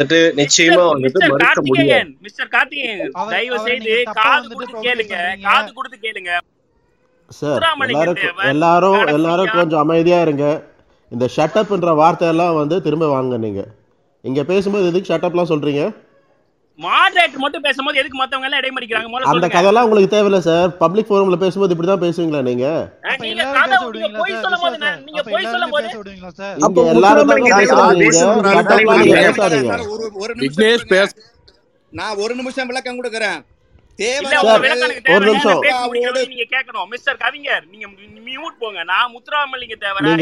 வந்துட்டு நிச்சயமா வந்துட்டு மறுக்க முடியாது. கார்த்திகேயன் மிஸ்டர் கார்த்திகேயன் தயவு செய்து காது கொடுத்து கேளுங்க. காது கொடுத்து கேளுங்க. சார் எல்லாரும் எல்லாரும் எல்லாரும் கொஞ்சம் அமைதியா இருங்க. இந்த ஷட்டப்ன்ற வார்த்தையெல்லாம் வந்து திரும்ப வாங்க நீங்க. இங்க பேசும்போது எதுக்கு ஷட்டப்லாம் சொல்றீங்க? மாடரேட் மட்டும் பேசும்போது எதுக்கு மத்தவங்க எல்லாம் இடைமறிக்கிறாங்க? முதல்ல அந்த கதையெல்லாம் உங்களுக்கு தேவையில்ல சார் பப்ளிக் ஃபோரம்ல பேசும்போது இப்படி தான் பேசுவீங்களா நீங்க? நீங்க எல்லாரும் கதை நீங்க பொய் சார் சொல்லும் போது விஸ்வா சார் நீங்க அப்ப பொய் சொல்லும் எல்லாருமே போது பேச விடுவீங்களா சார் இங்க அப்போ எல்லாரும் பேசாதீங்க ஒரு நிமிஷம். பேச நான் ஒரு நிமிஷம் விளக்கம் கொடுக்கறேன். போங்க. நான் முத்துராமலிங்க தேவரா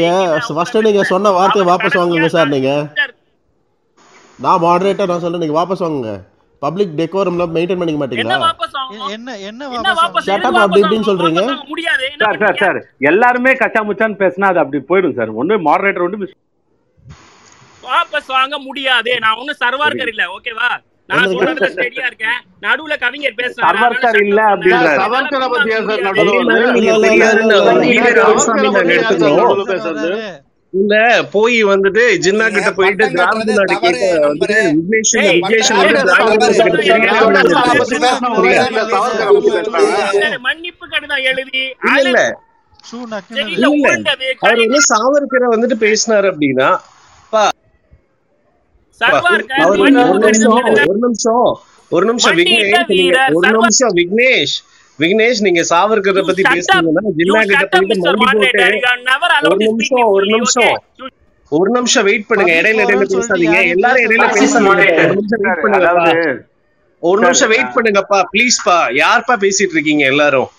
நீங்க சொன்ன வார்த்தையை வாபஸ் வாங்குங்க சார் நீங்க. நான் மாடரேட்டர் நான் சொல்றேன் நீங்க வாபஸ் வாங்குங்க. பப்ளிக் டெக்கோரம்ல மெயின்டைன் பண்ணிக்க மாட்டீங்களா? என்ன என்ன வாபஸ் ஷட் அப் அப்படி இப்படின்னு சொல்றீங்க. முடியாது. Sir sir sir. எல்லாருமே கச்சா முச்சான்னு பேசினா அது அப்படி போயிடும் சார். ஒண்ணு மாடரேட்டர் ஒன்று மிஸ் வாபஸ் வாங்க முடியாது. நான் ஒண்ணும் சர்வார்கர் இல்ல ஓகேவா? நான் ஸ்டெடியா இருக்கேன். நடுவுல கவிஞர் பேசுறாரு. சர்வர்கர் இல்ல அப்படின்றாரு. சொன்னேன் சார் என்னால சவர்கரை பின் வாங்க பத்தியா சார் முடியாது நடுவுல இல்ல வந்து போய் வந்துட்டு ஜின்னா கிட்ட போயிட்டு திராவிட நாடு கேட்க வந்துட்டு வந்து மன்னிப்பு கடிதம் எழுதி? இல்ல அவர் என்ன செடியில சவர்கரை உருண்டது வந்து பேசினார் அப்படின்னா பா, ஒரு நிமிஷம் ஒரு நிமிஷம் ஒரு நிமிஷம் மண்டியிட்ட விக்னேஷ் ஒரு நிமிஷம் விக்னேஷ். விக்னேஷ் நீங்க சாவர்கரை பத்தி யூ ஜின்னா கிட்ட ஒரு நிமிஷம் ஒரு நிமிஷம். ஒரு நிமிஷம் வெயிட் பண்ணுங்க. இடையில இடையில பேசாதீங்க. எல்லாரும் இடையில பேச மாட்டேங்கிறாங்க ஒரு நிமிஷம் வெயிட் பண்ணுங்கப்பா. அதாவது ஒரு சார் நிமிஷம் வெயிட் பண்ணுங்கப்பா. ப்ளீஸ்ப்பா யார்ப்பா பேசிட்டு இருக்கீங்க எல்லாரும்?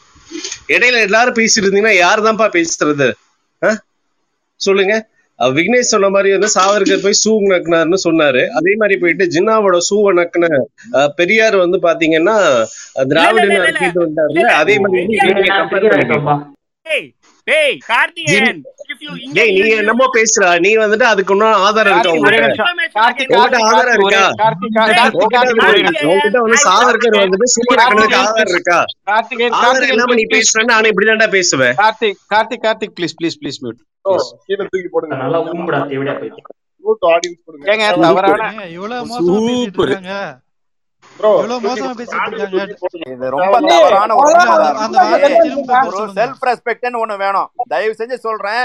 இடையில எல்லாரும் பேசிட்டு இருந்தீங்கன்னா யார் தான்ப்பா பேசுறது? சொல்லுங்க. விக்னேஷ் சொன்ன மாதிரி வந்து சாவர்கர் போய் சூ நக்குனார்னு சொன்னாரு. அதே மாதிரி போயிட்டு ஜின்னாவோட சூவை நக்குன அஹ், பெரியார் வந்து பாத்தீங்கன்னா இல்ல அதே மாதிரி டேய் நீ என்னமோ பேசுறா. நீ வந்துட்டு அதுக்கு இன்னும் ஆதாரம் இருக்கா உங்ககிட்ட ஆதாரம் இருக்கா? உங்ககிட்ட வந்து ஒரே உங்ககிட்ட நிமிஷம் வந்து கார்த்திகேயன் சாவர்கர் வந்து சூ கார்த்திகேயன் நக்குனதுக்கு ஆதாரம் இருக்கா? ஆதாரம் இல்லாம நீ பேசுறேன்னா நான் இப்படிதான்டா பேசுவேன். Karthik Karthik Karthik please please please mute கீழே தூக்கி போடுங்க. நல்லா ஊம்புடா தேவையா போயிட்டு ஆடியன்ஸ் கொடுங்க. ஏங்க சூப்பர் தவறான ஏங்க இவ்வளவு மோசமா பேசிட்டு சூப்பர் இருக்காங்க. ப்ரோ இவ்வளவு மோசமா பேசிட்டு ஆடியன்ஸ் இருக்காங்க தூக்கி போடுங்க. இது ரொம்ப தவறான ஒரு ஏங்க அந்த விவகாரம் அந்த வார்த்தையை இது திரும்ப பேச ஒரு சொல்லுங்க. செல்ஃப் ரெஸ்பெக்ட்னு ஒண்ணு வேணும். தயவு செஞ்சு சொல்றேன்.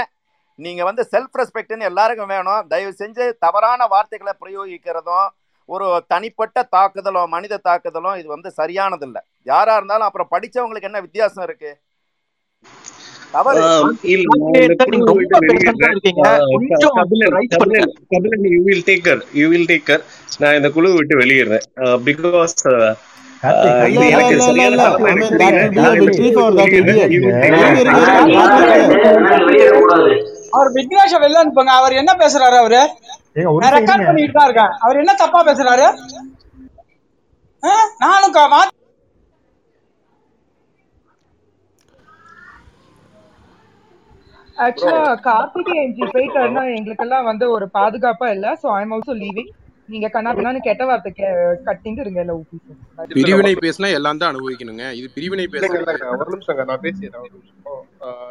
நீங்க வந்து செல்ஃப் ரெஸ்பெக்ட்னு எல்லாருக்கும் வேணும் தயவு செஞ்சு தவறான வார்த்தைகளை பிரயோகிக்கிறதும் ஒரு தனிப்பட்ட தாக்குதலும் மனித தாக்குதலும் இது வந்து சரியானது இல்ல யாரா இருந்தாலும் அப்புறம் படிச்சவங்களுக்கு என்ன வித்தியாசம் இருக்கு தவறு ஆஹ் இல்ல நான் இந்த ரொம்ப விட்டு வெளியேறேன் பிகாஸ் எனக்கு அவர் விக்னேஷ வெளில அனுப்புங்க. அவர் என்ன பேசுறாரு அவரு? நான் ரெக்கார்ட் பண்ணிட்டு தான் இருக்கேன். அவர் என்ன தப்பா பேசுறாரு? நானும் ஆக்சுவலா கார்த்திகேயன் ஜி போயிட்டாருன்னா எங்களுக்கெல்லாம் வந்து ஒரு பாதுகாப்பா இல்ல? So I am also leaving நீங்க கண்ணாபின்னான்னு கெட்ட வார்த்தை கே- கட்டிட்டு இருங்க இல்ல ஊபி பிரிவினை பேசினா எல்லாம் தான் அனுபவிக்கணுங்க. இது பிரிவினை பேசுறது ஒரு நிமிஷங்க நான் பேசிடுறேன் நிமிஷம்.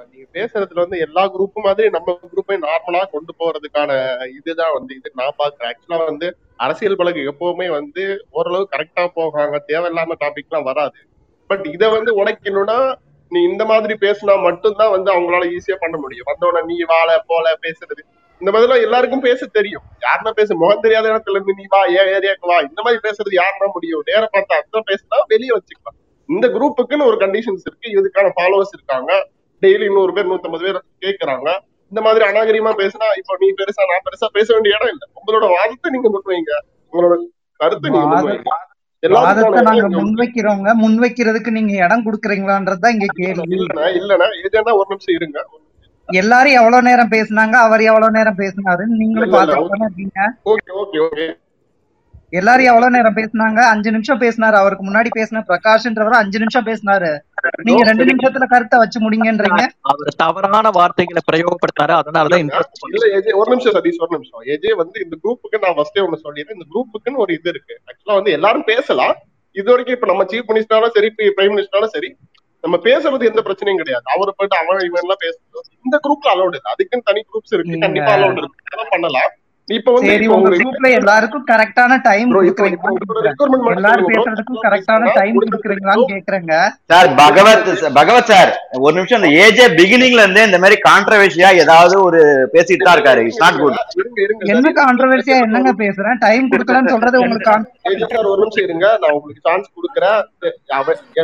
நீங்க பேசுறதுல வந்து எல்லா குரூப்பும் மாதிரி நம்ம குரூப்பையும் நார்மலா கொண்டு போறதுக்கான இதுதான் வந்து இது நான் பாக்குறேன் ஆக்சுவலா வந்து அரசியல் பழகு எப்பவுமே வந்து ஓரளவு கரெக்டா போகாங்க தேவையில்லாம டாபிக்லாம் வராது. பட் இதை வந்து உடைக்கணும்னா நீ இந்த மாதிரி பேசினா மட்டும்தான் வந்து அவங்களால ஈஸியா பண்ண முடியும். வந்தோடனே நீ வாழ போல பேசுறது. இந்த மாதிரிலாம் எல்லாருக்கும் பேச தெரியும். யாருன்னா பேச முகம் தெரியாத இடத்துல இருந்து நீ வா ஏன் ஏரியாக்கு வா இந்த மாதிரி பேசுறது யாருன்னா முடியும்? நேர பார்த்தா அந்த பேசினா வெளியே வச்சுக்கலாம். இந்த குரூப்புக்குன்னு ஒரு கண்டிஷன்ஸ் இருக்கு. இதுக்கான ஃபாலோவர்ஸ் இருக்காங்க. டெய்லி நூறு பேர் நூத்தம்பது பேர் கேக்குறாங்க. இந்த மாதிரி அநாகரிகமா பேசினா இப்போ நீ பெருசா நான் பெருசா பேச வேண்டிய இடம் இல்லை. உங்களோட வாதத்தை நீங்க முன்வைங்க. உங்களோட கருத்தை நீங்க வாதத்தை நாங்க இங்க முன்வைக்கிறோங்க முன்வைக்கிறதுக்கு நீங்க இடம் கொடுக்குறீங்களான்றதுதான் இங்க கேள்வி. இல்லைண்ணா இல்லைண்ணா. ஏஜெண்டா ஒரு நிமிஷம் இருங்க. எல்லாரும் எவ்வளவு நேரம் பேசுனாங்க அவர் எவ்வளவு நேரம் பேசினாருன்னு நீங்களும் இருக்கீங்க எல்லாரும் எவ்வளவு நேரம் பேசுனாங்க? அஞ்சு நிமிஷம் பேசினாரு. அவருக்கு முன்னாடி பேசின பிரகாஷ்ன்றவர் அஞ்சு நிமிஷம் பேசினாரு. நீங்க ரெண்டு நிமிஷத்துல கருத்தை வச்சு முடிங்கன்றீங்க. அவர் தவறான வார்த்தைகளை பிரயோகப்படுத்தினாரு அதனாலதான் இல்ல எஜே ஒரு நிமிஷம் சதீஷ் ஒரு நிமிஷம். எஜே வந்து இந்த குரூப்புக்கு நான் ஃபர்ஸ்டே ஒண்ணு சொல்லிடுறேன். இந்த குரூப்புக்குன்னு ஒரு இது இருக்கு. ஆக்சுவலா வந்து எல்லாரும் பேசலாம். இது வரைக்கும் இப்ப நம்ம சீஃப் மினிஸ்டராலும் சரி பிரைம் மினிஸ்டராலும் சரி நம்ம பேசுறது எந்த பிரச்சனையும் கிடையாது. அவரை போயிட்டு அவன் இவன் எல்லாம் பேசுறது. இந்த குரூப்ல அலௌட் இல்லை. அதுக்குன்னு தனி குரூப்ஸ் இருக்கு. கண்டிப்பா அலௌட் இருக்கு. பண்ணலாம். இப்ப வந்து உங்க எல்லாருக்கும் கரெக்டான டைம் எல்லாரும் பேசுறதுக்கும் கரெக்டான டைம் கொடுக்குறீங்களான்னு கேக்குறேங்க. சார் பகவத் பகவத் சார் ஒரு நிமிஷம் இந்த ஏஜே பிகினிங்ல இருந்தே இந்த மாதிரி கான்ட்ரவர்ஷியா ஏதாவது ஒரு பேசிட்டு தான் இருக்காரு. இட்ஸ் நாட் குட் இருங்க இருங்க சார். என்ன கான்ட்ரவர்சியா என்னங்க பேசுறேன்? டைம் கொடுக்கலன்னு சொல்றது உங்களுக்கு ஒரு நிமிஷம் இருங்க. நான் உங்களுக்கு சான்ஸ் கொடுக்குறேன்.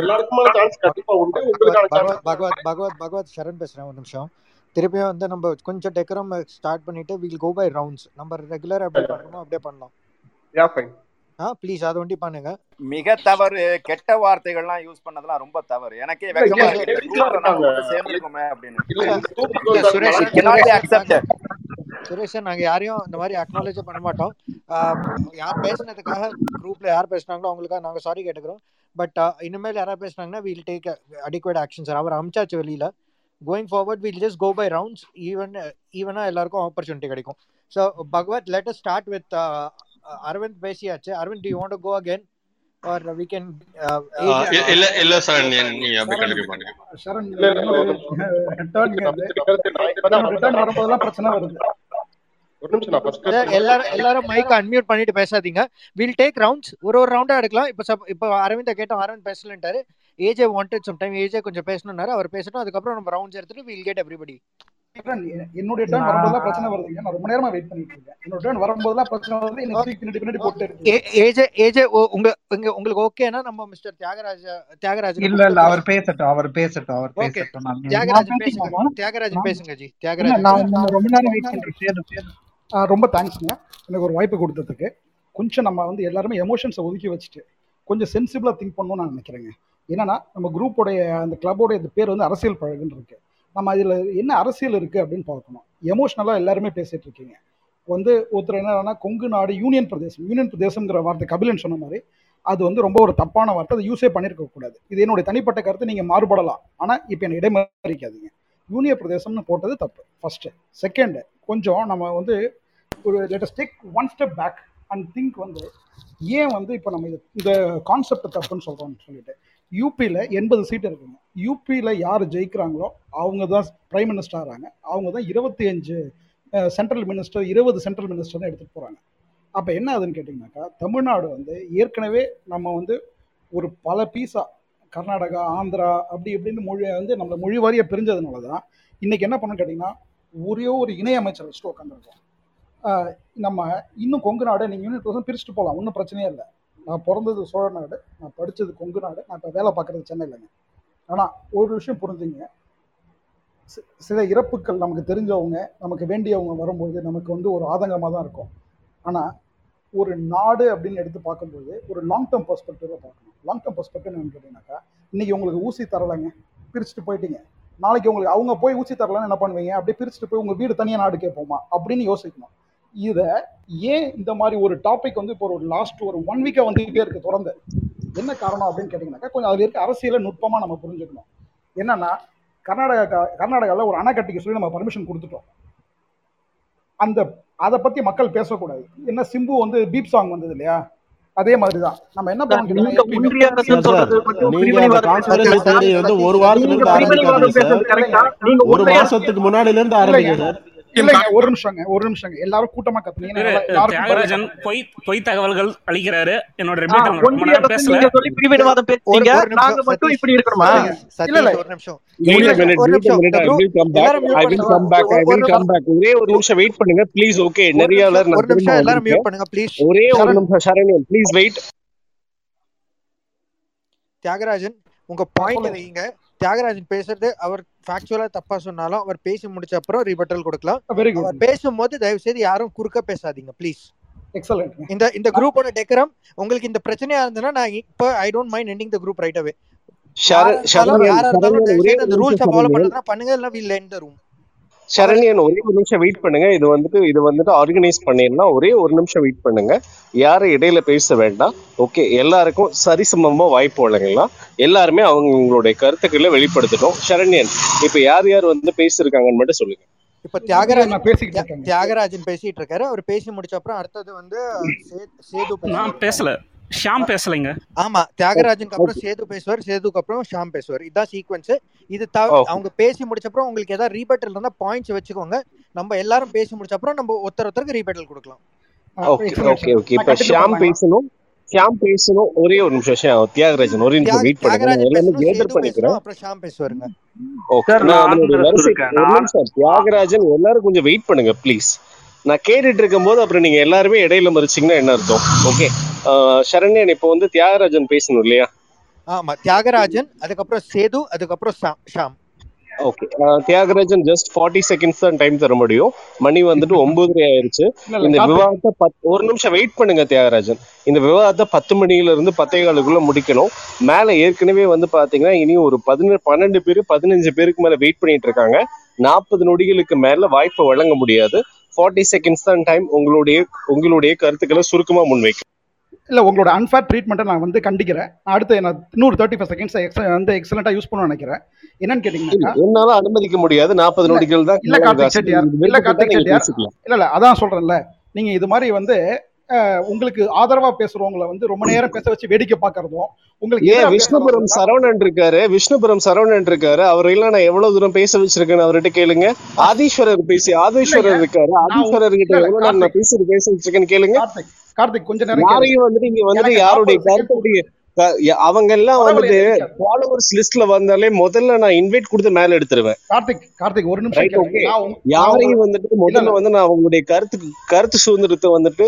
எல்லாருக்குமான சான்ஸ் கண்டிப்பா உண்டு. உங்களுக்கான பகவத் பகவத் பகவத் சரண் பேசுறேன் ஒரு நிமிஷம். திருப்பியும் வந்து நம்ம கொஞ்சம் டெக்கரம் ஸ்டார்ட் பண்ணிட்டு வில் கோ பை ரவுண்ட்ஸ் நம்ம ரெகுலர் எப்படி பண்றோமோ அப்படியே பண்ணலாம். யா ஃபைன் ஆ ப்ளீஸ் அது ஒண்டி பண்ணுங்க. மிக தவறு கெட்ட வார்த்தைகள்லாம் யூஸ் பண்ணதெல்லாம் ரொம்ப தவறு. எனக்கே வெக்கமா சேர்ந்துருக்கோமே அப்படின்னு. Suresh cannot be Suresh accepted நாங்க சுரேஷ் சார் நாங்க யாரையும் இந்த மாதிரி அக்னாலேஜ் பண்ண மாட்டோம். யார் பேசுனதுக்காக குரூப்ல யார் பேசுனாங்களோ அவங்களுக்காக நாங்க சாரி கேட்டுக்கிறோம். பட் இனிமேல் யாராவது பேசுனாங்கன்னா we'll take adequate action sir அவர் அமிச்சாச்சு வெளியில. Going forward will just go by rounds even ஈவனா எல்லாருக்கும் ஆப்பர்ச்சுனிட்டி கிடைக்கும். So Bhagwat let start with Aravind பேசியாச்சு. Aravind do want go again or we can இல்ல இல்ல சார் நீங்க கண்டினியூ பண்ணுங்க சரண் இல்ல ரிட்டர்ன் வரும்போதெல்லாம் பிரச்சனை வருது. எல்லாரும் எல்லாரும் மைக் அன்மியூட் பண்ணிட்டு பேசாதீங்க. வில் டேக் ரவுண்ட்ஸ் ஒரு ஒரு ரவுண்டா எடுக்கலாம். இப்போ இப்போ அரவிந்த கேட்டோம். Aravind பேசலன்ட்டாரு. AJ wanted some time AJ கொஞ்சம் பேசணும்னாரு. அவர் பேசட்டும். அதுக்கப்புறம் நம்ம ரவுண்ட்ஸ் எடுத்துட்டு வில் கெட் எவ்ரிபடி என்னுடைய டர்ன் வரும்போதெல்லாம் பிரச்சனை வருதுங்க நான் ரொம்ப நேரமா வெயிட் பண்ணிட்டு இருக்கேன். என்னோட டர்ன் வரும்போதெல்லாம் பிரச்சனை வருது. பின்னாடி பின்னாடி போட்டு ஏஜே ஏஜே உங்க உங்க உங்களுக்கு ஓகேனா நம்ம மிஸ்டர் தியாகராஜ தியாகராஜனுக்கு இல்ல இல்ல. அவர் பேசட்டும். அவர் பேசட்டும். அவர் ஓகே பேசட்டும். தியாகராஜன் பேசுங்க. நான் பேசுங்க ஜி. இல்ல தியாகராஜன் நான் ரொம்ப நேரம் வெயிட் பண்றேன். ரொம்ப தேங்க்ஸ்ங்க எனக்கு ஒரு வாய்ப்பு கொடுத்ததுக்கு. கொஞ்சம் நம்ம வந்து எல்லாருமே எமோஷன்ஸை ஒதுக்கி வச்சுட்டு கொஞ்சம் சென்சிபிளா திங்க் பண்ணணும்னு நான் நினைக்கிறேங்க. என்னன்னா நம்ம குரூப்போடைய அந்த கிளப்போடைய இந்த பேர் வந்து அரசியல் பழகுன்னு இருக்கு. நம்ம இதில் என்ன அரசியல் இருக்கு அப்படின்னு பார்க்கணும். எமோஷ்னலாக எல்லாருமே பேசிட்டு இருக்கீங்க. வந்து ஒருத்தர் என்னன்னா கொங்கு நாடு யூனியன் பிரதேசம் யூனியன் பிரதேசம்ங்கிற வார்த்தை கபிலன் சொன்ன மாதிரி அது வந்து ரொம்ப ஒரு தப்பான வார்த்தை அதை யூஸே பண்ணியிருக்க கூடாது. இது என்னுடைய தனிப்பட்ட கருத்து நீங்கள் மாறுபடலாம். ஆனால் இப்போ என்னை இடைமறிக்காதீங்க. யூனியன் பிரதேசம்னு போட்டது தப்பு. ஃபர்ஸ்ட் செகண்ட் கொஞ்சம் நம்ம வந்து ஒரு let's take one step back and think வந்து ஏன் வந்து இப்போ நம்ம இது- இந்த கான்செப்ட் தப்புன்னு சொல்கிறோம்னு சொல்லிட்டு. யூபியில் எண்பது சீட் இருக்குங்க. யூபியில் யார் ஜெயிக்கிறாங்களோ அவங்க தான் பிரைம் மினிஸ்டர் ஆகிறாங்க அவங்க தான் இருபத்தி அஞ்சு சென்ட்ரல் மினிஸ்டர் இருபது சென்ட்ரல் மினிஸ்டர்னு எடுத்துகிட்டு போகிறாங்க அப்போ என்ன ஆகுதுன்னு கேட்டிங்கனாக்கா தமிழ்நாடு வந்து ஏற்கனவே நம்ம வந்து ஒரு பல பீஸா கர்நாடகா ஆந்திரா அப்படி இப்படின்னு மொழி வந்து நம்ம மொழி வாரியாக பிரிஞ்சதுனால தான் இன்றைக்கி என்ன பண்ணணும்னு கேட்டிங்கன்னா ஒரே ஒரு இணை அமைச்சர் வச்சுட்டு உட்காந்துருக்கோம் நம்ம இன்னும் கொங்கு நாடு நீங்கள் யூனிட் பிரிச்சுட்டு போகலாம் ஒன்றும் பிரச்சனையே இல்லை. நான் பிறந்தது சோழ நாடு நான் படித்தது கொங்கு நாடு நான் இப்போ வேலை பார்க்குறது சென்னையிலங்க. ஆனால் ஒரு விஷயம் புரிஞ்சுங்க. சில இறப்புகள் நமக்கு தெரிஞ்சவங்க நமக்கு வேண்டியவங்க வரும்போது நமக்கு வந்து ஒரு ஆதங்கமாக தான் இருக்கும். ஆனால் ஒரு நாடு அப்படின்னு எடுத்து பார்க்கும்போது ஒரு லாங் டேர்ம் பர்ஸ்பெக்டிவில் பார்க்கணும். லாங் டேர்ம் பர்ஸ்பெக்டிவ் என்னன்னு கேட்டிங்கனாக்கா இன்னைக்கு உங்களுக்கு ஊசி தரலைங்க. பிரிச்சுட்டு போயிட்டீங்க. நாளைக்கு உங்களுக்கு அவங்க போய் ஊசி தரலன்னு என்ன பண்ணுவீங்க? அப்படியே பிரிச்சுட்டு போய் உங்கள் வீடு தனியாக நாடு கேட்போமா? அப்படின்னு யோசிக்கணும். இதை ஏன் இந்த மாதிரி ஒரு டாபிக் வந்து இப்போ ஒரு லாஸ்ட் ஒரு ஒன் வீக்காக வந்துகிட்டே இருக்கு தொடர்ந்து? என்ன காரணம் அப்படின்னு கேட்டிங்கனாக்கா கொஞ்சம் அதில் இருக்க அரசியலை நுட்பமாக நம்ம புரிஞ்சுக்கணும். என்னன்னா கர்நாடகா கர்நாடகாவில் ஒரு அணை கட்டிக்க சொல்லி நம்ம பர்மிஷன் கொடுத்துட்டோம். அந்த அதை பற்றி மக்கள் பேசக்கூடாது. என்ன சிம்பு வந்து பீப் சாங் வந்தது இல்லையா? அதே மாதிரி தான் நம்ம என்ன வந்து ஒரு இருந்து ஆரம்பிக்காதீங்க ஒன்றிய மாசத்துக்கு முன்னாடில இருந்து இல்லைங்க ஆரம்பிங்க சார் இல்லைங்க ஒரு நிமிஷங்க ஒரு நிமிஷங்க. எல்லாரும் கூட்டமா தியாகராஜன் பொய் பொய் தகவல்கள் அளிக்கிறாரு. என்னோட நீங்க மட்டும் இப்படி இருக்கணுமா? சதீஷ் இல்ல இல்ல. சதீஷ் ஒரு நிமிஷம். ஒரு நிமிஷம். ஒரு வெயிட் பண்ணுங்க. ப்ளீஸ் ஓகே நிமிஷம் எல்லாரும் மியூட் பண்ணுங்க ப்ளீஸ் ஒரே ஒரு நிமிஷம் சரண்யன் ப்ளீஸ் வெயிட் தியாகராஜன் உங்க பாயிண்ட் வைங்க தியாகராஜன் பேசுறது அவர் ஃபேக்சுவலா தப்பா சொன்னாலும் அவர் பேசி முடிச்ச அப்புறம் ரிபட்டல் கொடுக்கலாம். வெரி குட் பேசும்போது தயவு செய்து யாரும் குறுக்க பேசாதீங்க ப்ளீஸ் எக்ஸலண்ட்ங்க இந்த இந்த குரூப்போட டெக்கரம் உங்களுக்கு இந்த பிரச்சனையா இருந்ததுன்னா நான் இப்போ I don't mind ending the group right away யாரா இருந்தாலும் அந்த ரூல்ஸை ஃபாலோ பண்ணுங்க இல்ல will end the room Saranyan ஒரே ஒரு நிமிஷம் வெயிட் பண்ணுங்க. இது வந்துட்டு இது வந்துட்டு ஆர்கனைஸ் பண்ணிடலாம். ஒரே ஒரு நிமிஷம் வெயிட் பண்ணுங்க. யாரும் இடையில பேச வேண்டாம். ஓகே எல்லாருக்கும் சரிசமமா வாய்ப்பு வழங்கலாம். எல்லாருமே அவங்களுடைய கருத்துக்களை வெளிப்படுத்தட்டும். சரண்யன் இப்ப யார் யார் வந்து பேசியிருக்காங்கன்னு மட்டும் சொல்லுங்க. இப்ப தியாகராஜன் நான் பேசிக்கிட்டு தியாகராஜன் பேசிட்டு இருக்காரு. அவர் பேசி முடிச்ச அப்புறம் அடுத்தது வந்து சேது நான் பேசல. ஷாம் பேசலைங்க. ஆமா தியாகராஜனுக்கு அப்புறம் சேது பேசுவார் சேதுக்கு அப்புறம் ஷாம் பேசுவார். இதுதான் சீக்வன்ஸ் இது அவங்க பேசி முடிச்ச அப்புறம் உங்களுக்கு ஏதாவது ரீபட்டல் இருந்தா பாயிண்ட்ஸ் வச்சுக்கோங்க. நம்ம எல்லாரும் பேசி முடிச்ச அப்புறம் நம்ம ஒருத்தர் ஒருத்தருக்கு ரீபேட்டல் கொடுக்கலாம். Okay okay okay. இப்ப ஷியாம் பேசணும். ஷியாம் பேசணும். ஒரே ஒரு நிமிஷம் தியாகராஜன் ஒரே நிமிஷம் வெயிட் பண்ணுங்க. எல்லாமே பேசணும் கேதர் பேசணும் அப்புறம் ஷாம் பேசுவாருங்க. ஓகே தியாகராஜன் எல்லாரும் கொஞ்சம் வெயிட் பண்ணுங்க ப்ளீஸ் நான் கேட்டுட்டு இருக்கும்போது அப்புறம் நீங்க எல்லாருமே இடையில மறிச்சீங்கன்னா என்ன அர்த்தம்? ஓகே சரண்யன் இப்போ வந்து தியாகராஜன் பேசணும் இல்லையா? ஆமா தியாகராஜன் அதுக்கப்புறம் சேது அதுக்கப்புறம் Sham. Sham okay Thiyagarajan just forty seconds தான் டைம் தர முடியும். மணி வந்துட்டு ஒன்பதரை ஆயிருச்சு. இந்த விவாதத்தை பத் ஒரு நிமிஷம் வெயிட் பண்ணுங்க தியாகராஜன். இந்த விவாதத்தை பத்து மணியில இருந்து பத்தே காலுக்குள்ள முடிக்கணும். மேல ஏற்கனவே வந்து பாத்தீங்கன்னா இனி ஒரு பதினெட்டு பன்னெண்டு பேர் பதினஞ்சு பேருக்கு மேல வெயிட் பண்ணிட்டு இருக்காங்க. நாற்பது நொடிகளுக்கு மேல வாய்ப்பு வழங்க முடியாது. ஃபார்ட்டி செகண்ட்ஸ் தான் டைம் உங்களுடைய உங்களுடைய கருத்துக்களை சுருக்கமா முன்வைக்க இல்ல உங்களோட அன்ஃபேர் ட்ரீட்மெண்ட்டை நான் வந்து கண்டிக்கிறேன். அடுத்து நான் இன்னொரு தேர்ட்டி ஃபைவ் செகண்ட்ஸ் வந்து எக்ஸலண்டா யூஸ் பண்ண நினைக்கிறேன். என்னன்னு கேட்டீங்கன்னாக்கா என்னால அனுமதிக்க முடியாது. நாற்பது நொடிகள் தான் இல்ல கார்த்திக் செட்டியார் இல்ல கார்த்திக் செட்டியார். இல்ல இல்ல அதான் சொல்றேன்ல. நீங்க இது மாதிரி வந்து உங்களுக்கு ஆதரவா பேசுறவங்கள வந்து ரொம்ப நேரம் பேச வச்சு வேடிக்கை பார்க்கறதும் உங்களுக்கு ஏன் விஷ்ணுபுரம் சரவணன் இருக்காரு? விஷ்ணுபுரம் சரவணன் இருக்காரு. அவரெல்லாம் நான் எவ்வளவு தூரம் பேச வச்சிருக்கேன்னு அவர்கிட்ட கேளுங்க. ஆதீஸ்வரர் பேசி ஆதீஸ்வரர் இருக்காரு. ஆதீஸ்வரர் கிட்ட எவ்வளவு நான் பேசிட்டு பேச வச்சிருக்கேன்னு கேளுங்க. கார்த்திக் கொஞ்ச நேரம் யாரையும் வந்துட்டு இங்க வந்துட்டு எனக்கு யாருடைய கருத்துடைய அவங்க எல்லாம் வந்துட்டு ஃபாலோவர்ஸ் லிஸ்ட்ல வந்தாலே முதல்ல நான் இன்வைட் கொடுத்து மேல எடுத்துருவேன். கார்த்திக் கார்த்திக் ஒரு நிமிஷம் யாரையும் வந்துட்டு முதல்ல வந்து நான் அவங்களுடைய கருத்துக்கு கருத்து சுதந்திரத்தை வந்துட்டு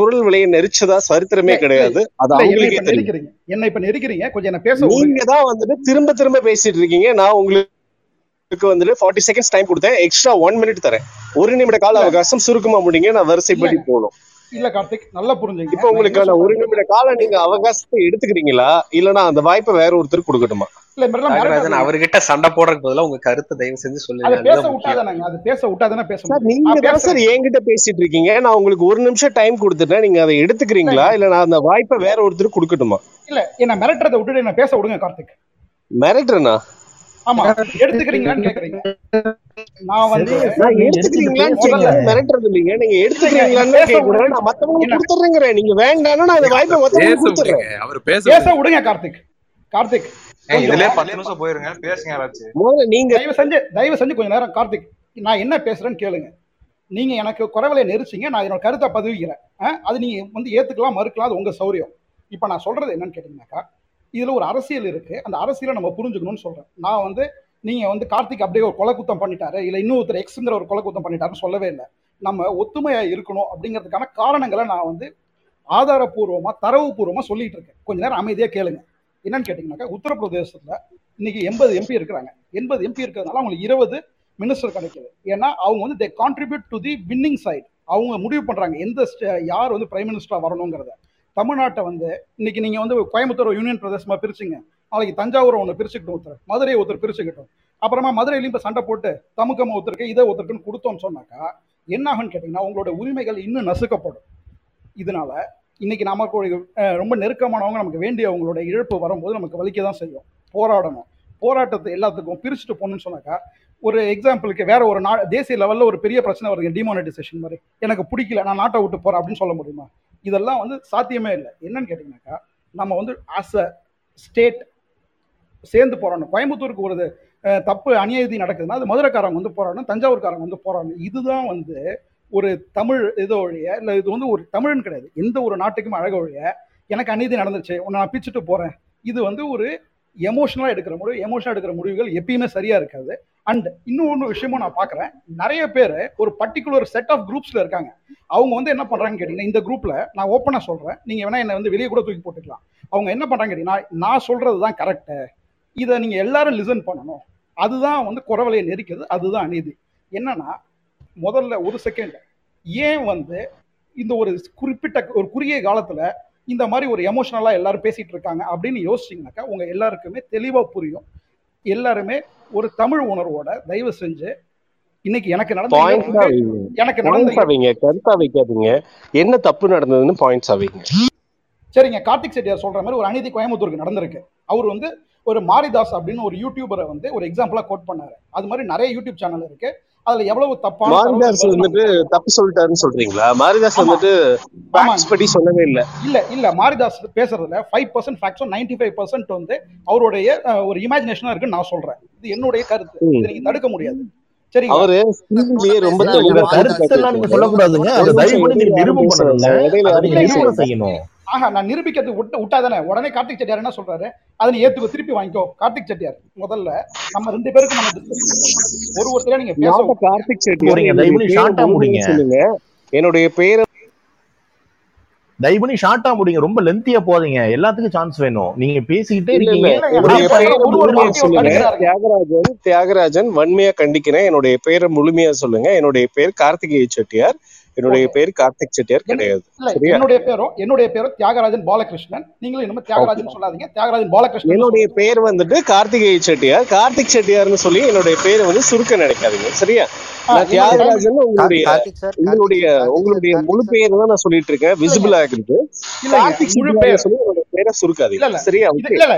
குரல் விலையை நெரிச்சதா சரித்திரமே கிடையாது. அது அவங்களுக்கே தெரியும். என்னை இப்ப நெருக்கிறீங்க. கொஞ்சம் என்ன பேச நீங்க தான் வந்துட்டு திரும்ப திரும்ப பேசிட்டு இருக்கீங்க. நான் உங்களுக்கு வந்துட்டு ஃபார்ட்டி செகண்ட்ஸ் டைம் கொடுத்தேன். எக்ஸ்ட்ரா ஒன் மினிட் தரேன். ஒரு நிமிட கால அவகாசம் சுருக்கமா முடிங்க நான் வரிசைப்படி போகணும். இல்ல கார்த்திக் நல்லா புரிஞ்சுங்க. இப்போ உங்களுக்கான ஒரு நிமிட காலம் நீங்க அவகாசத்தை எடுத்துக்கிறீங்களா? இல்லனா அந்த வாய்ப்பை வேற ஒருத்தருக்கு கொடுக்கட்டுமா? இல்ல அவர்கிட்ட சண்டை போடுறதுக்கு பதிலா உங்க கருத்தை தயவு செஞ்சு அதை சொல்லுங்க பேச விட்டாதானங்க அது பேச விட்டாதானே பேச நீங்க தான் சார் என்கிட்ட பேசிட்டு இருக்கீங்க. நான் உங்களுக்கு ஒரு நிமிஷம் டைம் கொடுத்துட்டேன். நீங்க அதை எடுத்துக்கிறீங்களா? இல்ல நான் அந்த வாய்ப்பை வேற ஒருத்தருக்கு கொடுக்கட்டுமா? இல்ல என்ன மிரட்டுறதை விட்டுட்டு என்ன பேச விடுங்க கார்த்திக். மிரட்டுறேனா? ஆமா எடுத்துக்கிறீங்களான்னு கேக்குறீங்க. நான் வந்து எடுத்துக்கிறீங்களான்னு மிரட்டுறது இல்லைங்க. நீங்க எடுத்துக்கிறீங்களான்னு நான் வேண்டாம்னா நான் இந்த வாய்ப்பை கொடுத்துட்றேன் விடுங்க. அவர் பேச பேச விடுங்க. கார்த்திக். கார்த்திக். ஏன் இதுலயே கொஞ்சம் பத்து நிமிஷம் போயிருங்க. பேசுங்க யாராச்சும். முதல்ல நீங்க தயவு செஞ்சு தயவு செஞ்சு கொஞ்ச நேரம் கார்த்திக் நான் என்ன பேசுறேன்னு கேளுங்க. நீங்க எனக்கு குறைவலை நெரிச்சிங்க நான் என்னோட கருத்தை பதிவிக்கிறேன். ஆ? அது நீங்க வந்து ஏத்துக்கலாம் மறுக்கலாம் அது உங்க சௌரியம். இப்போ நான் சொல்றது என்னன்னு கேட்டீங்கன்னாக்கா இதில் ஒரு அரசியல் இருக்குது அந்த அரசியலை நம்ம புரிஞ்சுக்கணும்னு சொல்கிறேன் நான் வந்து நீங்கள் வந்து கார்த்திக் அப்படியே ஒரு கொலை குத்தம் பண்ணிட்டாரு இல்லை இன்னொருத்தர் எக்ஸுங்கிற ஒரு கொலை குத்தம் பண்ணிட்டாருன்னு சொல்லவே இல்லை. நம்ம ஒத்துமையாக இருக்கணும் அப்படிங்கிறதுக்கான காரணங்களை நான் வந்து ஆதாரபூர்வமாக தரவுபூர்வமாக சொல்லிட்டு இருக்கேன். கொஞ்ச நேரம் அமைதியாக கேளுங்க. என்னன்னு கேட்டிங்கனாக்கா உத்தரப்பிரதேசத்தில் இன்னைக்கு எண்பது எம்பி இருக்கிறாங்க. எண்பது எம்பி இருக்கிறதுனால அவங்களுக்கு இருபது மினிஸ்டர் கிடைக்குது. ஏன்னா அவங்க வந்து they contribute to the winning side அவங்க முடிவு பண்ணுறாங்க எந்த யார் வந்து பிரைம் மினிஸ்டராக வரணுங்கிறத. தமிழ்நாட்டை வந்து இன்னைக்கு நீங்க வந்து கோயம்புத்தூர் யூனியன் பிரதேசமா பிரிச்சுங்க. நாளைக்கு தஞ்சாவூர் ஒன்று பிரிச்சுக்கிட்டோம் ஒருத்தர் மதுரையை ஒருத்தர் பிரிச்சுக்கிட்டோம். அப்புறமா மதுரையிலையும் இப்போ சண்டை போட்டு தமுக்கம் ஒருத்தருக்கு இதை ஒருத்தருக்குன்னு கொடுத்தோம்னு சொன்னாக்கா என்ன கேட்டிங்கன்னா உங்களோட உரிமைகள் இன்னும் நசுக்கப்படும். இதனால இன்னைக்கு நமக்கு ரொம்ப நெருக்கமானவங்க நமக்கு வேண்டியவங்களோட இழப்பு வரும்போது நமக்கு வலிக்க தான் செய்யும். போராடணும். போராட்டத்தை எல்லாத்துக்கும் பிரிச்சுட்டு போகணும்னு சொன்னாக்கா ஒரு எக்ஸாம்பிளுக்கு வேற ஒரு நா தேசிய லெவலில் ஒரு பெரிய பிரச்சனை வருது டிமானிட்டைசேஷன் மாதிரி. எனக்கு பிடிக்கல நான் நாட்டை விட்டு போகிறேன் அப்படின்னு சொல்ல முடியுமா? இதெல்லாம் வந்து சாத்தியமே இல்லை. என்னன்னு கேட்டிங்கனாக்கா நம்ம வந்து ஆஸ் அ ஸ்டேட் சேர்ந்து போராடணும் கோயம்புத்தூருக்கு ஒரு தப்பு அநியாயதி நடக்குதுன்னா அது மதுரைக்காரங்க வந்து போராடணும் தஞ்சாவூர்காரங்க வந்து போராடணும் இதுதான் வந்து ஒரு தமிழ் இது ஒழிய இல்லை இது வந்து ஒரு தமிழ்னு கிடையாது. எந்த ஒரு நாட்டுக்கும் அழக ஒழிய எனக்கு அநீதி நடந்துச்சு உன்னை நான் பிச்சுட்டு போகிறேன் இது வந்து ஒரு எமோஷனலாக எடுக்கிற முடிவு எமோஷனாக எடுக்கிற முடிவுகள் எப்பயுமே சரியாக இருக்காது. அண்ட் இன்னொன்று விஷயமும் நான் பார்க்குறேன். நிறைய பேர் ஒரு பர்டிகுலர் செட் ஆஃப் குரூப்ஸில் இருக்காங்க. அவங்க வந்து என்ன பண்ணுறாங்கன்னு கேட்டிங்கன்னா இந்த குரூப்பில் நான் ஓப்பனாக சொல்கிறேன் நீங்கள் வேணால் என்னை வந்து வெளியே கூட தூக்கி போட்டுக்கலாம். அவங்க என்ன பண்ணுறாங்க கேட்டிங்கன்னா நான் சொல்கிறது தான் கரெக்டு இதை நீங்கள் எல்லாரும் லிசன் பண்ணணும். அதுதான் வந்து குறவலையை நெரிக்கிறது அதுதான் அநீதி. என்னன்னா முதல்ல ஒரு செகண்ட் ஏன் வந்து இந்த ஒரு குறிப்பிட்ட ஒரு குறுகிய காலத்தில் இந்த மாதிரி ஒரு எமோஷனலா எல்லாரும் பேசிட்டு இருக்காங்க அப்படின்னு யோசிச்சீங்கன்னாக்கா உங்க எல்லாருக்குமே தெளிவா புரியும். எல்லாருமே ஒரு தமிழ் உணர்வோட தயவு செஞ்சு இன்னைக்கு எனக்கு நடந்த எனக்கு நடந்த கருத்தா வைக்காதீங்க. என்ன தப்பு நடந்ததுன்னு பாயிண்ட்ஸா வைங்க. சரிங்க கார்த்திக் செட்டியார் சொல்ற மாதிரி ஒரு அநீதி கோயம்புத்தூருக்கு நடந்திருக்கு. அவர் வந்து ஒரு மாரிதாஸ் அப்படின்னு ஒரு யூடியூபரை வந்து ஒரு எக்ஸாம்பிளா கோட் பண்ணாரு. அது மாதிரி நிறைய யூடியூப் சேனல் இருக்கு. அதுல எவ்வளவு தப்பான மாரிதாஸ் வந்துட்டு தப்பு சொல்லிட்டாருன்னு சொல்றீங்களா? மாரிதாஸ் வந்துட்டு ஃபேக்ட்ஸ் படி சொல்லவே இல்ல. இல்ல இல்ல. மாரிதாஸ் பேசுறதுல ஃபைவ் பர்சன்ட் ஃபேக்ட்ஸும் நைன்டி ஃபைவ் பர்சன்ட் வந்து அவருடைய ஒரு இமேஜினேஷனா இருக்குன்னு நான் சொல்றேன். இது என்னுடைய கருத்து. இதை நீங்க தடுக்க முடியாது. சரிங்களா? அவரு ஸ்கிரீன்லயே ரொம்ப சார் தெளிவா போட்டு கருத்தெல்லாம் நீங்க ஒரு அதை தயவு பண்ணி நீங்க வேண்டாம் இடையில அதை நிரூபணம் செய்யணும். ஆஹா நான் நிரூபிக்கிறது விட்டு விட்டாதானே உடனே கார்த்திக் செட்டியார் என்ன சொல்றாரு? அதை நீ ஏத்துக்கோ திருப்பி வாங்கிக்கோ. கார்த்திக் செட்டியார் முதல்ல நம்ம ரெண்டு பேருக்கும் நம்ம ஒரு ஒருத்தரா நீங்க பேச கார்த்திக் செட்டியார் சொல்லுங்க. என்னுடைய பேரை தயவு பண்ணி ஷார்ட்டா முடிங்க. ரொம்ப லென்த்தியா போதீங்க எல்லாத்துக்கும் சான்ஸ் வேணும். நீங்க பேசிக்கிட்டே இருக்கீங்க. தியாகராஜன் தியாகராஜன் வன்மையா கண்டிக்கிறேன். என்னுடைய பேரை முழுமையா சொல்லுங்க. என்னுடைய பேர் கார்த்திகேய செட்டியார். என்னுடைய பேர் கார்த்திக் செட்டியார் கிடையாது. என்னுடைய பேரும் என்னுடைய பேரும் தியாகராஜன் பாலகிருஷ்ணன். நீங்களும் ஓகே தியாகராஜன் சொல்லாதீங்க. தியாகராஜன் பாலகிருஷ்ணன் என்னுடைய பேர் வந்துட்டு கார்த்திகேய செட்டியார். கார்த்திக் செட்டியார்னு சொல்லி என்னுடைய பேரை வந்து சுருக்க நினைக்காதீங்க. சரியா? தியாகராஜன் உங்களுடைய கார்த்திக் சார் கார்த்திக் உங்களுடைய கார்த்திக் உங்களுடைய முழு கார்த்திக் பேர் தான் நான் சொல்லிட்டு இருக்கேன். விசிபிள் கார்த்திக் முழு பேர். சொல்லி என்னோட பேரை இல்ல சரியா? இல்ல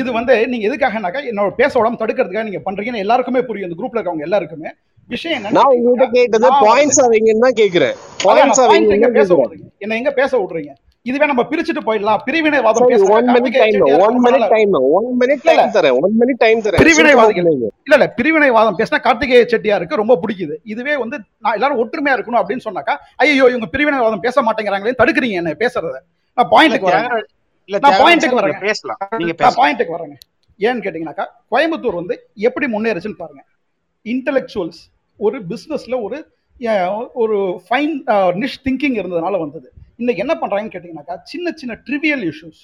இது வந்து நீங்க எதுக்காகனாக்கா என்னோட பேச உடம்பு தடுக்கிறதுக்காக நீங்க பண்றீங்கன்னு எல்லாருக்குமே புரியும். இந்த குரூப்ல இருக்கவங்க எல்லாருக்குமே. விஷயம் நான் உங்ககிட்ட கேட்டது பாயிண்ட்ஸ் அவங்கன்னு தான் கேக்குறேன் பாயிண்ட்ஸ் எங்க தான் பேச விடுறீங்க? என்ன எங்க பேச விடுறீங்க? இதுவே நம்ம பிரிச்சுட்டு போயிடலாம். பிரிவினைவாதம் பேசுறதுக்கு ஒன் மினிட் கார்த்திகேய டைம் செட்டியாருக்கு ஒன் ரொம்ப மினிட் நாளா டைம் ஒன் மினிட் இல்ல இல்ல. டைம் தரேன் ஒன் மினிட் டைம் தரேன். பிரிவினைவாதிகள். இல்ல இல்ல பிரிவினைவாதம் பேசினா கார்த்திகேய செட்டியாருக்கு ரொம்ப பிடிக்குது. இதுவே வந்து நான் எல்லாரும் ஒற்றுமையா இருக்கணும் அப்படின்னு சொன்னாக்கா ஐயோ இவங்க பிரிவினைவாதம் பேச மாட்டேங்கிறாங்களே தடுக்கிறீங்க என்ன பேசுறத. நான் பாயிண்ட்டுக்கு இல்ல நான் பாயிண்ட்டுக்கு வரேங்க பேசலாம். நீங்க பாயிண்ட்டுக்கு வரேங்க. ஏன்னு கேட்டீங்கன்னாக்கா கோயம்புத்தூர் வந்து எப்படி முன்னேறுச்சுன்னு பாருங்க. இன்டெலெக்சுவல்ஸ் ஒரு பிஸ்னஸில் ஒரு ஒரு ஃபைன் நிஷ் திங்கிங் இருந்ததுனால வந்தது. இன்னைக்கு என்ன பண்ணுறாங்கன்னு கேட்டிங்கனாக்கா சின்ன சின்ன ட்ரிவியல் இஷ்யூஸ்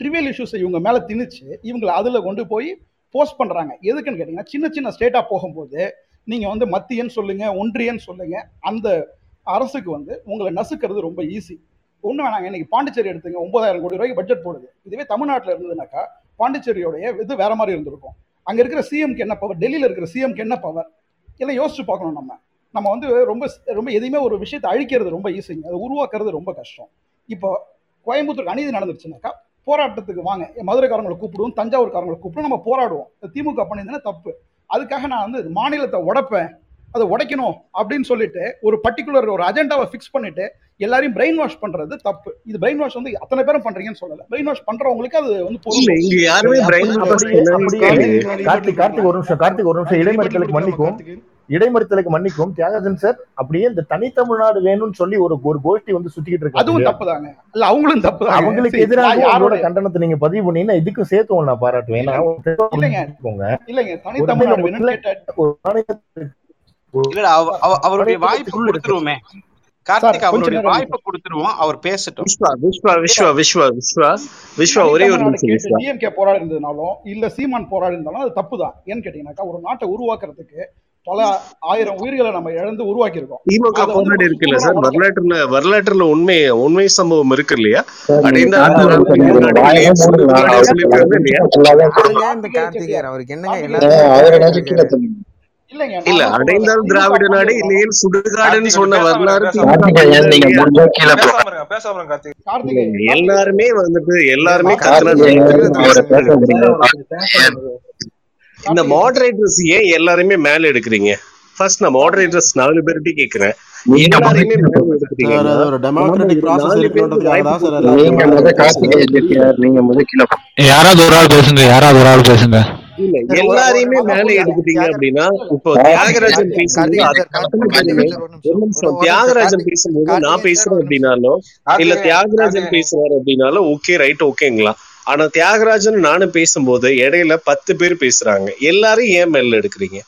ட்ரிவியல் இஷ்யூஸை இவங்க மேலே திணிச்சு இவங்களை அதில் கொண்டு போய் போஸ்ட் பண்ணுறாங்க எதுக்குன்னு கேட்டிங்கன்னா சின்ன சின்ன ஸ்டேட்டாக போகும்போது நீங்கள் வந்து மத்தியன்னு சொல்லுங்கள் ஒன்றியன்னு சொல்லுங்கள் அந்த அரசுக்கு வந்து உங்களை நசுக்கிறது ரொம்ப ஈஸி ஒன்று வேணாங்க இன்னைக்கு பாண்டிச்சேரி எடுத்துங்க ஒன்பதாயிரம் கோடி ரூபாய்க்கு பட்ஜெட் போடுது. இதுவே தமிழ்நாட்டில் இருந்ததுனாக்கா பாண்டிச்சேரியோடைய இது வேற மாதிரி இருந்திருக்கும். அங்கே இருக்கிற சிஎம்க்கு என்ன பவர் டெல்லியில் இருக்கிற சிஎம்க்கு என்ன பவர் எல்லாம் யோசிச்சு பார்க்கணும் நம்ம. நம்ம வந்து ரொம்ப ரொம்ப எதையுமே ஒரு விஷயத்தை அழிக்கிறது ரொம்ப ஈஸிங்க அதை உருவாக்குறது ரொம்ப கஷ்டம். இப்போ கோயம்புத்தூர் அநீதி நடந்துருச்சுனாக்கா போராட்டத்துக்கு வாங்க. மதுரைக்காரங்களை கூப்பிடுவோம் தஞ்சாவூர்காரங்களை கூப்பிடுவோம் நம்ம போராடுவோம். திமுக பண்ணியிருந்தா தப்பு. அதுக்காக நான் வந்து மாநிலத்தை உடைப்பேன் அதை உடைக்கணும் அப்படின்னு சொல்லிட்டு ஒரு பர்டிகுலர் ஒரு அஜெண்டாவை ஃபிக்ஸ் பண்ணிட்டு எல்லாரையும் பிரெயின் வாஷ் பண்றது தப்பு. இது பிரெயின் வாஷ் வந்து அத்தனை பேரும் பண்றீங்கன்னு சொல்லல. பிரெயின் வாஷ் பண்றவங்களுக்கு அது வந்து பொருந்தும் இங்க யாருமே வாஷ் கார்த்திக் கார்த்திக் ஒரு நிமிஷம் கார்த்திக் ஒரு நிமிஷம். இடைமறித்தலுக்கு மன்னிக்கும். இடைமறித்தலுக்கு மன்னிக்கும். தியாகராஜன் சார் அப்படியே இந்த தனித்தமிழ்நாடு வேணும்னு சொல்லி ஒரு ஒரு கோஷ்டி வந்து சுத்திக்கிட்டு அதுவும் இருக்காங்க தப்பு தாங்க இல்ல அவங்களும் தப்பு அவங்களுக்கு எதிராக யாரோட கண்டனத்தை நீங்க பதிவு பண்ணீங்கன்னா இதுக்கும் சேர்த்து நான் பாராட்டுவேன். இல்லைங்க. தனித்தமிழ்நாடு வேணும்னு அவருடைய வாய்ப்பு இருக்கு. கொடுத்துருவோமே. கார்த்திக் அவருடைய வாய்ப்பை கொடுத்துருவோம். அவர் பேசட்டும். விஸ்வா விஸ்வா விஸ்வா விஸ்வா விஸ்வா. விஸ்வா ஒரே ஒரு நிமிஷம் டிஎம்கே போராடி இருந்ததுனாலும் இல்ல சீமான் போராடி இருந்தாலும் அது தப்பு தான் ஏன்னு கேட்டீங்கன்னாக்கா ஒரு நாட்டை உருவாக்குறதுக்கு பல ஆயிரம் உயிர்களை நம்ம இழந்து உருவாக்கி இருக்கோம் திமுக போராடி இருக்குல்ல சார்? வரலாற்றுல வரலாற்றுல உண்மை உண்மை சம்பவம் இருக்கு இல்லையா? அடைந்த அவருக்கு என்னங்க இல்ல அடைந்தால் திராவிட நாடு பண்ணியிருந்தாலும் இல்லையே சுடுகாடுன்னு சொன்ன வரலாறு எல்லாருமே வந்துட்டு எல்லாருமே இந்த மாடரேட்டர்ஸ் ஏன் எல்லாருமே மேல எடுக்கிறீங்க? ஃபர்ஸ்ட் நான் மாடரேட்டர்ஸ் நாலு பேர்கிட்ட கேக்குறேன். யாராவது ஒரு ஆள் பேசுங்க யாராவது ஒரு ஆள் பேசுங்க. இல்ல எல்லாரையுமே மேல எடுத்துட்டீங்க அப்படின்னா இப்போ தியாகராஜன் பேசும்போது தியாகராஜன் பேசும்போது நான் பேசுறேன் அப்படின்னாலோ இல்ல தியாகராஜன் பேசுறாரு அப்படின்னாலும் ஓகே ரைட் ஓகேங்களா ஆனா தியாகராஜன் நானும் பேசும்போது இடையில பத்து பேர் பேசுறாங்க. எல்லாரும் ஏன் மேல எடுக்கிறீங்க?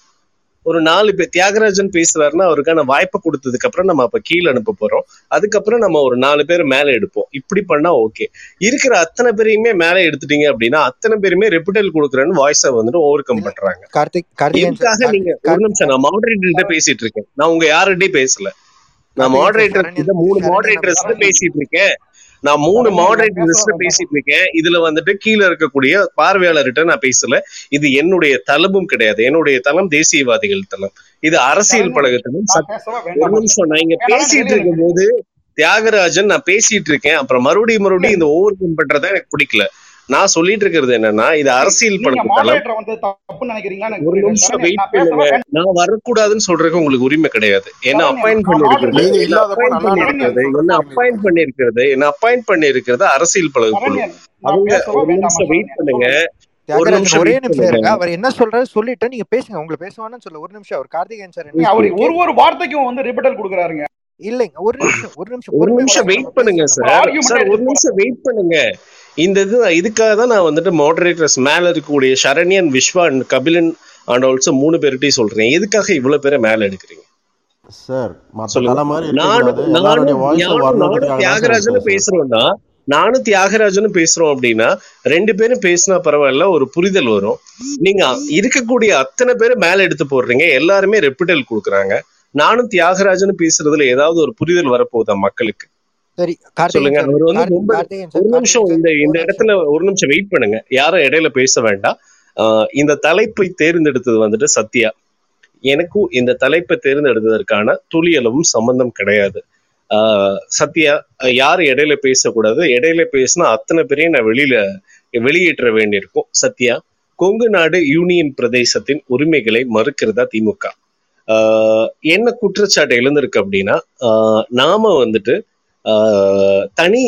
ஒரு நாலு பேர் தியாகராஜன் பேசுறாருன்னா அவருக்கான வாய்ப்பை கொடுத்ததுக்கு அப்புறம் நம்ம அப்ப கீழே அனுப்ப போறோம். அதுக்கப்புறம் நம்ம ஒரு நாலு பேர் மேல எடுப்போம். இப்படி பண்ணா ஓகே. இருக்கிற அத்தனை பேரையுமே மேல எடுத்துட்டீங்க அப்படின்னா அத்தனை பேருமே ரெப்புடல் கொடுக்குறேன்னு வாய்ஸை வந்துட்டு ஓவர் கம் பண்றாங்க. கார்த்திக் நீங்க ஒரு நிமிஷம் நான் மாடரேட்டர் கிட்ட பேசிட்டு இருக்கேன். நான் உங்க யார்கிட்டயும் பேசல. நான் மாடரேட்டர் மூணு மாடரேட்டர்ஸ் பேசிட்டு இருக்கேன். நான் மூணு வேண்டாமா பேசிட்டு இருக்கேன் இதுல வந்துட்டு கீழே இருக்கக்கூடிய பார்வையாளர்கிட்ட நான் பேசல. இது என்னுடைய தளமும் கிடையாது. என்னுடைய தளம் தேசியவாதிகள் தளம். இது அரசியல் பேசவா ஒரு வேண்டாமா. நிமிஷம் நான் இங்க பேசிட்டு வெளியே இருக்கும் போது தியாகராஜன் நான் பேசிட்டு இருக்கேன் அப்புறம் மறுபடியும் மறுபடியும் இந்த ஓவர் பண்றதா எனக்கு பிடிக்கல. நான் சொல்லிட்டு இருக்கிறது என்னன்னா இது அரசியல் எனக்கு ஒரு நிமிஷம் வெயிட் நான் பண்ணுங்க. நான் வரக்கூடாதுன்னு சொல்றதுக்கு உங்களுக்கு உரிமை கிடையாது. என்ன சரண்யன் அப்பாயிண்ட் நான் பண்ணி இருக்கிறது மாடரேட்டர் நீங்க என்ன இல்லாதப்ப அப்பாயிண்ட் நல்லா பண்ணி சரண்யன் இருக்கிறது நடக்காதுன்னு என்ன சொல்ற மாதிரி அப்பாயிண்ட் இருக்கு பண்ணி இருக்கிறது என்ன அப்பாயிண்ட் பண்ணி இருக்கிறது அரசியல் பழகு குழு. சரண்யன் நான் அவங்க ஒரு நிமிஷம் வெயிட் பண்ணுங்க. தியாகராஜன் நிமிஷம் ஒரே நிமிஷம் இருங்க. அவர் என்ன சொல்றாரு சொல்லிட்டு நீங்க பேசுங்க. உங்களை பேசுவான்னு சொல்ல ஒரு நிமிஷம். அவர் கார்த்திகேயன் சார் அவர் ஒரு ஒரு வார்த்தைக்கும் வந்து ரிப்பட்டல் கொடுக்குறாருங்க. இல்லைங்க. ஒரு நிமிஷம். ஒரு நிமிஷம். ஒரு நிமிஷம் வெயிட் பண்ணுங்க சார் ஒரு நிமிஷம் வெயிட் பண்ணுங்க. இந்த இது இதுக்காக தான் நான் வந்துட்டு மாடரேட்டர்ஸ் மேல இருக்கக்கூடிய Saranyan Viswa and Kabilan and also மூணு பேர்கிட்டயும் சொல்றேன். எதுக்காக இவ்வளவு பேரை மேல எடுக்கிறீங்க? சார் தியாகராஜனும் பேசுறோம்னா நானும் தியாகராஜனும் பேசுறோம் அப்படின்னா ரெண்டு பேரும் பேசினா பரவாயில்ல ஒரு புரிதல் வரும். நீங்க இருக்கக்கூடிய அத்தனை பேரும் மேல எடுத்து போடுறீங்க. எல்லாருமே ரெப்பிட்டல் கொடுக்குறாங்க. நானும் தியாகராஜனும் பேசுறதுல ஏதாவது ஒரு புரிதல் வரப்போகுதா மக்களுக்கு? சரி சொல்லுங்க. அவர் வந்து ரொம்ப ஒரு நிமிஷம் இந்த இந்த இடத்துல ஒரு நிமிஷம் வெயிட் பண்ணுங்க. யாரும் இடையில பேச வேண்டாம். இந்த தலைப்பை தேர்ந்தெடுத்தது வந்துட்டு சத்யா. எனக்கும் இந்த தலைப்பை தேர்ந்தெடுத்ததற்கான துளியளவும் சம்பந்தம் கிடையாது. சத்யா யாரு இடையில பேசக்கூடாது? இடையில பேசினா அத்தனை பேரையும் நான் வெளியில வெளியேற்ற வேண்டியிருக்கும். சத்யா கொங்கு நாடு யூனியன் பிரதேசத்தின் உரிமைகளை மறுக்கிறதா திமுக? ஆஹ் என்ன குற்றச்சாட்டு எழுந்திருக்கு அப்படின்னா ஆஹ் நாம வந்துட்டு தனி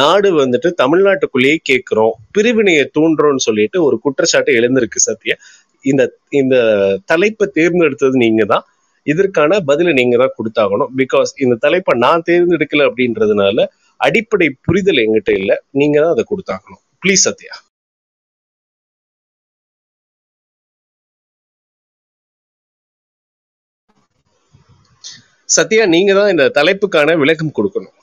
நாடு வந்துட்டு தமிழ்நாட்டுக்குள்ளேயே கேட்கிறோம் பிரிவினையை தூண்டுறோம்னு சொல்லிட்டு ஒரு குற்றச்சாட்டு எழுந்திருக்கு சத்யா. இந்த இந்த தலைப்பை தேர்ந்தெடுத்தது நீங்க தான் இதற்கான பதிலை நீங்க தான் கொடுத்தாகணும். பிகாஸ் இந்த தலைப்பை நான் தேர்ந்தெடுக்கல அப்படின்றதுனால அடிப்படை புரிதல் எங்கிட்ட இல்ல. நீங்க தான் அதை கொடுத்தாகணும். ப்ளீஸ் சத்யா. சத்யா நீங்க தான் இந்த தலைப்புக்கான விளக்கம் கொடுக்கணும்.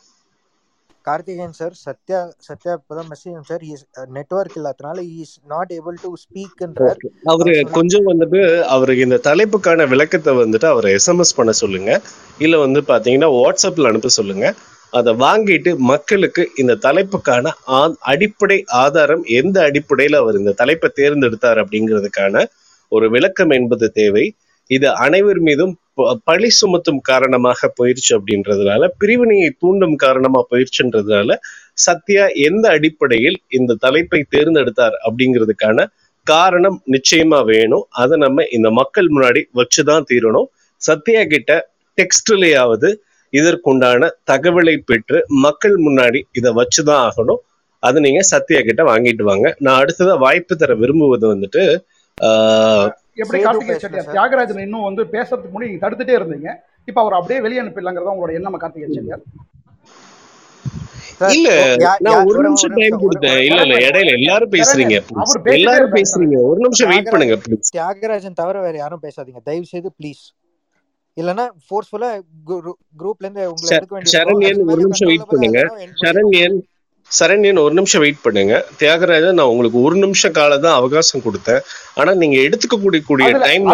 கார்த்திகேயன் சார் சத்யா சத்யா இப்பதான் மெசேஜ் சார் இஸ் நெட்வொர்க் இல்லாதனால இஸ் நாட் ஏபிள் டு ஸ்பீக்ன்றார். அவரு கொஞ்சம் வந்துட்டு அவருக்கு இந்த தலைப்புக்கான விளக்கத்தை வந்துட்டு அவரை எஸ்எம்எஸ் பண்ண சொல்லுங்க. இல்ல வந்து பாத்தீங்கன்னா வாட்ஸ்அப்ல அனுப்ப சொல்லுங்க. அதை வாங்கிட்டு மக்களுக்கு இந்த தலைப்புக்கான ஆ- அடிப்படை ஆதாரம் எந்த அடிப்படையில அவர் இந்த தலைப்பை தேர்ந்தெடுத்தார் அப்படிங்கிறதுக்கான ஒரு விளக்கம் என்பது தேவை. இது அனைவர் மீதும் பழி சுமத்தும் காரணமாக போயிருச்சு அப்படின்றதுனால பிரிவினையை தூண்டும் காரணமா போயிருச்சுன்றதுனால சத்யா எந்த அடிப்படையில் இந்த தலைப்பை தேர்ந்தெடுத்தார் அப்படிங்கிறதுக்கான காரணம் நிச்சயமா வேணும். அதை நம்ம இந்த மக்கள் முன்னாடி வச்சுதான் தீரணும். சத்யா கிட்ட டெக்ஸ்ட்லேயாவது இதற்குண்டான தகவலை பெற்று மக்கள் முன்னாடி இதை வச்சுதான் ஆகணும். அது நீங்க சத்யா கிட்ட வாங்கிட்டு வாங்க. நான் அடுத்ததா வாய்ப்பு தர விரும்புவது வந்துட்டு ஆஹ் எப்படி பேசுறேன் செட்டியார் தியாகராஜன் இன்னும் வந்து பேசுறதுக்கு முன்னாடி நீங்க தடுத்துட்டே இருந்தீங்க. இப்ப அவர் அப்படியே வெளியே அனுப்பிடலாங்கிறதா உங்களோட எண்ணம் கார்த்திகேயன் செட்டியார்? இல்ல நான் ஒரு நிமிஷம் டைம் கொடுத்தேன். இல்ல இல்ல இடையில எல்லாரும் பேசுறீங்க. எல்லாரும் பேசுறீங்க. ஒரு நிமிஷம் வெயிட் பண்ணுங்க தியாகராஜன் ப்ளீஸ் தியாகராஜன் தவிர வேற யாரும் பேசாதீங்க. தயவு செய்து ப்ளீஸ் இல்லைன்னா ஃபோர்ஸ்ஃபுல்லா குரூப்ல இருந்து உங்களை எடுக்க வேண்டியிருக்கும். சரண்யன் ஒரு நிமிஷம் வெயிட் பண்ணுங்க. சரண்யன் சரண்யன் ஒரு நிமிஷம் வெயிட் பண்ணுங்க. தியாகராஜன் நான் உங்களுக்கு ஒரு நிமிஷம் காலம் தான் அவகாசம் கொடுத்தேன். ஆனா நீங்க எடுத்துக்கக்கூடிய கூடிய அதுல டைம்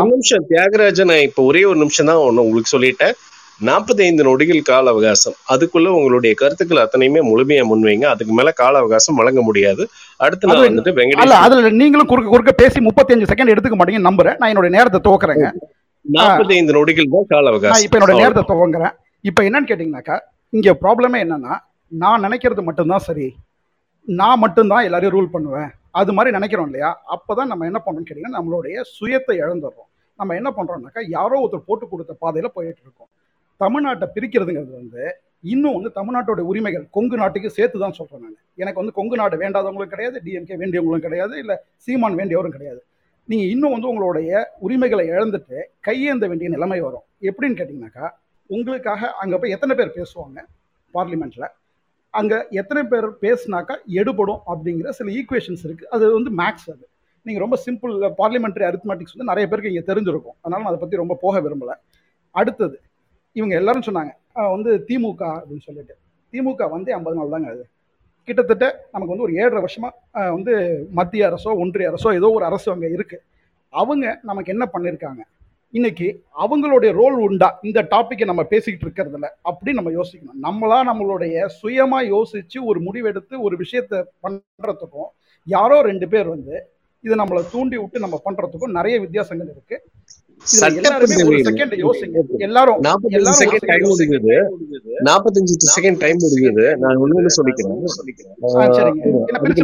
ஒரு நிமிஷம் தியாகராஜன் நான் இப்ப ஒரே ஒரு நிமிஷம் தான் ஒண்ணு உங்களுக்கு சொல்லிட்டேன். நாற்பத்தைந்து நொடிகள் கால அவகாசம். அதுக்குள்ள உங்களுடைய கருத்துக்கள் அத்தனையுமே முழுமையா முன்வைங்க. அதுக்கு மேல கால அவகாசம் வழங்க முடியாது. அடுத்து நான் வந்துட்டு வெங்கடேஷ் அதுல நீங்களும் குறுக்க குறுக்க பேசி முப்பத்தஞ்சு செகண்ட் எடுத்துக்க மாட்டீங்க நம்புறேன். நான் என்னோட நேரத்தை துவக்குறேங்க. ஆ, நாற்பத்தைந்து நொடிகள் தான் கால அவகாசம் இப்ப என்னோட நேரத்தை துவங்குறேன். இப்ப என்னன்னு கேட்டீங்கன்னாக்கா இங்கே ப்ராப்ளமே என்னன்னா நான் நினைக்கிறது மட்டும்தான் சரி. நான் மட்டும்தான் எல்லாரையும் ரூல் பண்ணுவேன். அது மாதிரி நினைக்கிறோம் இல்லையா? அப்போ தான் நம்ம என்ன பண்ணணும்னு கேட்டிங்கன்னா நம்மளுடைய சுயத்தை இழந்துடுறோம். நம்ம என்ன பண்ணுறோம்னாக்கா யாரோ ஒருத்தர் போட்டு கொடுத்த பாதையில் போயிட்டு இருக்கோம். தமிழ்நாட்டை பிரிக்கிறதுங்கிறது வந்து இன்னும் வந்து தமிழ்நாட்டோட உரிமைகள் கொங்கு நாட்டுக்கு சேர்த்து தான் சொல்கிறேன் நான். எனக்கு வந்து கொங்கு நாடு வேண்டாதவங்களும் கிடையாது டிஎம்கே வேண்டியவங்களும் கிடையாது இல்லை சீமான் வேண்டியவரும் கிடையாது. நீங்கள் இன்னும் வந்து உங்களுடைய உரிமைகளை இழந்துட்டு கையேந்த வேண்டிய நிலைமை வரும். எப்படின்னு கேட்டிங்கனாக்கா உங்களுக்காக அங்கே போய் எத்தனை பேர் பேசுவாங்க? பார்லிமெண்ட்டில் அங்கே எத்தனை பேர் பேசுனாக்கா எடுபடும் அப்படிங்கிற சில ஈக்குவேஷன்ஸ் இருக்குது அது வந்து மேக்ஸ் அது. நீங்கள் ரொம்ப சிம்பிள் பார்லிமெண்ட்ரி அரித்மெட்டிக்ஸ் வந்து நிறைய பேருக்கு இங்கே தெரிஞ்சிருக்கும். அதனால நான் அதை பற்றி ரொம்ப போக விரும்பலை. அடுத்தது இவங்க எல்லாரும் சொன்னாங்க வந்து திமுக அப்படின்னு சொல்லிட்டு. திமுக வந்து ஐம்பது நாள் தாங்க அது. கிட்டத்தட்ட நமக்கு வந்து ஒரு ஏழரை வருஷமாக வந்து மத்திய அரசோ ஒன்றிய அரசோ ஏதோ ஒரு அரசு அங்கே இருக்குது அவங்க நமக்கு என்ன பண்ணியிருக்காங்க இன்னைக்கு அவங்களுடைய ரோல் உண்டா? இந்த டாப்பிக்கை நம்ம பேசிக்கிட்டு இருக்கிறதுல. அப்படி நம்ம யோசிக்கணும். நம்மளா நம்மளுடைய சுயமா யோசிச்சு ஒரு முடிவெடுத்து ஒரு விஷயத்த பண்றதுக்கும் யாரோ ரெண்டு பேர் வந்து இதை நம்மளை தூண்டி விட்டு நம்ம பண்றதுக்கும் நிறைய வித்தியாசங்கள் இருக்கு. நாற்பத்தஞ்சு செகண்ட் டைம் முடிஞ்சது நான் ஒண்ணு சொல்லிக்கிறேன்.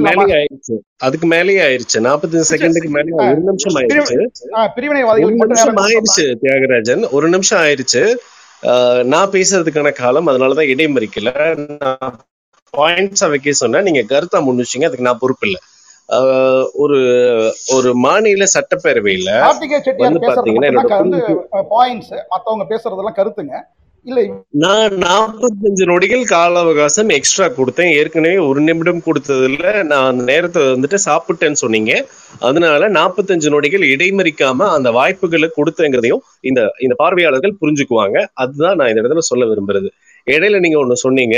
மேலேயே ஆயிடுச்சு. அதுக்கு மேலேயே ஆயிடுச்சு. நாற்பத்தஞ்சு செகண்டுக்கு மேலே ஒரு நிமிஷம் பிரிவு ஆயிடுச்சு. ஆ, ஒரு பிரிவினைவாதிகளுக்கு மட்டும் நிமிஷம் நேரம் ஆயிடுச்சு கொடுத்தோம்னா தியாகராஜன். ஒரு நிமிஷம் ஆயிடுச்சு. ஆஹ் நான் பேசுறதுக்கான காலம் அதனாலதான் இடைமறிக்கல. நான் பாயிண்ட்ஸா வைக்க சொன்னா நீங்க கருத்தா முன் வச்சீங்க அதுக்கு நான் பொறுப்பு இல்லை. ஒரு ஒரு மாநில சட்டப்பேரவையில வந்து பாத்தீங்கன்னா மத்தவங்க பேசுறதெல்லாம் கருத்துங்க. இல்ல நான் நாற்பத்தஞ்சு நொடிகள் கால அவகாசம் எக்ஸ்ட்ரா கொடுத்தேன். ஏற்கனவே ஒரு நிமிடம் கொடுத்ததுல நான் அந்த நேரத்தை வந்துட்டு சாப்பிட்டேன்னு சொன்னீங்க. அதனால நாற்பத்தஞ்சு நொடிகள் இடைமறிக்காம அந்த வாய்ப்புகளை கொடுத்தேங்கிறதையும் இந்த இந்த பார்வையாளர்கள் புரிஞ்சுக்குவாங்க. அதுதான் நான் இந்த இடத்துல சொல்ல விரும்புறது. இடையில நீங்க ஒண்ணு சொன்னீங்க.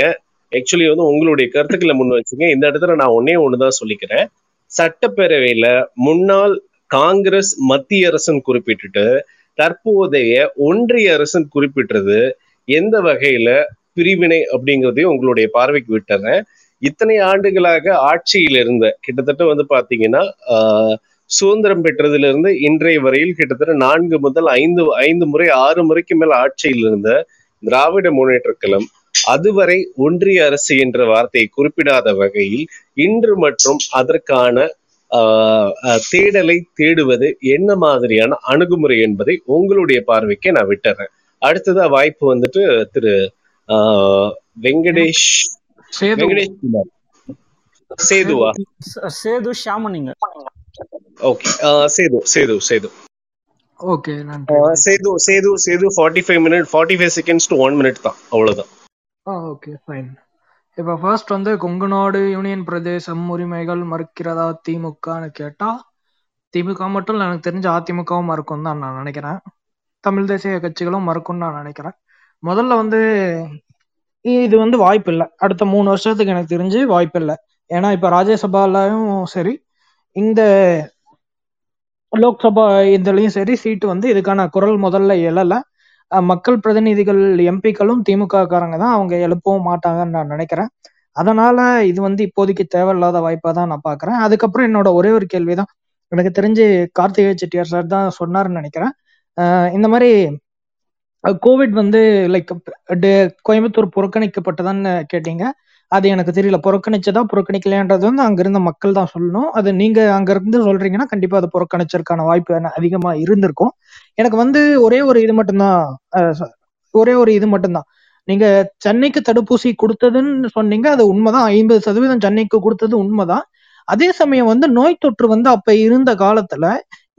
ஆக்சுவலி வந்து உங்களுடைய கருத்துக்களை முன் வச்சீங்க. இந்த இடத்துல நான் ஒன்னே ஒண்ணுதான் சொல்லிக்கிறேன். சட்டப்பேரவையில முன்னாள் காங்கிரஸ் மத்திய அரசுன்னு குறிப்பிட்டுட்டு தற்போதைய ஒன்றிய அரசுன்னு குறிப்பிட்டது எந்த வகையில பிரிவினை அப்படிங்கிறதையும் உங்களுடைய பார்வைக்கு விட்டுறேன். இத்தனை ஆண்டுகளாக ஆட்சியில் இருந்த கிட்டத்தட்ட வந்து பாத்தீங்கன்னா ஆஹ், சுதந்திரம் பெற்றதுல இருந்து இன்றைய வரையில் கிட்டத்தட்ட நான்கு முதல் ஐந்து ஐந்து முறை ஆறு முறைக்கு மேல் ஆட்சியில் இருந்த திராவிட முன்னேற்ற கழகம் அதுவரை ஒன்றிய அரசு என்ற வார்த்தையை குறிப்பிடாத வகையில் இன்று மற்றும் அதற்கான தேடலை தேடுவது என்ன மாதிரியான அணுகுமுறை என்பதை உங்களுடைய பார்வைக்கு நான் விட்டுறேன். அடுத்ததா வாய்ப்பு வந்துட்டு திரு வெங்கடேஷ் வெங்கடேஷ் குமார். சேதுவா? Sethu ஷாமனிங்க okay Sethu Sethu Sethu. Okay Sethu Sethu Sethu forty five minute forty five seconds to one minute தான் அவ்வளவுதான். ஆ ஓகே ஃபைன் இப்போ ஃபர்ஸ்ட் வந்து கொங்குநாடு யூனியன் பிரதேசம் உரிமைகள் மறுக்கிறதா திமுகன்னு கேட்டா திமுக மட்டும் இல்ல, எனக்கு தெரிஞ்ச அதிமுகவும் மறுக்கும் தான் நான் நினைக்கிறேன். தமிழ் தேசிய கட்சிகளும் மறுக்கும்னு நான் நினைக்கிறேன். முதல்ல வந்து இது வந்து வாய்ப்பு இல்லை. அடுத்த மூணு வருஷத்துக்கு எனக்கு தெரிஞ்சு வாய்ப்பு இல்லை. ஏன்னா இப்ப ராஜ்யசபாலையும் சரி இந்த லோக்சபா இதுலயும் சரி சீட்டு வந்து இதுக்கான குரல் முதல்ல எழல. மக்கள் பிரதிநிதிகள் எம்பிக்களும் திமுக காரங்க தான் அவங்க எழுப்பவும் மாட்டாங்கன்னு நான் நினைக்கிறேன். அதனால இது வந்து இப்போதைக்கு தேவையில்லாத வாய்ப்பா தான் நான் பாக்குறேன் அதுக்கப்புறம் என்னோட ஒரே ஒரு கேள்விதான். எனக்கு தெரிஞ்சு கார்த்திகேய செட்டியார் சார் தான் சொன்னாருன்னு நினைக்கிறேன். இந்த மாதிரி கோவிட் வந்து லைக் கோயம்புத்தூர் புறக்கணிக்கப்பட்டதான்னு கேட்டீங்க. அது எனக்கு தெரியல. புறக்கணிச்சதா புறக்கணிக்கலையான்றது வந்து அங்கிருந்த மக்கள் தான் சொல்லணும். அது நீங்க அங்க இருந்து சொல்றீங்கன்னா கண்டிப்பா அது புறக்கணிச்சதுக்கான வாய்ப்பு அதிகமா இருந்திருக்கும். எனக்கு வந்து ஒரே ஒரு இது மட்டும்தான் ஒரே ஒரு இது மட்டும்தான். நீங்க சென்னைக்கு தடுப்பூசி கொடுத்ததுன்னு சொன்னீங்க அது உண்மைதான். ஐம்பது சதவீதம் சென்னைக்கு கொடுத்தது உண்மைதான். அதே சமயம் வந்து நோய் தொற்று வந்து அப்ப இருந்த காலத்துல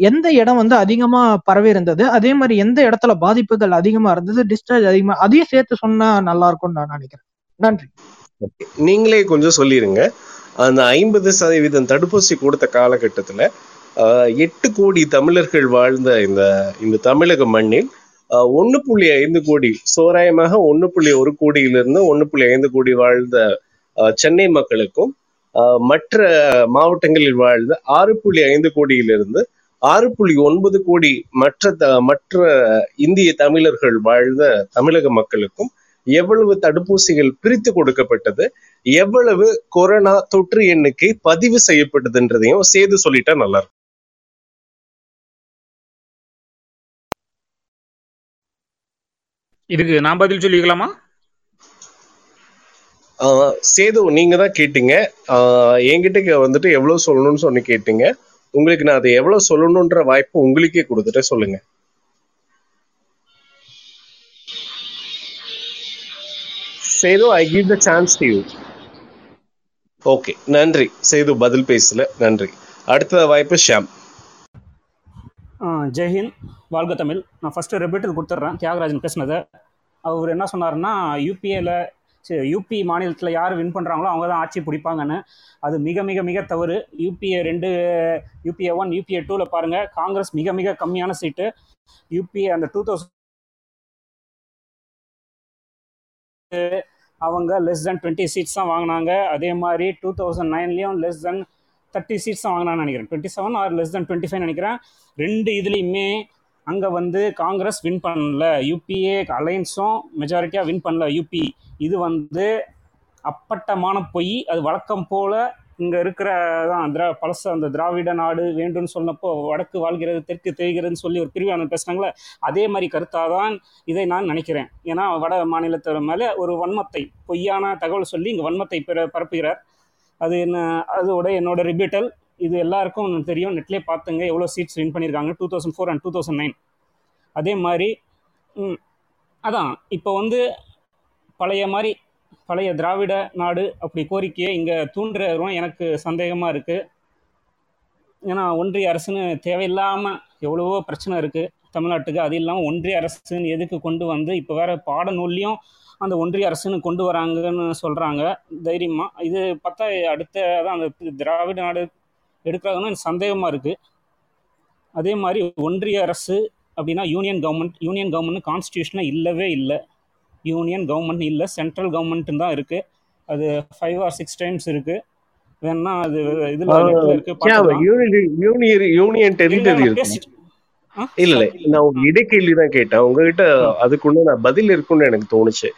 எந்த இடம் வந்து அதிகமா பரவி இருந்தது? அதே மாதிரி எந்த இடத்துல பாதிப்புகள் அதிகமா இருந்தது? டிஸ்சார்ஜ் அதிகமா அதையும் சேர்த்து சொன்னா நல்லா இருக்கும்னு நான் நினைக்கிறேன். நன்றி. நீங்களே கொஞ்சம் சொல்லிருங்க. அந்த ஐம்பது சதவீதம் தடுப்பூசி கொடுத்த காலகட்டத்துல எட்டு கோடி தமிழர்கள் வாழ்ந்த இந்த இந்த தமிழக மண்ணில் ஆஹ், புள்ளி ஐந்து கோடி சோராயமாக ஒன்னு புள்ளி ஒரு கோடியிலிருந்து ஒன்னு புள்ளி ஐந்து கோடி வாழ்ந்த ஆஹ், சென்னை மக்களுக்கும் ஆஹ், மற்ற மாவட்டங்களில் வாழ்ந்த ஆறு புள்ளி ஐந்து கோடியிலிருந்து ஆறு புள்ளி ஒன்பது கோடி மற்ற த- மற்ற இந்திய தமிழர்கள் வாழ்ந்த தமிழக மக்களுக்கும் எவ்வளவு தடுப்பூசிகள் பிரித்து கொடுக்கப்பட்டது எவ்வளவு கொரோனா தொற்று எண்ணிக்கை பதிவு செய்யப்பட்டதுன்றதையும் சேது சொல்லிட்டா நல்லா இருக்கும். இதுக்கு நான் பதில் சொல்லிக்கலாமா? ஆஹ் சேது நீங்க தான் கேட்டீங்க என்கிட்ட வந்துட்டு எவ்வளவு சொல்லணும்னு சொன்னி கேட்டீங்க. உங்களுக்கு நான் அதை எவ்வளவு சொல்லணும்ன்ற வாய்ப்பு உங்களுக்கே கொடுத்துட்டேன் சொல்லுங்க. Sethu I give the chance to you okay நன்றி. சேது பதில் பேசல. நன்றி. அடுத்த வாய்ப்பு ஷியாம் ஜெய்ஹிந்த் வாழ்க தமிழ். நான் ஃபஸ்ட்டு ரெபிட்டல் கொடுத்துட்றேன். தியாகராஜன் பேசினதை. அவர் என்ன சொன்னாருன்னா யூபிஏல யூபி மாநிலத்தில் யார் வின் பண்ணுறாங்களோ அவங்க தான் ஆட்சி பிடிப்பாங்கன்னு. அது மிக மிக மிக தவறு. யூபிஏ ரெண்டு யூபிஏ ஒன் யூபிஏ டூவில் பாருங்கள் காங்கிரஸ் மிக மிக கம்மியான சீட்டு. யூபிஏ அந்த டூ தௌசண்ட் அவங்க லெஸ் தென் டுவெண்ட்டி சீட்ஸ் தான் வாங்கினாங்க. அதே மாதிரி டூ தௌசண்ட் நைன்லேயும் லெஸ் தென் தேர்ட்டி சீட்ஸ் தான் வாங்கினான்னு நினைக்கிறேன். Twenty seven or less than twenty five நினைக்கிறேன். ரெண்டு இதுலேயுமே அங்கே வந்து காங்கிரஸ் வின் பண்ணல. யூபிஏ அலைன்ஸும் மெஜாரிட்டியாக வின் பண்ணல. யூபி இது வந்து அப்பட்டமான பொய். அது வழக்கம் போல் இங்கே இருக்கிற தான் திரா பழச அந்த திராவிட நாடு வேண்டும்னு சொன்னப்போ வடக்கு வாழ்கிறது தெற்கு தெரிகிறதுன்னு சொல்லி ஒரு பிரிவான பேசுனாங்களே அதே மாதிரி கருத்தாக தான் இதை நான் நினைக்கிறேன். ஏன்னா வட மாநிலத்தின் மேலே ஒரு வன்மத்தை பொய்யான தகவல் சொல்லி இங்கே வன்மத்தை பிற பரப்புகிறார். அது என்ன அதோட என்னோட ரிபிட்டல் இது எல்லாருக்கும் தெரியும். நெட்லேயே பார்த்துங்க எவ்வளோ சீட்ஸ் வின் பண்ணியிருக்காங்க. Two thousand four and two thousand nine அதே மாதிரி அதான் இப்போ வந்து பழைய மாதிரி பழைய திராவிட நாடு அப்படி கோரிக்கையை இங்கே தூண்டுறதும் எனக்கு சந்தேகமாக இருக்குது ஏன்னா ஒன்றிய அரசுன்னு தேவையில்லாமல் எவ்வளவோ பிரச்சனை இருக்குது தமிழ்நாட்டுக்கு. அது இல்லாமல் ஒன்றிய அரசுன்னு எதுக்கு கொண்டு வந்து இப்போ வேறு பாடநூல்லையும் அந்த ஒன்றிய அரசுன்னு கொண்டு வராங்கன்னு சொல்கிறாங்க தைரியமாக இது பார்த்தா அடுத்த அதான் அந்த திராவிட நாடு எடுக்கிறாங்கன்னு எனக்கு சந்தேகமாக இருக்குது அதே மாதிரி ஒன்றிய அரசு அப்படின்னா யூனியன் கவர்மெண்ட் யூனியன் கவர்மெண்ட் கான்ஸ்டியூஷனில் இல்லவே இல்லை. யூனியன் கவர்மெண்ட் இல்லை சென்ட்ரல் கவர்மெண்ட் தான் இருக்குது அது ஃபைவ் ஆர் சிக்ஸ் டைம்ஸ் இருக்குது வேணா அது இதில் யூனியன் யூனியன் டெரிட்டரி ஆ? இல்ல இல்ல. நான் இடைக்கேள்வி தான் கேட்டேன். உங்ககிட்ட அதுக்குள்ள நான் பதில் இருக்கும்னு எனக்கு தோணுச்சு.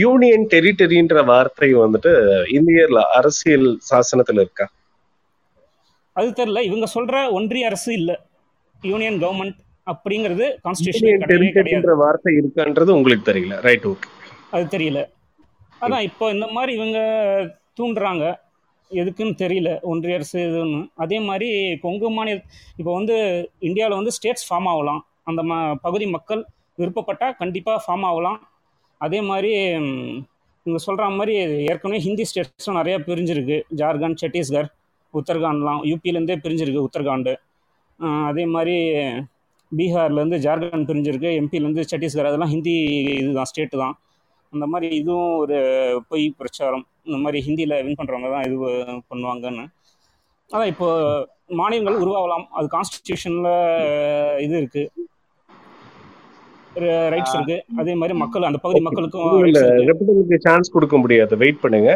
யூனியன் டெரிட்டரின்ற வார்த்தை வந்துட்டு இந்தியர்ல அரசியல் சாசனத்துல இருக்கா? அது தெரில இவங்க சொல்கிற ஒன்றிய அரசு இல்லை. யூனியன் கவர்மெண்ட் அப்படிங்கிறது டெரிட்டரின்ற வார்த்தை இருக்கான்றது உங்களுக்கு தெரியல. ரைட் ஓகே அது தெரியல. அதான் இப்போ இந்த மாதிரி இவங்க தூண்டுறாங்க. எதுக்குன்னு தெரியல. ஒன்றிய அரசு இதுன்னு அதே மாதிரி கொங்கு மாநில இப்போ வந்து இந்தியாவில் வந்து ஸ்டேட்ஸ் ஃபார்ம் ஆகலாம். அந்த ம பகுதி மக்கள் விருப்பப்பட்டால் கண்டிப்பாக ஃபார்ம் ஆகலாம். அதே மாதிரி நீங்கள் இவங்க சொல்கிற மாதிரி ஏற்கனவே ஹிந்தி ஸ்டேட்ஸும் நிறையா பிரிஞ்சிருக்கு. ஜார்க்கண்ட் சத்தீஸ்கர் உத்தரகாண்ட்லாம் யூபியிலேருந்தே பிரிஞ்சிருக்கு உத்தரகாண்டு. அதே மாதிரி பீகார்லேருந்து ஜார்க்கண்ட் பிரிஞ்சிருக்கு எம்பிலேருந்து சத்தீஸ்கர். அதெல்லாம் ஹிந்தி இதுதான் ஸ்டேட்டு தான். அந்த மாதிரி இதுவும் ஒரு பொய் பிரச்சாரம். இந்த மாதிரி ஹிந்தியில் வின் பண்ணுறவங்க தான் இது பண்ணுவாங்கன்னு. அதான் இப்போ மாநிலங்கள் உருவாகலாம். அது கான்ஸ்டியூஷனில் இது இருக்குது ரைட்ஸ் இருக்கு. அதே மாதிரி மக்கள் அந்த பகுதி மக்களுக்கும் சான்ஸ் கொடுக்க முடியாது. வெயிட் பண்ணுங்க.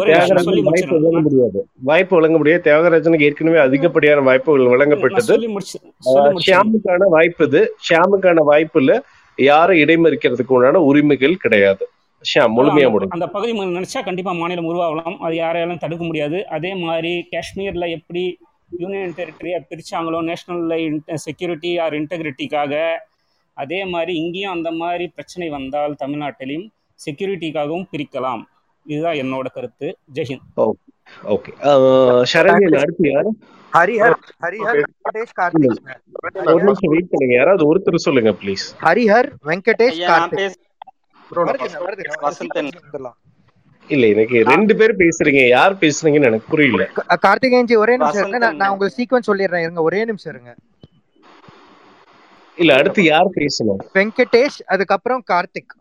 வழங்க முடியாது. வாய்ப்பு வழங்க முடியாது. தியாகராஜனுக்கு ஏற்கனவே அதிகப்படியான வாய்ப்புகள் வழங்கப்பட்டது. ஷியாமுக்கான வாய்ப்பு இது. ஷியாமுக்கான வாய்ப்புல யாரும் இடைமறிக்கிறதுக்கு உண்டான உரிமைகள் கிடையாது. முழுமையா முடியும் அந்த பகுதி நினைச்சா கண்டிப்பா மாநிலம் உருவாகலாம். அது யாராலும் தடுக்க முடியாது. அதே மாதிரி காஷ்மீர்ல எப்படி யூனியன் டெரிட்டரியை பிரிச்சாங்களோ நேஷனல் செக்யூரிட்டி ஆர் இன்டெகிரிட்டிக்காக அதே மாதிரி இங்கேயும் அந்த மாதிரி பிரச்சனை வந்தால் தமிழ்நாட்டிலையும் செக்யூரிட்டிக்காகவும் பிரிக்கலாம். இதுதான் என்னோட கருத்து. ஜெய்ஹிந்த் ஓகே. ஓகே சரண்யன் அடுத்து யாரு? ஹரிஹர் ஹரிஹர் வெங்கடேஷ் கார்த்திக். ஒரு நிமிஷம் வெயிட் பண்ணுங்க. யாராவது ஒருத்தர் சொல்லுங்க ப்ளீஸ் ஹரிஹர் வெங்கடேஷ் கார்த்திக். இல்ல எனக்கு ரெண்டு பேர் பேசுறீங்க. யார் பேசுறீங்கன்னு எனக்கு புரியல. கார்த்திகேயன்ஜி ஒரே நிமிஷம் இருங்க. நான் உங்களுக்கு சீக்வன்ஸ் சொல்லிடுறேன். இருங்க ஒரே நிமிஷம் இருங்க. இல்ல அடுத்து யார் பேசணும்? வெங்கடேஷ் அதுக்கப்புறம் கார்த்திக்.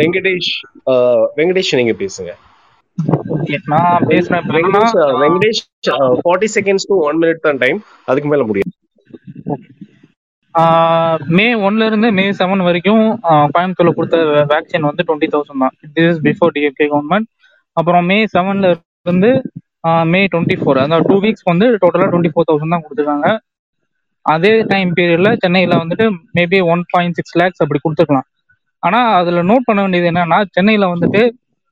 வெங்கடேஷ் வெங்கடேஷ் நீங்க பேசுங்க. ஓகே நான் பேசுறேன். Venkatesh forty seconds to one minute தான் டைம் அதுக்கு மேல முடியாது. ஆஹ் மே ஒன்ல இருந்து மே செவன் வரைக்கும் கோயம்புத்தூர்ல கொடுத்த வேக்சின் வந்து டுவெண்ட்டி தௌசண்ட் தான். This is before DFK government அப்புறம் மே செவன்ல இருந்து மே டுவெண்ட்டி ஃபோர் அந்த டூ வீக்ஸ் வந்து டோட்டலா டுவெண்ட்டி ஃபோர் தௌசண்ட் தான் கொடுத்துருக்காங்க. அதே டைம் பீரியட்ல சென்னையில வந்துட்டு maybe one point six lakhs அப்படி கொடுத்துருக்கலாம். ஆனா அதுல நோட் பண்ண வேண்டியது என்னன்னா சென்னையில வந்துட்டு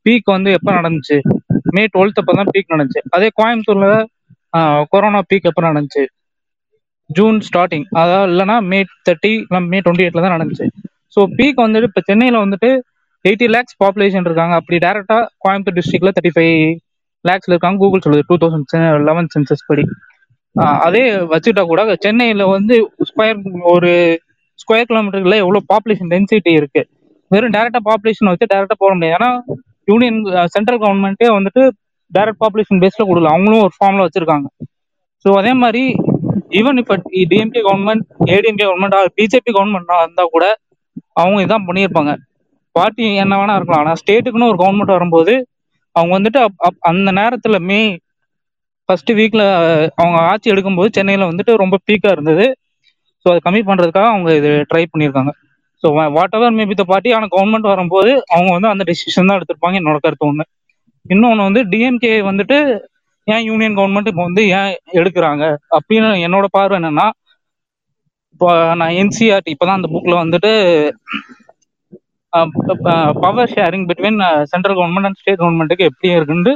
பீக் வந்து எப்போ நடந்துச்சு? மே டுவெல்த் அப்போ தான் பீக் நடந்துச்சு. அதே கோயம்புத்தூர்ல கொரோனா பீக் எப்போ நடந்துச்சு? ஜூன் ஸ்டார்டிங் அதாவது இல்லைன்னா மே தேர்ட்டி இல்லை மே டுவெண்ட்டி எயிட்ல தான் நடந்துச்சு. ஸோ பீக் வந்துட்டு இப்போ சென்னையில் வந்துட்டு எயிட்டி லேக்ஸ் பாப்புலேஷன் இருக்காங்க. அப்படி டேரெக்டாக கோயம்புத்தூர் டிஸ்ட்ரிக்ட்ல தேர்ட்டி ஃபைவ் லேக்ஸ்ல இருக்காங்க. கூகுள் சொல்லுது டூ தௌசண்ட் லெவன் சென்சஸ் படி. அதே வச்சுட்டா கூட சென்னையில் வந்து ஸ்கொயர் ஒரு ஸ்கொயர் கிலோமீட்டர்ல எவ்வளோ பாப்புலேஷன் டென்சிட்டி இருக்கு? வெறும் டேரக்டா பாப்புலேஷன் வச்சு டேரக்டா போக முடியாது. ஏன்னா யூனியன் சென்ட்ரல் கவர்மெண்ட்டே வந்துட்டு டேரக்ட் பாப்புலேஷன் பேஸ்ல கொடுக்கல. அவங்களும் ஒரு ஃபார்ம்ல வச்சிருக்காங்க. ஸோ அதே மாதிரி ஈவன் இப்போ DMK government ADMK government BJP government இருந்தா கூட அவங்க இதான் பண்ணியிருப்பாங்க. பார்ட்டி என்ன வேணா இருக்கலாம். ஆனால் ஸ்டேட்டுக்குன்னு ஒரு கவர்மெண்ட் வரும்போது அவங்க வந்துட்டு அப்- அப்- அந்த நேரத்துல மே ஃபர்ஸ்ட் வீக்ல அவங்க ஆட்சி எடுக்கும்போது சென்னையில வந்துட்டு ரொம்ப பீக்கா இருந்தது. ஸோ அதை கம்மி பண்றதுக்காக அவங்க இது ட்ரை பண்ணியிருக்காங்க. So whatever maybe the party ஆனால் கவர்மெண்ட் வரும்போது அவங்க வந்து அந்த டெசிஷன் தான் எடுத்திருப்பாங்க. என்னோட கருத்து ஒன்று இன்னொன்று வந்து டிஎம்கே வந்துட்டு ஏன் யூனியன் கவர்மெண்ட் இப்போ வந்து ஏன் எடுக்கிறாங்க? அப்படின்னு என்னோட பார்வை என்னன்னா இப்போ நான் என்சிஆர்டி இப்போதான் அந்த புக்ல வந்துட்டு power sharing between central government and state கவர்மெண்ட்டுக்கு எப்படி இருக்குன்னு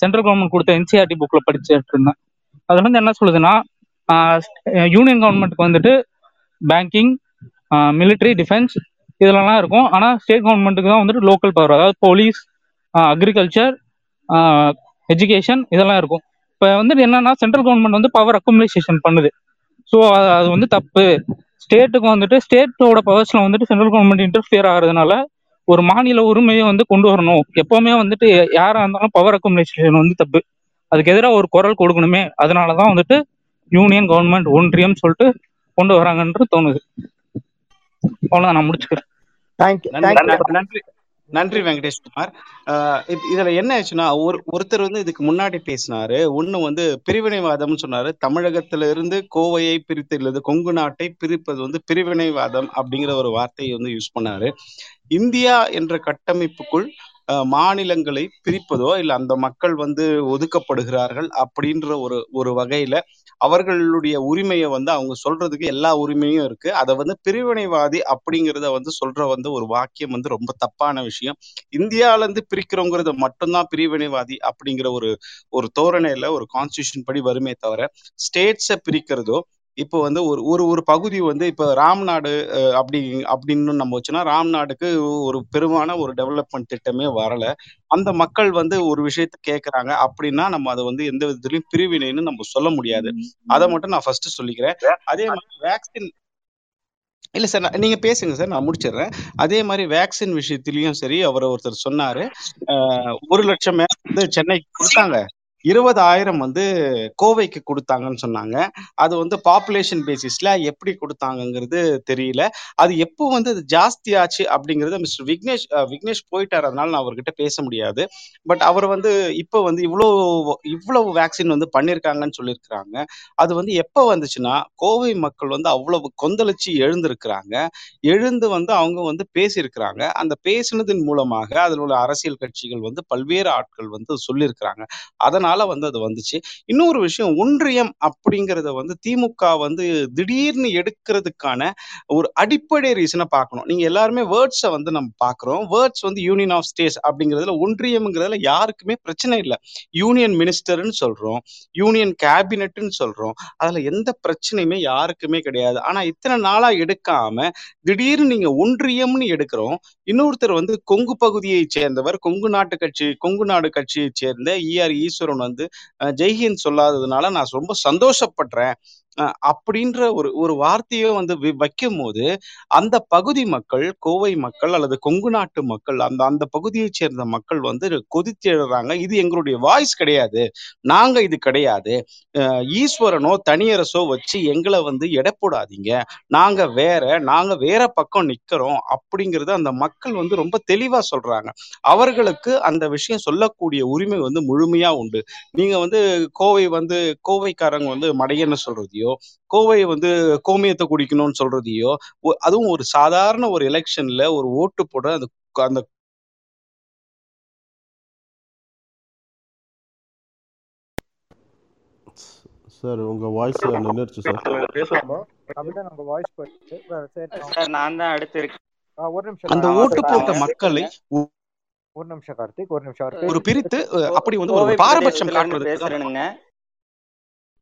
சென்ட்ரல் கவர்மெண்ட் கொடுத்த என்சிஆர்டி புக்கில் படிச்சுட்டு இருந்தேன். அதில் வந்து என்ன சொல்லுதுன்னா யூனியன் கவர்மெண்ட்டுக்கு வந்துட்டு பேங்கிங் மிலிட்ரி டிஃபென்ஸ் இதெல்லாம் இருக்கும். ஆனால் ஸ்டேட் கவர்மெண்ட்டுக்கு தான் வந்துட்டு லோக்கல் பவர் அதாவது போலீஸ் அக்ரிகல்ச்சர் எஜுகேஷன் இதெல்லாம் இருக்கும். இப்போ வந்துட்டு என்னன்னா சென்ட்ரல் கவர்மெண்ட் வந்து பவர் அக்குமுலேஷன் பண்ணுது. ஸோ அது அது வந்து தப்பு. ஸ்டேட்டுக்கு வந்துட்டு ஸ்டேட்டோட பவர்ஸில் வந்துட்டு சென்ட்ரல் கவர்மெண்ட் இன்டர்ஃபியர் ஆகிறதுனால ஒரு மாநில உரிமையை வந்து கொண்டு வரணும். எப்பவுமே வந்துட்டு யாரா இருந்தாலும் பவர் அக்குமுலேஷன் வந்து தப்பு. அதுக்கு எதிராக ஒரு குரல் கொடுக்கணுமே. அதனாலதான் வந்துட்டு யூனியன் கவர்மெண்ட் ஒன்றியம் சொல்லிட்டு கொண்டு வராங்கன்று தோணுது. அவ்வளவுதான் நான் முடிச்சுக்கிறேன். நன்றி. நன்றி. நன்றி வெங்கடேஷ் குமார் இதுல என்ன ஆச்சுன்னா ஒரு ஒருத்தர் வந்து இதுக்கு முன்னாடி பேசினாரு. ஒண்ணு வந்து பிரிவினைவாதம்னு சொன்னாரு. தமிழகத்துல இருந்து கோவையை பிரித்து இல்லது கொங்கு நாட்டை பிரிப்பது வந்து பிரிவினைவாதம் அப்படிங்கிற ஒரு வார்த்தையை வந்து யூஸ் பண்ணாரு. இந்தியா என்ற கட்டமைப்புக்குள் மாநிலங்களை பிரிப்பதோ இல்லை அந்த மக்கள் வந்து ஒதுக்கப்படுகிறார்கள் அப்படின்ற ஒரு ஒரு வகையில அவர்களுடைய உரிமையை வந்து அவங்க சொல்றதுக்கு எல்லா உரிமையும் இருக்கு. அதை வந்து பிரிவினைவாதி அப்படிங்கிறத வந்து சொல்ற வந்து ஒரு வாக்கியம் வந்து ரொம்ப தப்பான விஷயம். இந்தியாவிலேருந்து பிரிக்கிறோங்கிறது மட்டும்தான் பிரிவினைவாதி அப்படிங்கிற ஒரு ஒரு தோரணையில ஒரு கான்ஸ்டியூஷன் படி வருமே தவிர ஸ்டேட்ஸை பிரிக்கிறதோ இப்போ வந்து ஒரு ஒரு ஒரு பகுதி வந்து இப்போ ராம்நாடு அப்படி அப்படின்னு நம்ம வச்சோன்னா ராம்நாடுக்கு ஒரு பெருமான ஒரு டெவலப்மெண்ட் திட்டமே வரல. அந்த மக்கள் வந்து ஒரு விஷயத்த கேட்கறாங்க அப்படின்னா நம்ம அதை வந்து எந்த விதத்துலயும் பிரிவினைன்னு நம்ம சொல்ல முடியாது. அதை மட்டும் நான் ஃபர்ஸ்ட் சொல்லிக்கிறேன். அதே மாதிரி வேக்சின் இல்ல சார் நான்- நீங்க பேசுங்க சார் நான் முடிச்சிடுறேன். அதே மாதிரி வேக்சின் விஷயத்திலயும் சரி அவர் ஒருத்தர் சொன்னாரு. ஒரு லட்சம் மேலே வந்து சென்னைக்கு கொடுத்தாங்க. இருபதாயிரம் வந்து கோவைக்கு கொடுத்தாங்கன்னு சொன்னாங்க. அது வந்து பாப்புலேஷன் பேசிஸ்ல எப்படி கொடுத்தாங்கங்கிறது தெரியல. அது எப்போ வந்து அது ஜாஸ்தி ஆச்சு அப்படிங்கிறது மிஸ்டர் விக்னேஷ் விக்னேஷ் போயிட்டார். அதனால நான் அவர்கிட்ட பேச முடியாது. பட் அவர் வந்து இப்போ வந்து இவ்வளோ இவ்வளவு வேக்சின் வந்து பண்ணியிருக்காங்கன்னு சொல்லியிருக்கிறாங்க. அது வந்து எப்போ வந்துச்சுன்னா கோவை மக்கள் வந்து அவ்வளவு கொந்தளிச்சு எழுந்திருக்கிறாங்க. எழுந்து வந்து அவங்க வந்து பேசியிருக்கிறாங்க. அந்த பேசினதன் மூலமாக அதில் உள்ள அரசியல் கட்சிகள் வந்து பல்வேறு ஆட்கள் வந்து சொல்லியிருக்கிறாங்க. அதனால் வந்து அது வந்துச்சு. இன்னொரு விஷயம் ஒன்றியம் அப்படிங்கிறத வந்து திமுக வந்து திடீர்னு எடுக்கிறதுக்கான ஒரு அடிப்படை ரீசனை பார்க்கணும். நீங்க எல்லாருமே வேர்ட்ஸை வந்து நம்ம பார்க்குறோம். வேர்ட்ஸ் வந்து யூனியன் ஆஃப் ஸ்டேட்ஸ் அப்படிங்கிறதுல ஒன்றியம்ங்கிறதுல யாருக்குமே பிரச்சனை இல்லை. யூனியன் மினிஸ்டர்னு சொல்றோம். யூனியன் கேபினட்னு சொல்றோம். அதுல எந்த பிரச்சனையுமே யாருக்குமே கிடையாது. ஆனா இத்தனை நாளா எடுக்காம திடீர்னு நீங்க ஒன்றியம்னு எடுக்கிறோம். இன்னொருத்தர் வந்து கொங்கு பகுதியை சேர்ந்தவர். கொங்கு நாட்டு கட்சி கொங்கு நாடு கட்சியை சேர்ந்த ஈஆர் ஈஸ்வரன் வந்து ஜெய்ஹிந்த் சொல்லாததுனால நான் ரொம்ப சந்தோஷப்படுறேன். அப்படின்ற ஒரு ஒரு வார்த்தையை வந்து வைக்கும் போது அந்த பகுதி மக்கள் கோவை மக்கள் அல்லது கொங்கு நாட்டு மக்கள் அந்த அந்த பகுதியை சேர்ந்த மக்கள் வந்து கொதித்தெழுறாங்க இது எங்களுடைய வாய்ஸ் கிடையாது. நாங்க இது கிடையாது. ஈஸ்வரனோ தனியரசோ வச்சு எங்களை வந்து எடை போடாதீங்க. நாங்க வேற நாங்க வேற பக்கம் நிக்கிறோம் அப்படிங்கறத அந்த மக்கள் வந்து ரொம்ப தெளிவா சொல்றாங்க. அவர்களுக்கு அந்த விஷயம் சொல்லக்கூடிய உரிமை வந்து முழுமையா உண்டு. நீங்க வந்து கோவை வந்து கோவைக்காரங்க வந்து மடையன்னு சொல்றதையோ கோவை வந்து கோமியத்தை குடிக்கணும்னு சொல்றதையோ அதுவும் ஒரு சாதாரண ஒரு எலெக்ஷன்ல ஒரு ஓட்டு போட அந்த அந்த சார் உங்க வாய்ஸ் நின்றுச்சு சார். பேசலாமா? அப்படிதான் உங்க வாய்ஸ் போயிடுச்சு சரி நான் சார் நான் தான் அடுத்து இருக்கேன். ஒரு நிமிஷம் அந்த. ஓட்டு போட்ட மக்களை ஒரு நிமிஷம் கார்த்திக் ஒரு நிமிஷம் ஒரு பிரித்து அப்படி வந்து ஒரு பாரபட்சம் தான் பேசுறேனுங்க.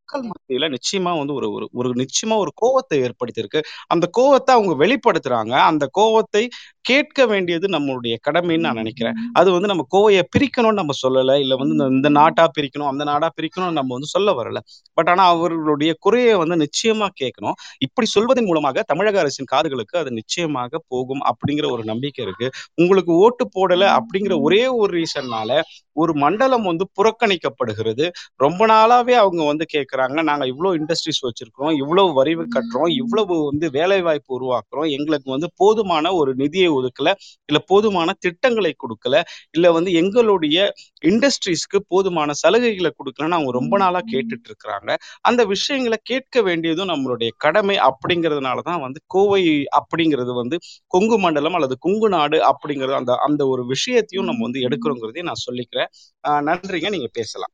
மக்கள் மத்தியில நிச்சயமா வந்து ஒரு ஒரு ஒரு நிச்சயமா ஒரு கோவத்தை ஏற்படுத்தியிருக்கு. அந்த கோவத்தை அவங்க வெளிப்படுத்துறாங்க. அந்த கோவத்தை கேட்க வேண்டியது நம்மளுடைய கடமைன்னு நான் நினைக்கிறேன். அது வந்து நம்ம கோவையை பிரிக்கணும்னு நம்ம சொல்லல இல்ல வந்து இந்த- இந்த நாட்டா பிரிக்கணும் அந்த நாடா பிரிக்கணும்னு நம்ம வந்து சொல்ல வரல. பட் ஆனா அவர்களுடைய குறையை வந்து நிச்சயமா கேட்கணும். இப்படி சொல்வதன் மூலமாக தமிழக அரசின் காதுகளுக்கு அது நிச்சயமாக போகும் அப்படிங்கிற ஒரு நம்பிக்கை இருக்கு. உங்களுக்கு ஓட்டு போடல அப்படிங்கிற ஒரே ஒரு ரீசன்னால ஒரு மண்டலம் வந்து புறக்கணிக்கப்படுகிறது. ரொம்ப நாளாவே அவங்க வந்து கேட்கறாங்க நாங்க இவ்வளவு இண்டஸ்ட்ரீஸ் வச்சிருக்கோம் இவ்வளவு வரி கட்டுறோம் இவ்வளவு வந்து வேலை வாய்ப்பு உருவாக்குறோம் எங்களுக்கு வந்து போதுமான ஒரு நிதியை ஒதுக்கல இல்ல போதுமான திட்டங்களை கொடுக்கல இல்ல வந்து எங்களுடைய இண்டஸ்ட்ரீஸ்க்கு போதுமான சலுகைகளை கொடுக்கலன்னு அவங்க ரொம்ப நாளா கேட்டுட்டு இருக்கிறாங்க அந்த விஷயங்களை கேட்க வேண்டியதும் நம்மளுடைய கடமை அப்படிங்கிறதுனால தான் வந்து கோவை அப்படிங்கிறது வந்து கொங்கு மண்டலம் அல்லது கொங்கு நாடு அப்படிங்கிறது அந்த அந்த ஒரு விஷயத்தையும் நம்ம வந்து எடுக்கிறோங்கிறதையும் நான் சொல்லிக்கிறேன். ஆஹ் நன்றிங்க. நீங்க பேசலாம்.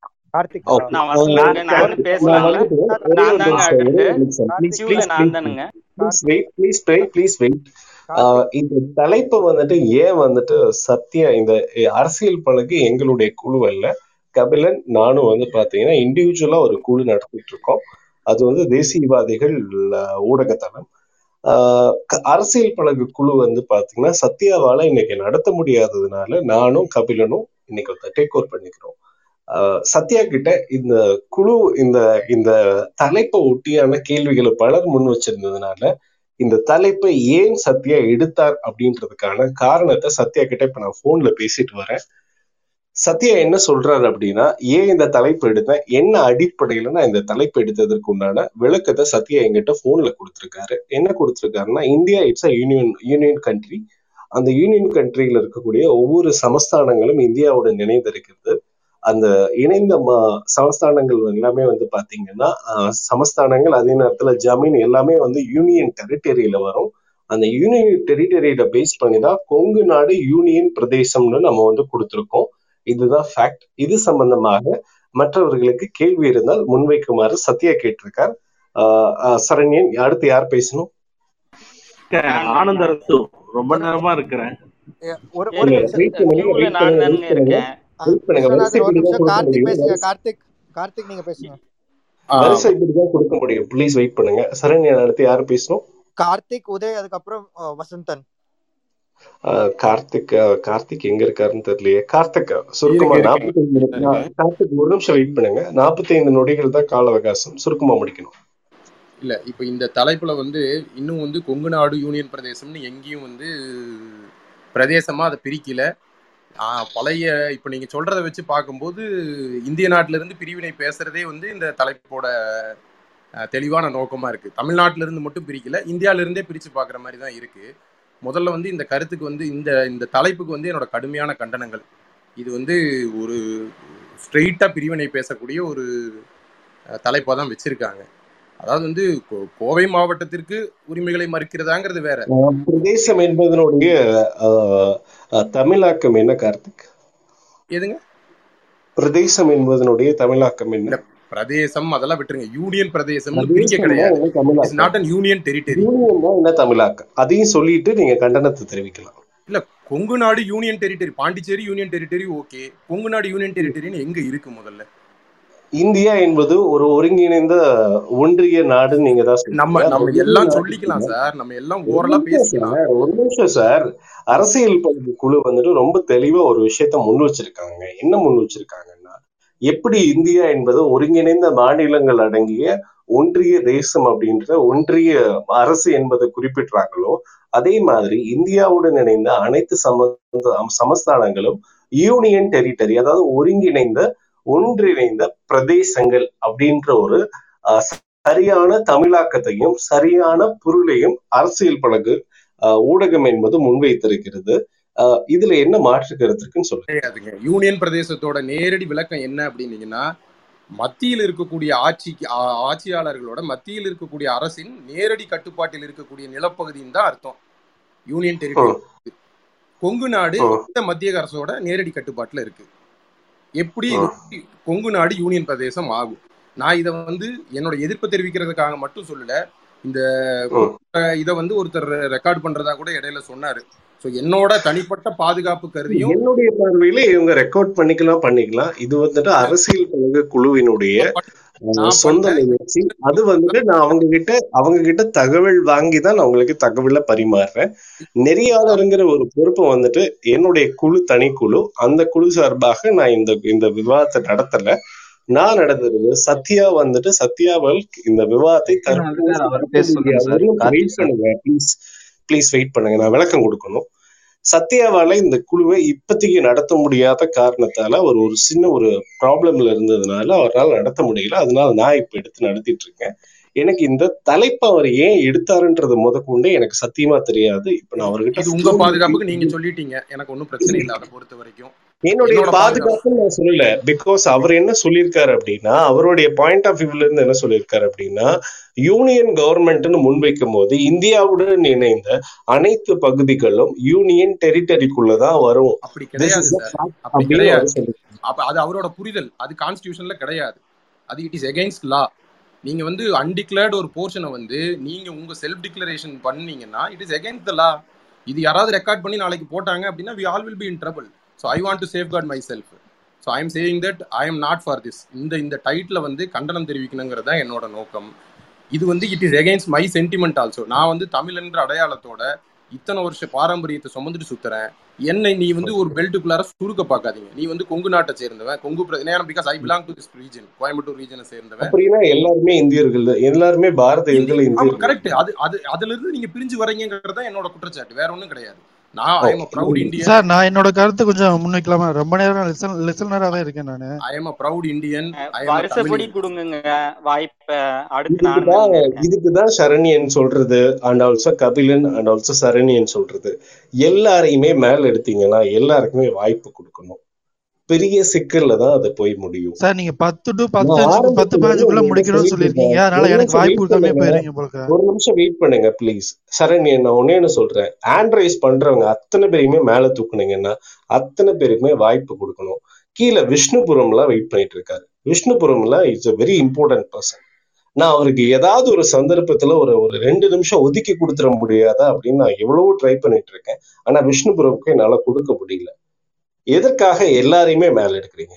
இந்த தலைப்பு வந்துட்டு ஏன் வந்துட்டு சத்தியம் இந்த அரசியல் பழகு எங்களுடைய குழு அல்ல. கபிலன் நானும் வந்து பாத்தீங்கன்னா இண்டிவிஜுவலா ஒரு குழு நடத்திட்டு இருக்கோம் அது வந்து தேசியவாதிகள் க- அரசியல் பழகு குழு வந்து பாத்தீங்கன்னா சத்யாவால இன்னைக்கு நடத்த முடியாததுனால நானும் கபிலனும் இன்னைக்கு டேக் ஓவர் பண்ணிக்கிறோம். ஆஹ் சத்யா கிட்ட இந்த குழு இந்த இந்த தலைப்பை ஒட்டியான கேள்விகளை பலர் முன் வச்சிருந்ததுனால இந்த தலைப்பை ஏன் சத்யா எடுத்தார் அப்படின்றதுக்கான காரணத்தை சத்யா கிட்ட இப்ப நான் போன்ல பேசிட்டு வரேன். சத்யா என்ன சொல்றாரு அப்படின்னா ஏன் இந்த தலைப்பு எடுத்தேன்? என்ன அடிப்படையில நான் இந்த தலைப்பு எடுத்ததற்கு உண்டான விளக்கத்தை சத்யா என்கிட்ட போன்ல கொடுத்திருக்காரு. என்ன கொடுத்திருக்காருன்னா India it's a union union country அந்த யூனியன் கண்ட்ரியில இருக்கக்கூடிய ஒவ்வொரு சமஸ்தானங்களும் இந்தியாவோட இணைந்திருக்கிறது அந்த இணைந்த ம- சமஸ்தானங்கள் எல்லாமே வந்து பாத்தீங்கன்னா சமஸ்தானங்கள் அதே நேரத்துல ஜமீன் எல்லாமே வந்து யூனியன் டெரிட்டரியில வரும். அந்த யூனியன் டெரிட்டரியில பேஸ் பண்ணி தான் கொங்கு நாடு யூனியன் பிரதேசம்னு நம்ம வந்து கொடுத்துருக்கோம். இதுதான் ஃபேக்ட் இது சம்பந்தமாக மற்றவர்களுக்கு கேள்வி இருந்தால் முன்வைக்குமாறு சத்யா கேட்டிருக்கார். ஆஹ் சரண்யன் அடுத்து யார் பேசணும்? ஆனந்த அரசு ரொம்ப நேரமா இருக்கிறேன். ஒரு ஒரு நிமிஷம் கார்த்திக். பேசுங்க வரிசை- கார்த்திக் கார்த்திக் நீங்க பேசுங்க. வரிசை இப்படிதான் கொடுக்க முடியும். ப்ளீஸ் வெயிட் பண்ணுங்க. சரண்யன் அடுத்து யார் பேசணும்? கார்த்திக் உதய் அதுக்கப்புறம் வசந்தன். ஆஹ் கார்த்திக் கார்த்திக் எங்க இருக்காருன்னு தெரியலையே. கார்த்திக் சுருக்கமா நாற்பத்தி ஐந்து கார்த்திக் ஒரு நிமிஷம் வெயிட் பண்ணுங்க. நாற்பத்தி ஐந்து நொடிகள் தான் கால அவகாசம். சுருக்கமா முடிக்கணும். இல்லை இப்போ இந்த தலைப்பில் வந்து இன்னும் வந்து கொங்கு நாடு யூனியன் பிரதேசம்னு எங்கேயும் வந்து பிரதேசமாக அதை பிரிக்கல. பழைய இப்போ நீங்கள் சொல்கிறத வச்சு பார்க்கும்போது இந்திய நாட்டிலேருந்து பிரிவினை பேசுகிறதே வந்து இந்த தலைப்போட தெளிவான நோக்கமாக இருக்குது தமிழ்நாட்டிலேருந்து மட்டும் பிரிக்கல இந்தியாவிலேருந்தே பிரித்து பார்க்குற மாதிரி தான் இருக்குது முதல்ல வந்து இந்த கருத்துக்கு வந்து இந்த இந்த தலைப்புக்கு வந்து என்னோட கடுமையான கண்டனங்கள். இது வந்து ஒரு ஸ்ட்ரெயிட்டாக பிரிவினை பேசக்கூடிய ஒரு தலைப்பாக தான் வச்சுருக்காங்க. அதாவது வந்து கோவை மாவட்டத்திற்கு உரிமைகளை மறுக்கிறதாங்கிறது வேற. பிரதேசம் என்பதனுடைய தமிழாக்கம் என்ன கார்த்திக்? எதுங்க? பிரதேசம் என்பதனுடைய தமிழாக்கம் என்ன? பிரதேசம் அதெல்லாம் விட்டுருங்க. யூனியன் பிரதேசம்னு பிரிக்க கிடையாது. நாட் அன் யூனியன் டெரிட்டரி என்ன தமிழாக்கம்? அதையும் சொல்லிட்டு நீங்க கண்டனத்தை தெரிவிக்கலாம். இல்ல Kongu Nadu union territory Pondicherry union territory okay Kongu Nadu union டெரிட்டரின்னு எங்க இருக்கு முதல்ல? இந்தியா என்பது ஒரு ஒருங்கிணைந்த ஒன்றிய நாடுன்னு நீங்க தான் நம்ம நம்ம எல்லாம் சொல்லிக்கலாம் சார். நம்ம எல்லாம் பேசிக்கலாம். சார் ஒரு நிமிஷம் சார். அரசியல் பகுதி குழு வந்துட்டு ரொம்ப தெளிவா ஒரு விஷயத்த முன் வச்சிருக்காங்க. என்ன முன் வச்சிருக்காங்கன்னா எப்படி இந்தியா என்பது ஒருங்கிணைந்த மாநிலங்கள் அடங்கிய ஒன்றிய தேசம் அப்படின்ற ஒன்றிய அரசு என்பதை குறிப்பிடுறாங்களோ அதே மாதிரி இந்தியாவுடன் இணைந்த அனைத்து சம சமஸ்தானங்களும் யூனியன் டெரிட்டரி அதாவது ஒருங்கிணைந்த ஒன்றிணைந்த பிரதேசங்கள் அப்படின்ற ஒரு சரியான தமிழாக்கத்தையும் சரியான பொருளையும் அரசியல் பழகு ஊடகம் என்பது முன்வைத்திருக்கிறது. இதுல என்ன மாற்று கருத்துக்குன்னு சொல்லுங்க. யூனியன் பிரதேசத்தோட நேரடி விளக்கம் என்ன அப்படின்னீங்கன்னா மத்தியில் இருக்கக்கூடிய ஆட்சிக்கு ஆட்சியாளர்களோட மத்தியில் இருக்கக்கூடிய அரசின் நேரடி கட்டுப்பாட்டில் இருக்கக்கூடிய நிலப்பகுதின்னு தான் அர்த்தம். Union territory. கொங்கு நாடு இந்த மத்திய அரசோட நேரடி கட்டுப்பாட்டுல இருக்கு. எப்படி கொங்கு நாடு யூனியன் பிரதேசம் ஆகும்? நான் இதை வந்து என்னோட எதிர்ப்பு தெரிவிக்கிறதுக்காக மட்டும் சொல்லல. இந்த. இதை வந்து ஒருத்தர் ரெக்கார்ட் பண்றதா கூட இடையில சொன்னாரு. ஸோ என்னோட தனிப்பட்ட பாதுகாப்பு கருதியும் என்னுடைய பார்வையில இவங்க ரெக்கார்ட் பண்ணிக்கலாம் பண்ணிக்கலாம். இது வந்துட்டு அரசியல் குழுவினுடைய சொந்த முயற்சி அது வந்துட்டு நான் அவங்க கிட்ட அவங்க கிட்ட தகவல் வாங்கி தான் நான் உங்களுக்கு தகவலை பரிமாறுறேன். நெறியாளருங்கிற ஒரு பொறுப்பை வந்துட்டு என்னுடைய குழு தனிக்குழு அந்த குழு சார்பாக நான் இந்த இந்த விவாதத்தை நடத்தல. நான் நடந்தது சத்யா வந்துட்டு சத்யாவால் இந்த விவாதத்தை பண்ணுங்க ப்ளீஸ் ப்ளீஸ் வெயிட் பண்ணுங்க. நான் விளக்கம் கொடுக்கணும். சத்யாவால இந்த குழுவை இப்போதைக்கு நடத்த முடியாத காரணத்தால ஒரு ஒரு சின்ன ஒரு ப்ராப்ளம்ல இருந்ததுனால அவரால் நடத்த முடியல. அதனால நான் இப்ப எடுத்து நடத்திட்டு இருக்கேன். எனக்கு இந்த தலைப்பை அவர் ஏன் எடுத்தாருன்றது முதற்கொண்டு எனக்கு சத்தியமா தெரியாது. இப்ப நான் அவர்கிட்ட உங்க பாதுகாப்புக்கு நீங்க சொல்லிட்டீங்க. எனக்கு ஒன்றும் பிரச்சனை இல்லை. அதை பொறுத்த வரைக்கும். என்னுடைய என்னோட பாதுகாப்பு நான் சொல்லல. பிகாஸ் அவர் என்ன சொல்லியிருக்காரு அப்படின்னா அவருடைய பாயிண்ட் ஆஃப் வியூல இருந்து என்ன சொல்லியிருக்காரு அப்படின்னா யூனியன் கவர்மெண்ட்னு முன்வைக்கும் போது இந்தியாவுடன் இணைந்த அனைத்து பகுதிகளும் யூனியன் டெரிட்டரிக்குள்ளதான் வரும். அப்படி கிடையாது அது அவரோட புரிதல். அது கான்ஸ்டியூஷன்ல கிடையாது. அது இட் இஸ் எகெயின்ஸ்ட் லா நீங்க வந்து அன்டிக்ளேர்டு ஒரு போர்ஷனை வந்து நீங்க உங்க செல்ஃப் டிக்ளரேஷன் பண்ணீங்கன்னா it is against the law இது யாராவது ரெக்கார்ட் பண்ணி நாளைக்கு போட்டாங்க அப்படின்னா we all will be in trouble so I want to safeguard myself so I am saying that I am not for this இந்த இந்த டைட்டில் வந்து கண்டனம் தெரிவிக்கணுங்கிறது தான் என்னோட நோக்கம். இது வந்து it is against my sentiment also நான் வந்து தமிழ் என்ற அடையாளத்தோட இத்தனை வருஷ பாரம்பரியத்தை சுமந்துட்டு சுத்துறேன். என்னை நீ வந்து ஒரு பெல்ட்டுக்குள்ளார சுருக்க பார்க்காதீங்க. நீ வந்து கொங்கு நாட்டை சேர்ந்தவன். Kongu because I belong to this region Coimbatore ரீஜனை சேர்ந்தவன். அப்படின்னா எல்லாருமே இந்தியர்கள். எல்லாருமே இந்தியர்கள். கரெக்ட் அது அது அதுல இருந்து நீங்க பிரிஞ்சு வரீங்கிறது தான் என்னோட குற்றச்சாட்டு. வேற ஒண்ணும் கிடையாது. சார் நான் என்னோட கருத்து கொஞ்சம் முன்வைக்கலாமா? ரொம்ப நேரம் லிசன் லிசனரா தான் இருக்கேன் நானு. I am proud Indian I am வருஷப்படி Tamilian கொடுங்க வாய்ப்ப அடுத்து இதுக்கு நானும் தான் தாங்க இருக்கேன் இதுக்கு தான் சரண்யன் சொல்றது and also Kabilan and also Saranyan சொல்றது. எல்லாரையுமே மேல எடுத்தீங்கன்னா எல்லாருக்குமே வாய்ப்பு கொடுக்கணும். பெரிய சிக்கல்ல தான் அது போய் முடியும். சார் நீங்க பத்து டு பத்து பத்து உங்ககிட்ட முடிக்கணும்னு இருக்கேன் அதனால ஒரு எனக்கு நிமிஷம் வாய்ப்பு பண்ணுங்க. போயிருங்க ஒரு நிமிஷம் வெயிட் பண்ணுங்க ப்ளீஸ் சரண்யன் நான் ஒன்னே ஒன்று சொல்றேன். ஆண்ட்ரைஸ் பண்றவங்க அத்தனை பேரையுமே மேல தூக்குனீங்கன்னா அத்தனை பேருக்குமே வாய்ப்பு கொடுக்கணும். கீழே விஷ்ணுபுரம்லாம் வெயிட் பண்ணிட்டு இருக்காரு. விஷ்ணுபுரம்ல it's a very important person நான் அவருக்கு ஏதாவது ஒரு சந்தர்ப்பத்துல ஒரு ஒரு ரெண்டு நிமிஷம் ஒதுக்கி கொடுத்துட முடியாதா அப்படின்னு நான் எவ்வளவோ ட்ரை பண்ணிட்டு இருக்கேன். ஆனா விஷ்ணுபுரம்க்கு என்னால கொடுக்க முடியல. எதற்காக எல்லாரையுமே மேல எடுக்கிறீங்க?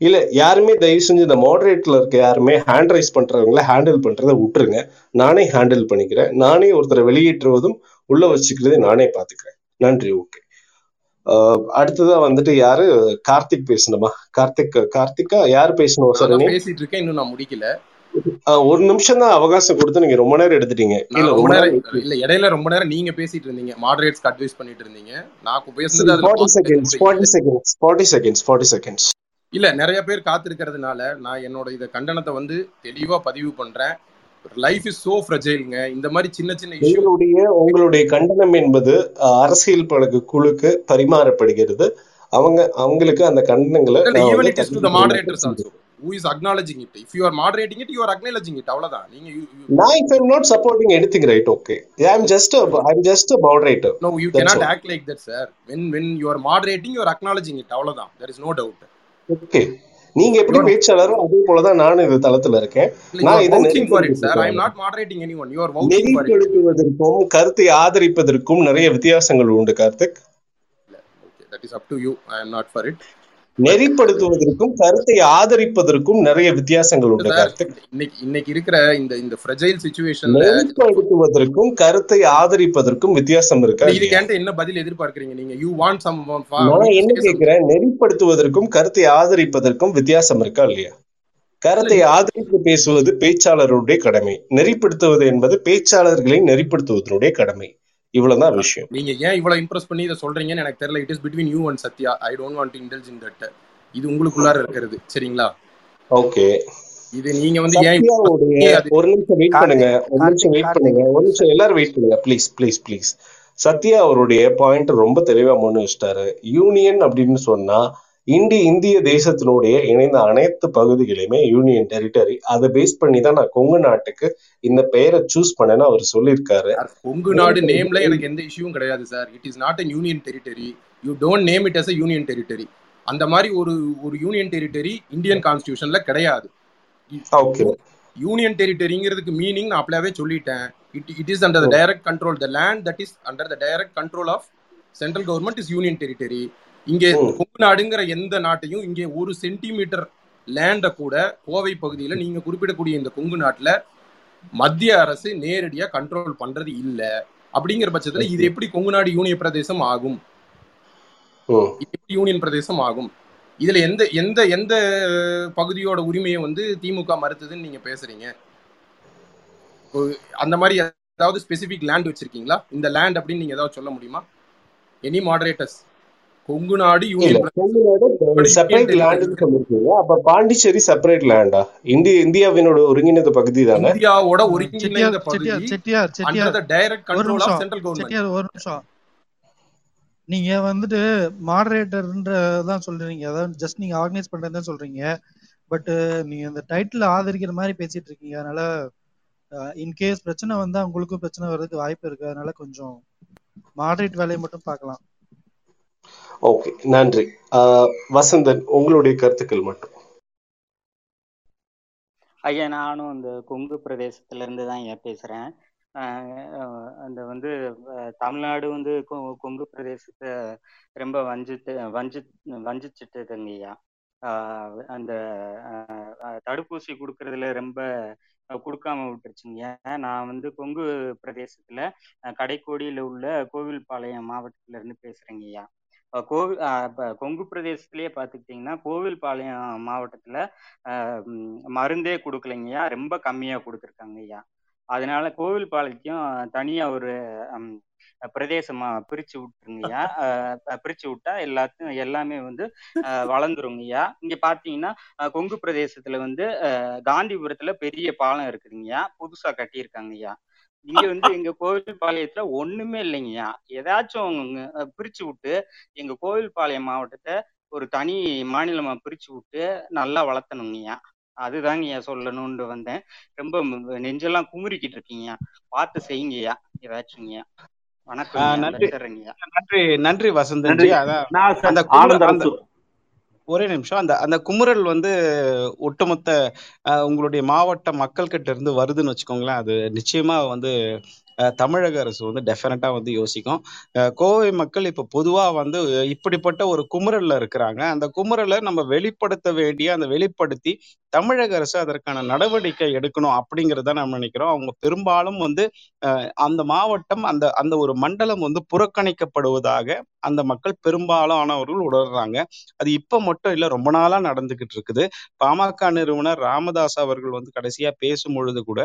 இல்ல யாருமே தயவு செஞ்சு இந்த மாடரேட்ல இருக்க யாருமே ஹேண்ட் ரைஸ் பண்றவங்கள ஹேண்டில் பண்றதை விட்டுருங்க. நானே ஹேண்டில் பண்ணிக்கிறேன். நானே ஒருத்தரை வெளியேற்றுவதும் உள்ள வச்சுக்கிறதை நானே பாத்துக்கிறேன் நன்றி ஓகே. அடுத்ததா வந்துட்டு யாரு? கார்த்திக் பேசணுமா? கார்த்திக் கார்த்திகா யார் பேசணும் பேசிட்டு இருக்கேன் இன்னும் நான் முடிக்கல. ஒரு நிமிஷம் தான் அவகாசம் கொடுத்து நீங்க ரொம்ப நேரம் எடுத்துட்டீங்க. நான் ரொம்ப நேரம் இல்ல இடையில ரொம்ப நேரம் நீங்க பேசிட்டு இருந்தீங்க. மாடரேட்ஸ்க்கு அட்வைஸ் பண்ணிட்டு இருந்தீங்க. நான் பேசுனது ஃபார்ட்டி செகண்ட்ஸ் முடியல forty seconds forty seconds forty seconds இல்ல நிறைய பேர் காத்திருக்கிறதுனால நான் என்னோட இத கண்டனத்தை வந்து தெளிவா பதிவு பண்றேன். லைஃப் இஸ் சோ ஃப்ரெஜைலுங்க இந்த மாதிரி சின்ன சின்ன உங்களுடைய உங்களுடைய கண்டனம் என்பது அரசியல் பழகு குழுக்கு பரிமாறப்படுகிறது. அவங்க அவங்களுக்கு அந்த கண்டனங்களை it is to who is acknowledging it if you are moderating it you are acknowledging it அவ்வளவுதான் நீங்க நான் if I'm not supporting anything right okay yeah, I'm just a I'm just a moderator no you that's cannot act like that sir when when you are moderating you are acknowledging it அவ்வளவுதான் there is no doubt okay நீங்க எப்படி you are பேச்சாளரோ அதே போலதான் நானும் இந்த தளத்துல இருக்கேன் நான் இதை for it sir i am நெறிப்படுத்திட்டு not moderating anyone you are vouching for it நெறிப்படுத்துவதற்கும் கருத்தை ஆதரிப்பதற்கும் நிறைய வித்தியாசங்கள் உண்டு Karthik that is up to you i am not for it நெறிப்படுத்துவதற்கும் கருத்தை ஆதரிப்பதற்கும் நிறைய வித்தியாசங்கள் உண்டு. இன்னைக்கு இன்னைக்கு இருக்கிற இந்த இந்த ஃப்ரெஜைல் சுச்சுவேஷன்ல நெறிப்படுத்துவதற்கும் கருத்தை ஆதரிப்பதற்கும் வித்தியாசம் இருக்கா இதுக்கு என்ன பதில் எதிர்பார்க்கறீங்க நீங்க? யூ வாண்ட் சம் நான் என்ன கேக்குறேன்? நெறிப்படுத்துவதற்கும் கருத்தை ஆதரிப்பதற்கும் வித்தியாசம் இருக்கா இல்லையா? கருத்தை ஆதரித்து பேசுவது பேச்சாளருடைய கடமை. நெறிப்படுத்துவது என்பது பேச்சாளர்களை நெறிப்படுத்துவதனுடைய கடமை. இவ்வளவுதான் விஷயம். நீங்க ஏன் இவ்வளவு இம்ப்ரெஸ் பண்ணி இதை சொல்றீங்கன்னு எனக்கு தெரியல. It is between you and Sathya I don't want to indulge in that இது உங்களுக்குள்ளார இருக்கிறது. சரிங்களா? ஓகே இது நீங்க வந்து ஏன் ஒரு நிமிஷம் வெயிட் பண்ணுங்க. ஒரு நிமிஷம் வெயிட் பண்ணுங்க. ஒரு நிமிஷம் எல்லாரும் வெயிட் பண்ணுங்க. ப்ளீஸ் ப்ளீஸ் ப்ளீஸ் சத்யா அவருடைய பாயிண்ட் ரொம்ப தெளிவா முன் வச்சிட்டாரு. யூனியன் அப்படின்னு சொன்னா இந்தி இந்திய தேசத்தினுடைய இணைந்த அனைத்து பகுதிகளையுமே யூனியன் டெரிட்டரி அதை பேஸ் பண்ணி தான் நான் கொங்கு நாட்டுக்கு இந்த பெயரை சூஸ் பண்ணேன்னு அவர் சொல்லியிருக்காரு. கொங்கு நாடு நேம்ல எனக்கு எந்த இஷ்யூவும் கிடையாது sir. It is not a union territory you don't name it as a union territory அந்த மாதிரி ஒரு ஒரு யூனியன் டெரிட்டரி இந்தியன் கான்ஸ்டியூஷன்ல கிடையாது. ஓகே யூனியன் டெரிட்டரிங்கிறதுக்கு மீனிங் நான் அப்படியே சொல்லிட்டேன். It it is under the direct control the land that is under the direct control of central government is union territory இங்கே கொங்கு நாடுங்கிற எந்த நாட்டையும் இங்கே ஒரு சென்டிமீட்டர் லேண்டை கூட கோவை பகுதியில நீங்க குறிப்பிடக்கூடிய இந்த கொங்கு நாட்டுல மத்திய அரசு நேரடியா கண்ட்ரோல் பண்றது இல்ல. அப்படிங்கிற பட்சத்துல இது எப்படி கொங்கு நாடு யூனியன் பிரதேசம் ஆகும்? இது எப்படி யூனியன் பிரதேசம் ஆகும்? இதுல எந்த எந்த எந்த பகுதியோட உரிமையை வந்து திமுக மறுத்ததுன்னு நீங்க பேசுறீங்க? அந்த மாதிரி ஏதாவது ஸ்பெசிபிக் லேண்ட் வச்சிருக்கீங்களா? இந்த லேண்ட் அப்படின்னு நீங்க ஏதாவது சொல்ல முடியுமா? எனி மாடரேட்டர்ஸ் கொங்கு நாடு செப்பரேட் அப்ப பாண்டிச்சேரி செப்பரேட் லேண்டா இந்திய இந்தியாவினோட ஒருங்கிணைந்த பகுதி தானே? இந்தியாவோட செட்டியார் ஒருங்கிணைந்த பகுதி Chettiar Chettiar under Chettiar. The direct ஒரு கண்ட்ரோல் ஆஃப் நிமிஷம் சென்ட்ரல் கவர்மெண்ட் செட்டியார் ஒரு நிமிஷம். நீங்க வந்துட்டு மாடரேட்டர்ன்ற தான் சொல்றீங்க. அதாவது ஜஸ்ட் நீங்க ஆர்கனைஸ் பண்றதுதான் சொல்றீங்க. பட் நீங்க இந்த டைட்டில் ஆதரிக்கிற மாதிரி பேசிட்டு இருக்கீங்க. அதனால இன்கேஸ் பிரச்சனை வந்தா உங்களுக்கும் பிரச்சனை வர்றதுக்கு வாய்ப்பு இருக்கு. அதனால கொஞ்சம் மாடரேட் வேலையை மட்டும் பார்க்கலாம். ஓகே நன்றி. வசந்தன் உங்களுடைய கருத்துக்கள் மட்டும். ஐயா நானும் அந்த கொங்கு பிரதேசத்துல இருந்து தான் ஐயா பேசுறேன். அந்த வந்து தமிழ்நாடு வந்து கொங்கு பிரதேசத்தை ரொம்ப வஞ்சித்து வஞ்சி வஞ்சிச்சுட்டுதுங்க ஐயா. ஆஹ் அந்த தடுப்பூசி கொடுக்கறதுல ரொம்ப கொடுக்காம விட்டுருச்சுங்க நான் வந்து கொங்கு பிரதேசத்துல கடைக்கோடியில உள்ள கோவில்பாளையம் மாவட்டத்துல இருந்து பேசுறேங்க ஐயா. கோவில் கொங்கு பிரதேசத்திலேயே பார்த்துக்கிட்டிங்கன்னா கோவில்பாளையம் பாளையம் மாவட்டத்தில் மருந்தே கொடுக்கலைங்கய்யா ரொம்ப கம்மியாக கொடுத்துருக்காங்க ஐயா. அதனால கோவில்பாளையத்தையும் தனியாக ஒரு பிரதேசமாக பிரதேசமா பிரிச்சு விட்டுருங்கய்யா பிரிச்சு விட்டா எல்லாத்தையும் எல்லாமே வந்து வளர்ந்துருங்கய்யா இங்க பாத்தீங்கன்னா கொங்கு பிரதேசத்துல வந்து அஹ் காந்திபுரத்துல பெரிய பாலம் இருக்குதுங்கய்யா புதுசா கட்டியிருக்காங்கய்யா இங்க வந்து எங்க கோவில்பாளையத்துல ஒண்ணுமே இல்லைங்கய்யா ஏதாச்சும் பிரிச்சு விட்டு எங்க கோவில்பாளையம் மாவட்டத்தை ஒரு தனி மாநிலமா பிரிச்சு விட்டு நல்லா வளர்த்தணுங்கய்யா அதுதாங்கய்யா சொல்லணும்னு வந்தேன். ரொம்ப நெஞ்செல்லாம் குமுறிக்கிட்டு இருக்கீங்க. பார்த்து செய்யுங்கய்யா ஏதாச்சுங்கய்யா ஆஹ் வணக்கங்கய்யா நன்றி. நன்றி நன்றி ஜி அதான் ஒரே நிமிஷம். அந்த அந்த குமுறல் வந்து ஒட்டுமொத்த உங்களுடைய மாவட்ட மக்கள் கிட்ட இருந்து வருதுன்னு வச்சுக்கோங்களேன். அது நிச்சயமா வந்து தமிழக அரசு வந்து டெஃபினட்டா வந்து யோசிக்கும். கோவை மக்கள் இப்ப பொதுவா வந்து இப்படிப்பட்ட ஒரு குமுறல்ல இருக்கிறாங்க. அந்த குமுறலை நம்ம வெளிப்படுத்த வேண்டிய அந்த வெளிப்படுத்தி தமிழக அரசு அதற்கான நடவடிக்கை எடுக்கணும் அப்படிங்கிறத நம்ம நினைக்கிறோம். அவங்க பெரும்பாலும் வந்து அந்த மாவட்டம் அந்த அந்த ஒரு மண்டலம் வந்து புறக்கணிக்கப்படுவதாக அந்த மக்கள் பெரும்பாலானவர்கள் உணர்றாங்க. அது இப்ப மட்டும் இல்ல ரொம்ப நாளா நடந்துகிட்டு இருக்குது. பாமக நிறுவனர் ராமதாஸ் அவர்கள் வந்து கடைசியா பேசும் பொழுது கூட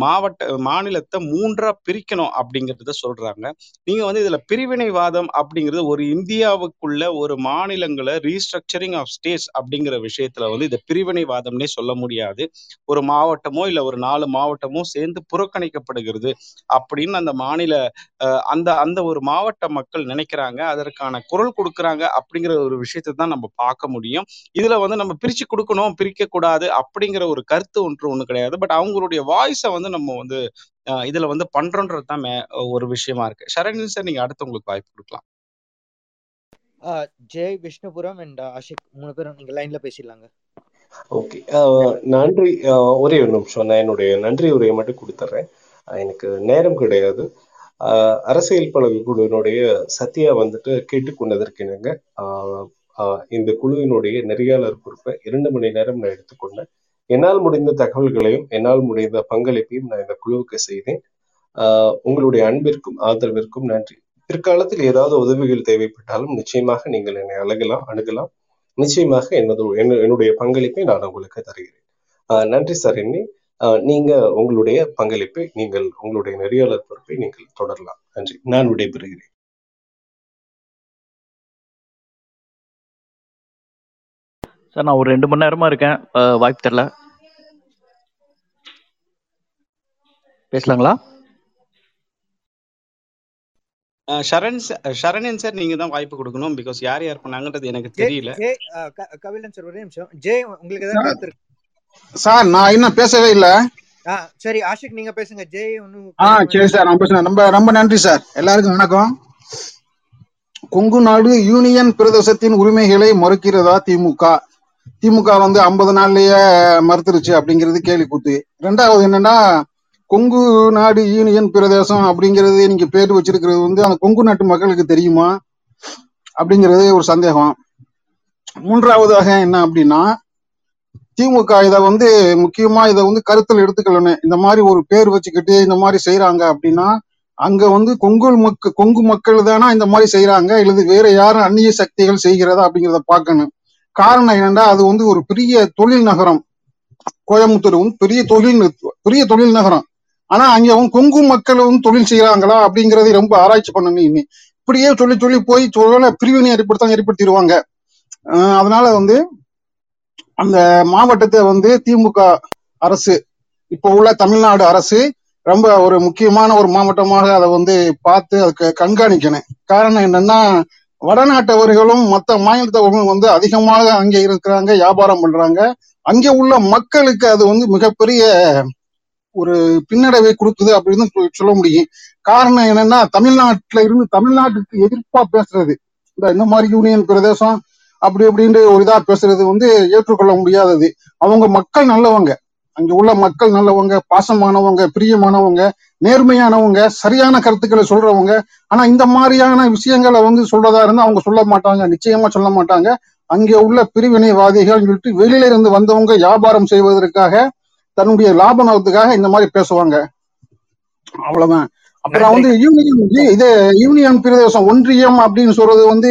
மாவட்ட மாநிலத்தை மூன்றா பிரிக்கணும் அப்படிங்கறத சொல்றாங்க. நீங்க வந்து இதுல பிரிவினைவாதம் அப்படிங்கிறது ஒரு இந்தியாவுக்குள்ள ஒரு மாநிலங்களை ரீஸ்ட்ரக்சரிங் ஆஃப் ஸ்டேட்ஸ் அப்படிங்கிற விஷயத்துல வந்து இதை பிரிவினைவாதம்னே சொல்ல முடியாது. ஒரு மாவட்டமோ இல்ல ஒரு நாலு மாவட்டமோ சேர்ந்து புறக்கணிக்கப்படுகிறது அப்படின்னு அந்த மாநில அஹ், அந்த அந்த ஒரு மாவட்ட மக்கள் நினைக்கிறாங்க. அதற்கான குரல் கொடுக்குறாங்க அப்படிங்கிற ஒரு விஷயத்தை தான் நம்ம பார்க்க முடியும். இதுல வந்து நம்ம பிரிச்சு கொடுக்கணும் பிரிக்க கூடாது அப்படிங்கிற ஒரு கருத்து ஒன்று ஒண்ணு கிடையாது. பட் அவங்களுடைய வாய்ஸை வந்து நம்ம வந்து இதுல வந்து பண்றோன்றது தான் மே- ஒரு விஷயமா இருக்கு. சரண்யன் சார் நீங்க அடுத்து உங்களுக்கு வாய்ப்பு கொடுக்கலாம். ஜெய் விஷ்ணுபுரம் அண்ட் அஷிக் மூணு பேரும் நீங்க லைன்ல பேசிடலாங்க. ஓகே. நன்றி. ஒரே ஒரு நிமிஷம். நான் என்னுடைய நன்றி உரையை மட்டும் கொடுத்துட்றேன் எனக்கு நேரம் கிடையாது. அஹ், அரசியல் பழகு குழுவினுடைய சத்யா வந்துட்டு கேட்டுக்கொண்டதற்கு இணங்க அஹ், அஹ், இந்த குழுவினுடைய நெறியாளர் பொறுப்பை இரண்டு மணி நேரம் நான் எடுத்துக்கொண்டேன். என்னால் முடிந்த தகவல்களையும் என்னால் முடிந்த பங்களிப்பையும் நான் இந்த குழுவுக்கு செய்தேன். உங்களுடைய அன்பிற்கும் ஆதரவிற்கும் நன்றி. பிற்காலத்தில் ஏதாவது உதவிகள் தேவைப்பட்டாலும் நிச்சயமாக நீங்கள் என்னை அழகலாம் அணுகலாம். நிச்சயமாக எனது என்ன- என்னுடைய பங்களிப்பை நான் உங்களுக்கு தருகிறேன். ஆஹ் நன்றி சார் என்னி ஆஹ் நீங்க உங்களுடைய பங்களிப்பை நீங்கள் உங்களுடைய நெறியாளர் பொறுப்பை நீங்கள் தொடரலாம். நன்றி. நான் விடைபெறுகிறேன். சார் நான் ஒரு ரெண்டு மணி நேரமா இருக்கேன். வாய்ப்பு தரல பேசலாங்களா? சரண் சரண்யன் சார் நீங்க தான் வாய்ப்பு கொடுக்கணும். பிகாஸ் யார் யார் பண்ணாங்கன்றது எனக்கு தெரியல. ஜே அஹ், க- கபிலன் சார் ஒரே நிமிஷம். ஜே உங்களுக்கு ஏதாவது சார் நான் இன்னும் பேசவே இல்லை. சரி ஆஷிக் நீங்க பேசுங்க. ஜே ஒன்னும் ஆ சரி சார் நான் பேசுறேன். ரொம்ப ரொம்ப நன்றி சார். எல்லாருக்கும் வணக்கம். கொங்கு நாடு யூனியன் பிரதேசத்தின் உரிமைகளை மறுக்கிறதா திமுக? திமுக வந்து ஐம்பது நாள்லயே மறுத்துருச்சு அப்படிங்கிறது கேள்வி கூத்து. ரெண்டாவது என்னன்னா கொங்கு நாடு யூனியன் பிரதேசம் அப்படிங்கிறது நீங்க பேர் வச்சிருக்கிறது வந்து அந்த கொங்கு நாட்டு மக்களுக்கு தெரியுமா? அப்படிங்கிறது ஒரு சந்தேகம். மூன்றாவதாக என்ன அப்படின்னா திமுக இதை வந்து முக்கியமா இதை வந்து கருத்தில் எடுத்துக்கலன்னு இந்த மாதிரி ஒரு பேர் வச்சுக்கிட்டு இந்த மாதிரி செய்யறாங்க அப்படின்னா அங்க வந்து கொங்கு மக்க கொங்கு மக்கள் தானா இந்த மாதிரி செய்யறாங்க இல்லது வேற யாரும் அந்நிய சக்திகள் செய்கிறதா அப்படிங்கிறத பார்க்கணும். காரணம் என்னன்னா அது வந்து ஒரு பெரிய தொழில் நகரம். கோயம்புத்தூரும் பெரிய தொழில் நி- பெரிய தொழில் நகரம். ஆனா அங்க வந்து கொங்கு மக்கள் வந்து தொழில் செய்யறாங்களா அப்படிங்கறதை ரொம்ப ஆராய்ச்சி பண்ணணும் இனி. இப்படியே சொல்லி சொல்லி போய் சொல்ல பிரிவினை ஏற்படுத்தாங்க ஏற்படுத்திடுவாங்க. அதனால வந்து அந்த மாவட்டத்தை வந்து திமுக அரசு இப்போ உள்ள தமிழ்நாடு அரசு ரொம்ப ஒரு முக்கியமான ஒரு மாவட்டமாக அதை வந்து பார்த்து அதுக்கு கண்காணிக்கணும். காரணம் என்னன்னா வடநாட்டவர்களும் மற்ற மாநிலத்தவர்களும் வந்து அதிகமாக அங்கே இருக்கிறாங்க வியாபாரம் பண்றாங்க. அங்கே உள்ள மக்களுக்கு அது வந்து மிகப்பெரிய ஒரு பின்னடைவை கொடுக்குது அப்படின்னு சொல்ல முடியும். காரணம் என்னன்னா தமிழ்நாட்டுல இருந்து தமிழ்நாட்டுக்கு எதிர்ப்பா பேசுறது. இந்த இந்த மாதிரி யூனியன் பிரதேசம் அப்படி இப்படின்னு ஒரு இதா பேசுறது வந்து ஏற்றுக்கொள்ள முடியாதது. அவங்க மக்கள் நல்லவங்க. அங்க உள்ள மக்கள் நல்லவங்க பாசமானவங்க பிரியமானவங்க நேர்மையானவங்க சரியான கருத்துக்களை சொல்றவங்க. ஆனா இந்த மாதிரியான விஷயங்களை வந்து சொல்றதா இருந்தா அவங்க சொல்ல மாட்டாங்க நிச்சயமா சொல்ல மாட்டாங்க. அங்கே உள்ள பிரிவினைவாதிகள் சொல்லிட்டு வெளியில இருந்து வந்தவங்க வியாபாரம் செய்வதற்காக தன்னுடைய லாப நோக்கத்துக்காக இந்த மாதிரி பேசுவாங்க. அவ்வளவுதான். அப்புறம் வந்து யூனியன் இது யூனியன் பிரதேசம் ஒன்றியம் அப்படின்னு சொல்றது வந்து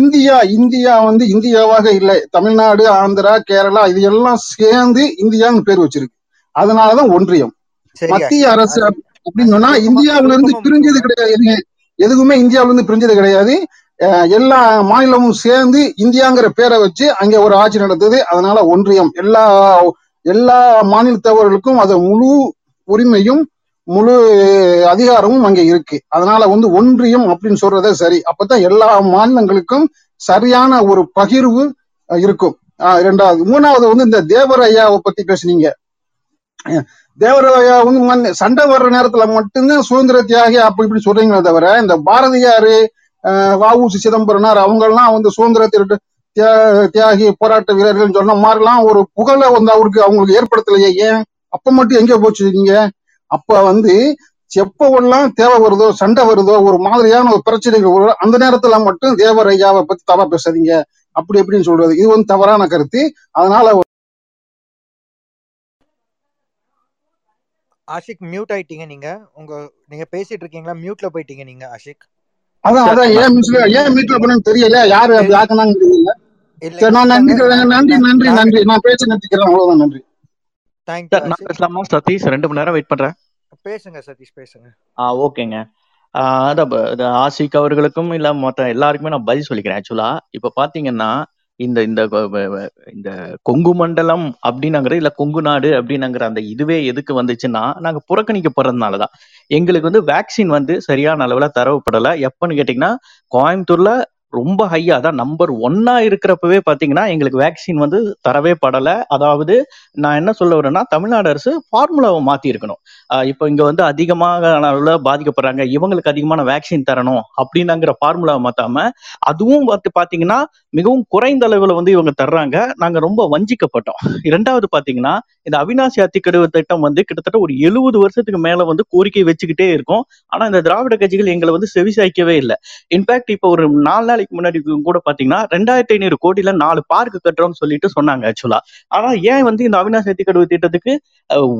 இந்தியா இந்தியா வந்து இந்தியாவாக இல்லை. தமிழ்நாடு ஆந்திரா கேரளா இது எல்லாம் சேர்ந்து இந்தியான்னு பேர் வச்சிருக்கு. அதனாலதான் ஒன்றியம். மத்திய அரசு அப்படின்னு சொன்னா இந்தியாவில இருந்து பிரிஞ்சது கிடையாது. எதுவுமே இந்தியாவில இருந்து பிரிஞ்சது கிடையாது. எல்லா மாநிலமும் சேர்ந்து இந்தியாங்கிற பேரை வச்சு அங்க ஒரு ஆட்சி நடந்தது. அதனால ஒன்றியம். எல்லா எல்லா மாநிலத்தவர்களுக்கும் அது முழு உரிமையும் முழு அதிகாரமும் அங்க இருக்கு. அதனால வந்து ஒன்றியம் அப்படின்னு சொல்றதே சரி. அப்பதான் எல்லா மாநிலங்களுக்கும் சரியான ஒரு பகிர்வு இருக்கும். இரண்டாவது. மூணாவது வந்து இந்த தேவரையாவை பத்தி பேசுனீங்க. தேவரையா வந்து சண்டை வர்ற நேரத்துல மட்டும்தான் சுதந்திர தியாகி அப்படி இப்படி சொல்றீங்களே தவிர இந்த பாரதியாரு அஹ், வஉசி சிதம்பரனார் அவங்க எல்லாம் வந்து சுதந்திர திருட்டு தியாகி போராட்ட வீரர்கள் சொன்ன மாதிரிலாம் ஒரு புகழை வந்து அவருக்கு அவங்களுக்கு ஏற்படுத்தலையே. ஏன்? அப்ப மட்டும் எங்க போச்சு நீங்க. அப்ப வந்து எப்பவெல்லாம் தேவை வருதோ சண்டை வருதோ ஒரு மாதிரியான ஒரு பிரச்சனைகள் வருதோ அந்த நேரத்துல மட்டும் தேவரையாவை பத்தி தவறா பேசாதீங்க. அப்படி எப்படின்னு சொல்றது. இது வந்து தவறான கருத்து. அதனால ஆஷிக் மியூட் ஆயிட்டீங்க நீங்க. உங்க நீங்க பேசிட்டு இருக்கீங்களா? மியூட்ல போயிட்டீங்க நீங்க ஆஷிக். அதான் அதான். ஏன் ஏன் மீட்ல பண்ணு தெரியல. யாரு அப்படி தெரி ஆக்கினாங்கன்னு தெரியல சரி நான் நன்றி நன்றி நான் நன்றி நன்றி நான் பேச்சு நிறுத்திக்கிறேன். அவ்வளவுதான். நன்றி. தேங்க்யூ நான் பேசலாமா? சதீஷ் ரெண்டு மணி நேரம் வெயிட் பண்றேன். பேசுங்க சதீஷ் பேசுங்க. ஆ ஓகேங்க. அதான் ஆசிக் அவர்களுக்கும் இல்ல மொத்த எல்லாருக்குமே நான் பதில் சொல்லிக்கிறேன் ஆக்சுவலா இப்ப பாத்தீங்கன்னா இந்த இந்த இந்த கொங்கு மண்டலம் அப்படின்னாங்கிற இல்ல கொங்கு நாடு அப்படின்னாங்கிற அந்த இதுவே எதுக்கு வந்துச்சுன்னா நாங்க புறக்கணிக்கப்படுறதுனாலதான். எங்களுக்கு வந்து வேக்சின் வந்து சரியான அளவுல தரவுப்படல. எப்பன்னு கேட்டீங்கன்னா கோயம்புத்தூர்ல ரொம்ப ஹையா தான் நம்பர் ஒன்னா இருக்கிறப்பவே பாத்தீங்கன்னா எங்களுக்கு வேக்சின் வந்து தரவே படல. அதாவது நான் என்ன சொல்ல வரேன்னா தமிழ்நாடு அரசு ஃபார்முலாவை மாத்தி இருக்கணும் இப்போ இங்க வந்து அதிகமாக அளவுல பாதிக்கப்படுறாங்க. இவங்களுக்கு அதிகமான வேக்சின் தரணும் அப்படின்னாங்கிற ஃபார்முலாவை மாத்தாம அதுவும் பார்த்து பாத்தீங்கன்னா மிகவும் குறைந்த அளவுல வந்து இவங்க தர்றாங்க. நாங்க ரொம்ப வஞ்சிக்கப்பட்டோம். இரண்டாவது பாத்தீங்கன்னா இந்த அவினாசி அத்திக்கடுவு திட்டம் வந்து கிட்டத்தட்ட ஒரு எழுபது வருஷத்துக்கு மேல வந்து கோரிக்கை வச்சுக்கிட்டே இருக்கும். ஆனா இந்த திராவிட கட்சிகள் எங்களை வந்து செவிசாய்க்கவே இல்லை. இன்ஃபேக்ட் இப்போ ஒரு நாலு நாள் நாளைக்கு முன்னாடி கூட பாத்தீங்கன்னா ரெண்டாயிரத்தி ஐநூறு கோடியில நாலு பார்க் கட்டுறோம்னு சொல்லிட்டு சொன்னாங்க ஆக்சுவலா ஆனா ஏன் வந்து இந்த அவினாஷ் எத்திக்கடுவு திட்டத்துக்கு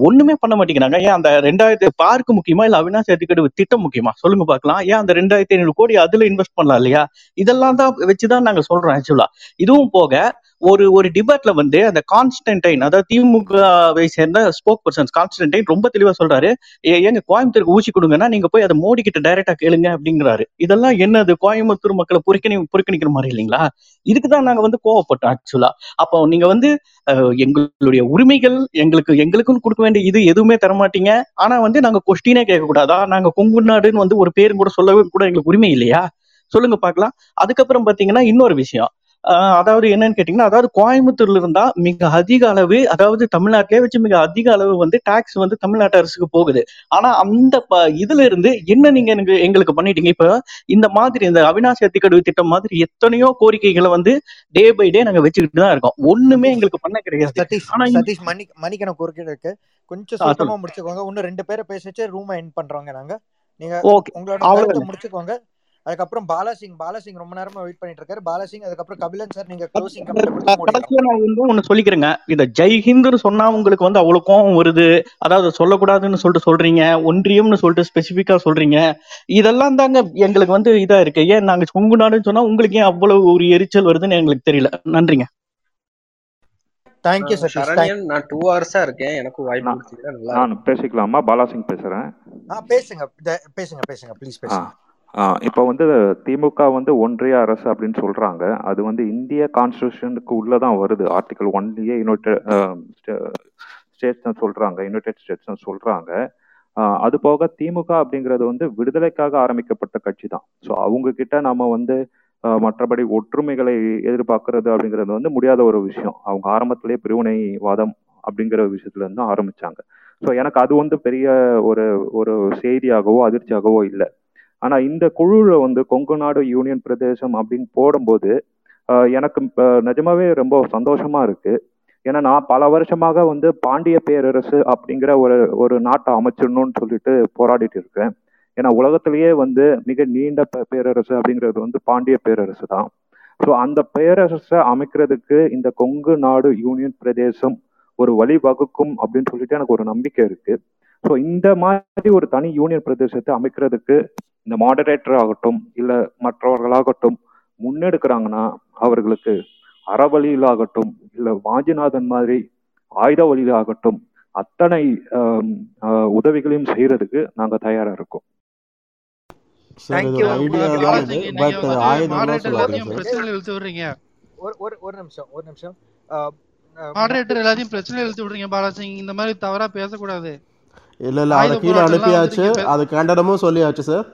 ஒண்ணுமே பண்ண மாட்டேங்கிறாங்க? ஏன் அந்த ரெண்டாயிரத்தி பார்க் முக்கியமா இல்ல அவினாஷ் எத்திக்கடுவு திட்டம் முக்கியமா? சொல்லுங்க பாக்கலாம் ஏன் அந்த ரெண்டாயிரத்தி ஐநூறு கோடி அதுல இன்வெஸ்ட் பண்ணலாம் இல்லையா? இதெல்லாம் தான் வச்சுதான் நாங்க சொல்றோம் ஆக்சுவலா இதுவும் போக ஒரு ஒரு டிபேட்ல வந்து அந்த கான்ஸ்டன்டைன் அதாவது திமுகவை சேர்ந்த ஸ்போக் பர்சன்ஸ் கான்ஸ்டன்டைன் ரொம்ப தெளிவா சொல்றாரு. எங்க ஏங்க கோயம்புத்தூருக்கு ஊசி கொடுங்கன்னா நீங்க போய் அதை மோடி கிட்ட டைரக்டா கேளுங்க அப்படிங்கிறாரு. இதெல்லாம் என்னது? கோயம்புத்தூர் மக்களை புறக்கணி புறக்கணிக்கிற மாதிரி இல்லைங்களா? இதுக்கு தான் நாங்க வந்து கோவப்பட்டோம் ஆக்சுவலா அப்போ நீங்க வந்து எங்களுடைய உரிமைகள் எங்களுக்கு எங்களுக்கும் கொடுக்க வேண்டிய இது எதுவுமே தர மாட்டீங்க ஆனா வந்து நாங்க கொஸ்டினே கேட்கக்கூடாதா? நாங்க கொங்கு நாடுன்னு வந்து ஒரு பேரும் கூட சொல்லவே கூட எங்களுக்கு உரிமை இல்லையா? சொல்லுங்க பார்க்கலாம். அதுக்கப்புறம் பாத்தீங்கன்னா இன்னொரு விஷயம். அதாவது என்னன்னு கேட்டீங்கன்னா அதாவது கோயம்புத்தூர்ல இருந்தா மிக அதிக அளவு அதாவது தமிழ்நாட்டிலே வச்சு மிக அதிக அளவு வந்து டாக்ஸ் வந்து தமிழ்நாட்டு அரசுக்கு போகுது. ஆனா அந்த இதுல இருந்து என்ன நீங்க எனக்கு எங்களுக்கு பண்ணிட்டீங்க? இப்ப இந்த மாதிரி இந்த அவினாசி அத்திக்கடுவு திட்டம் மாதிரி எத்தனையோ கோரிக்கைகளை வந்து டே பை டே நாங்க வச்சுக்கிட்டு தான் இருக்கோம். ஒண்ணுமே எங்களுக்கு பண்ண கிடையாது. ஆனா சதீஷ் மணி மணிக்கணக்கு குறுக்கிட்டு இருக்கு. கொஞ்சம் சொல்லுங்க. முடிச்சுக்கோங்க. இன்னும் ரெண்டு பேரை பேசிச்சு ரூமை எண்ட் பண்றோங்க நாங்க. நீங்க உங்களோட முடிச்சுக்கோங்க. அதுக்கப்புறம் பாலாசிங் பாலாசிங் ரொம்ப நேரமா வெயிட் பண்ணிட்டு இருக்காரு பாலாசிங் அதுக்கப்புறம் கபிலன் சார் நீங்க க்ளோசிங் வந்து ஒண்ணு சொல்லிக்கிறேங்க. இந்த ஜெய் ஹிந்துன்னு சொன்னா உங்களுக்கு வந்து அவ்வளவு கோவம் வருது. அதாவது சொல்லக்கூடாதுன்னு சொல்லிட்டு சொல்றீங்க. ஒன்றியம்னு சொல்லிட்டு ஸ்பெசிபிக்கா சொல்றீங்க. இதெல்லாம் தாங்க எங்களுக்கு வந்து இதா இருக்கு. ஏன் நாங்க கொங்கு நாடுன்னு சொன்னா உங்களுக்கு ஏன் அவ்வளவு ஒரு எரிச்சல் வருதுன்னு எங்களுக்கு தெரியல. நன்றிங்க. தேங்க்யூ தேங்க் சரண்யன் நான் டூ ஹவர்ஸா இருக்கேன். எனக்கும் வாய்ப்பு நான் பேசிக்கலாமா? பாலாசிங் பேசுகிறேன் ஆ பேசுங்க. பேசுங்க பேசுங்க. ப்ளீஸ் பேசுங்க. இப்போ வந்து திமுக வந்து ஒன்றிய அரசு அப்படின்னு சொல்கிறாங்க அது வந்து இந்திய கான்ஸ்டியூஷனுக்கு உள்ளே தான் வருது. ஆர்டிகல் ஒன்லேயே யுனைடெட் ஸ்டேட்ஸ் தான் யுனைடெட் ஸ்டேட்ஸ்னு சொல்கிறாங்க அது போக திமுக அப்படிங்கிறது வந்து விடுதலைக்காக ஆரம்பிக்கப்பட்ட கட்சி தான். ஸோ அவங்கக்கிட்ட நம்ம வந்து மற்றபடி ஒற்றுமைகளை எதிர்பார்க்கறது அப்படிங்கிறது வந்து முடியாத ஒரு விஷயம். அவங்க ஆரம்பத்திலேயே பிரிவினைவாதம் அப்படிங்கிற விஷயத்துலேருந்து ஆரம்பித்தாங்க தான் ஸோ எனக்கு அது வந்து பெரிய ஒரு ஒரு செய்தியாகவோ அதிர்ச்சியாகவோ இல்லை. ஆனா இந்த குழுல வந்து கொங்கு நாடு யூனியன் பிரதேசம் அப்படின்னு போடும்போது எனக்கு நிஜமாவே ரொம்ப சந்தோஷமா இருக்கு. ஏன்னா நான் பல வருஷமாக வந்து பாண்டிய பேரரசு அப்படிங்கிற ஒரு ஒரு நாட்டை அமைச்சிடணும்னு சொல்லிட்டு போராடிட்டு இருக்கேன். ஏன்னா உலகத்திலேயே வந்து மிக நீண்ட பேரரசு அப்படிங்கிறது வந்து பாண்டிய பேரரசு தான். ஸோ அந்த பேரரசை அமைக்கிறதுக்கு இந்த கொங்கு நாடு யூனியன் பிரதேசம் ஒரு வழிவகுக்கும் அப்படின்னு சொல்லிட்டு எனக்கு ஒரு நம்பிக்கை இருக்கு. ஸோ இந்த மாதிரி ஒரு தனி யூனியன் பிரதேசத்தை அமைக்கிறதுக்கு இந்த மாடரேட்டர் ஆகட்டும் இல்ல மற்றவர்களாகட்டும் முன்னெடுக்கிறாங்கன்னா அவர்களுக்கு அறவழியிலாகட்டும் இல்ல வாஞ்சிநாதன் மாதிரி ஆயுத வழியிலாகட்டும் அத்தனை உதவிகளையும் செய்யறதுக்கு நாங்க தயாரா இருக்கோம். ஒரு நிமிஷம் ஒரு நிமிஷம். மாடரேட்டர் எல்லாத்தையும் பிரச்சனையில இழுத்து விடுறீங்க பாலாஜி. இந்த மாதிரி தவறா பேசக்கூடாது. இல்ல இல்ல அதை கீழே அனுப்பியாச்சு. அது கண்டனமும் சொல்லியாச்சு சார்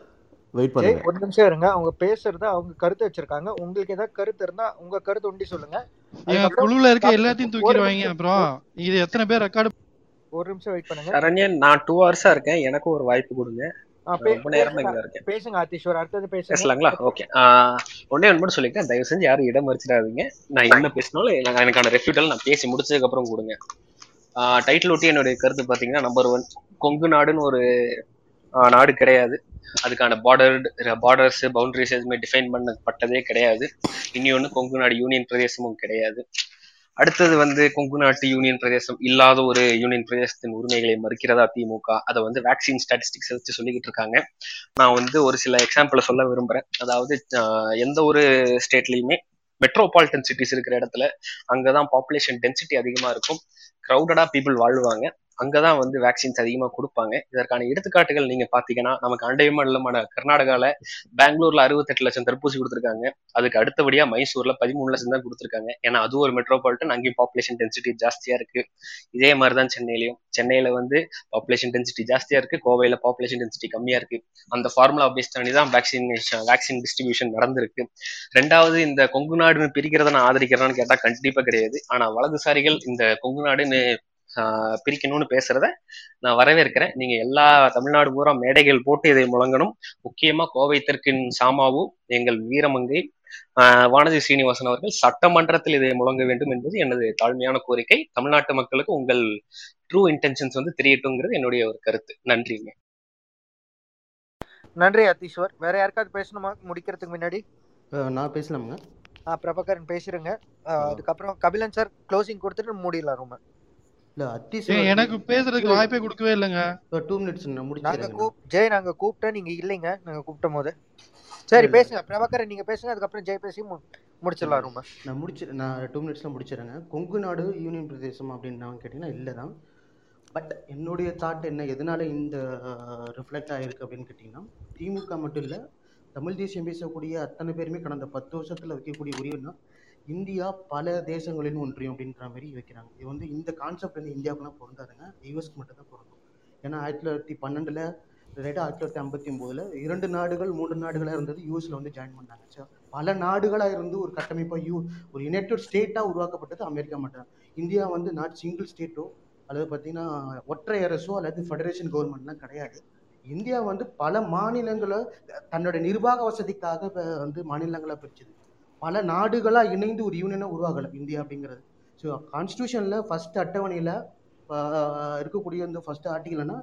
வெயிட் பண்ணுங்க. ஒரு நிமிஷம் இருங்க. அவங்க பேசுறத அவங்க கருத்து வச்சிருக்காங்க. உங்களுக்கு ஏதாவது கருத்து இருந்தா உங்க கருத்து ஒண்டி சொல்லுங்க. எங்க குழுல இருக்க எல்லாத்தையும் தூக்கிடுவாங்க அப்புறம். இது எத்தனை பேர் ரெக்கார்டு ஒரு நிமிஷம் வெயிட் பண்ணுங்க. சரண்யன் நான் டூ ஹவர்ஸா இருக்கேன். எனக்கும் ஒரு வாய்ப்பு கொடுங்க. பேசுங்க. இங்க இருக்கேன். பேசுங்க ஆதிஸ்வர் அடுத்தது பேசுங்க. பேசலாங்களா? ஓகே ஒன்னே ஒன்று மட்டும் சொல்லிக்கிறேன். தயவு செஞ்சு யாரும் இடம் மறிச்சிடாதீங்க. நான் என்ன பேசினாலும் எனக்கு- எனக்கான ரெஃப்யூட்டல் நான் பேசி முடிச்சதுக்கு அப்புறம் கொடுங்க. டைட்டில் ஒட்டி என்னுடைய கருத்து பார்த்தீங்கன்னா நம்பர் ஒன் கொங்கு நாடுன்னு ஒரு நாடு கிடையாது. அதுக்கான பார்டர் பார்டர்ஸ் பவுண்டரிஸ் எதுவுமே டிஃபைன் பண்ணப்பட்டதே கிடையாது. இனி ஒன்று கொங்கு நாடு யூனியன் பிரதேசமும் கிடையாது. அடுத்தது வந்து கொங்கு நாட்டு யூனியன் பிரதேசம் இல்லாத ஒரு யூனியன் பிரதேசத்தின் உரிமைகளை மறுக்கிறதா திமுக? அதை வந்து வேக்சின் ஸ்டாட்டிஸ்டிக்ஸ் வச்சு சொல்லிக்கிட்டு இருக்காங்க. நான் வந்து ஒரு சில எக்ஸாம்பிளை சொல்ல விரும்புறேன். அதாவது எந்த ஒரு ஸ்டேட்லயுமே மெட்ரோபாலிட்டன் சிட்டிஸ் இருக்கிற இடத்துல அங்கதான் பாப்புலேஷன் டென்சிட்டி அதிகமா இருக்கும். க்ரௌடடா பீப்புள் வாழ்வாங்க. அங்கதான் வந்து வேக்சின்ஸ் அதிகமா கொடுப்பாங்க. இதற்கான எடுத்துக்காட்டுகள் நீங்க பாத்தீங்கன்னா நமக்கு அண்டை மாநிலமான கர்நாடகால பெங்களூர்ல அறுபத்தெட்டு லட்சம் தடுப்பூசி கொடுத்துருக்காங்க. அதுக்கு அடுத்தபடியா மைசூர்ல பதிமூணு லட்சம் தான் கொடுத்துருக்காங்க. ஏன்னா அது ஒரு மெட்ரோபாலிட்டன் அங்கேயும் பாப்புலேஷன் டென்சிட்டி ஜாஸ்தியா இருக்கு. இதே மாதிரி தான் சென்னையிலயும். சென்னையில வந்து பாப்புலேஷன் டென்சிட்டி ஜாஸ்தியா இருக்கு. கோவையில பாப்புலேஷன் டென்சிட்டி கம்மியா இருக்கு. அந்த ஃபார்முலா பேஸ்ட் பண்ணி தான் வேக்சினேஷன் வேக்சின் டிஸ்ட்ரிபியூஷன் நடந்திருக்கு. ரெண்டாவது இந்த கொங்கு நாடுன்னு பிரிக்கிறத நான் ஆதரிக்கிறேன்னு கேட்டா கண்டிப்பா கிடையாது. ஆனா வலதுசாரிகள் இந்த கொங்கு நாடுன்னு பிரிக்கணும்னு பேசுறத நான் வரவேற்கிறேன். நீங்க எல்லா தமிழ்நாடு பூரா மேடைகள் போட்டு இதை முழங்கணும். முக்கியமா கோவை தெற்கின் சாமாவு எங்கள் வீரமங்கை வானதி சீனிவாசன் அவர்கள் சட்டமன்றத்தில் இதை முழங்க வேண்டும் என்பது எனது தாழ்மையான கோரிக்கை. தமிழ்நாட்டு மக்களுக்கு உங்கள் ட்ரூ இன்டென்ஷன்ஸ் வந்து தெரியட்டுங்கிறது என்னுடைய ஒரு கருத்து. நன்றிங்க. நன்றி அத்தீஸ்வர். வேற யாருக்காவது பேசணுமா? முடிக்கிறதுக்கு முன்னாடி. நான் பேசலாமுங்க. பிரபாகரன் பேசுறேங்க ஆ, அதுக்கப்புறம் கபிலன் சார் க்ளோசிங் கொடுத்துட்டு மூடிடலாம் ரூம் இல்ல அத்தீஸ்வர் எனக்கு பேசுறதுக்கு வாய்ப்பே கொடுக்கவே இல்லைங்க. டூ மினிட்ஸ் நான் கூப் ஜெய் நாங்க கூப்பிட்டோம் நீங்க இல்லைங்க நாங்க கூப்பிட்ட போது. சரி. பேசுங்க பிரபாகரன் நீங்க பேசுங்க அதுக்கப்புறம் ஜெய் பேசி மு- முடிச்சிடலாம் ரூம் நான் முடிச்சு நான் டூ மினிட்ஸ்ல முடிச்சிடுறேங்க. கொங்கு நாடு யூனியன் பிரதேசம் அப்படின்னு நான் கேட்டிங்கன்னா இல்லை தான் பட் என்னுடைய தாட் என்ன எதனால இந்த ரிஃப்ளெக்ட் ஆகிருக்கு அப்படின்னு கேட்டிங்கன்னா திமுக மட்டும் இல்லை தமிழ் தேசியம் பேசக்கூடிய அத்தனை பேருமே கடந்த பத்து வருஷத்தில் வைக்கக்கூடிய உரிமைனா இந்தியா பல தேசங்களின் ஒன்றியம் அப்படின்ற மாதிரி வைக்கிறாங்க. இது வந்து இந்த கான்செப்ட் வந்து இந்தியாவுக்குலாம் பொருந்தாதுங்க. யூஎஸ்க்கு மட்டும் தான் பொருந்தும். ஏன்னா ஆயிரத்தி தொள்ளாயிரத்தி பன்னெண்டில் ரைட்டாக ஆயிரத்தி தொள்ளாயிரத்தி ஐம்பத்தி ஒம்போதில் இரண்டு நாடுகள் மூன்று நாடுகளாக இருந்தது யூஎஸில் வந்து ஜாயின் பண்ணாங்க. ஸோ பல நாடுகளாக இருந்து ஒரு கட்டமைப்பாக யூ ஒரு யுனைடெட் ஸ்டேட்டாக உருவாக்கப்பட்டது அமெரிக்கா மட்டும் இந்தியா வந்து நாட் சிங்கிள் ஸ்டேட்டோ அல்லது பார்த்தீங்கன்னா ஒற்றை அரசோ அல்லது ஃபெடரேஷன் கவர்மெண்ட்லாம் கிடையாது. இந்தியா வந்து பல மாநிலங்களை தன்னோட நிர்வாக வசதிக்காக வந்து மாநிலங்களாக பிரிச்சுது. பல நாடுகளாக இணைந்து ஒரு யூனியனை உருவாகலை இந்தியா அப்படிங்கிறது. ஸோ கான்ஸ்டியூஷனில் ஃபஸ்ட் அட்டவணையில் இருக்கக்கூடிய இந்த first ஆர்டிகல்னா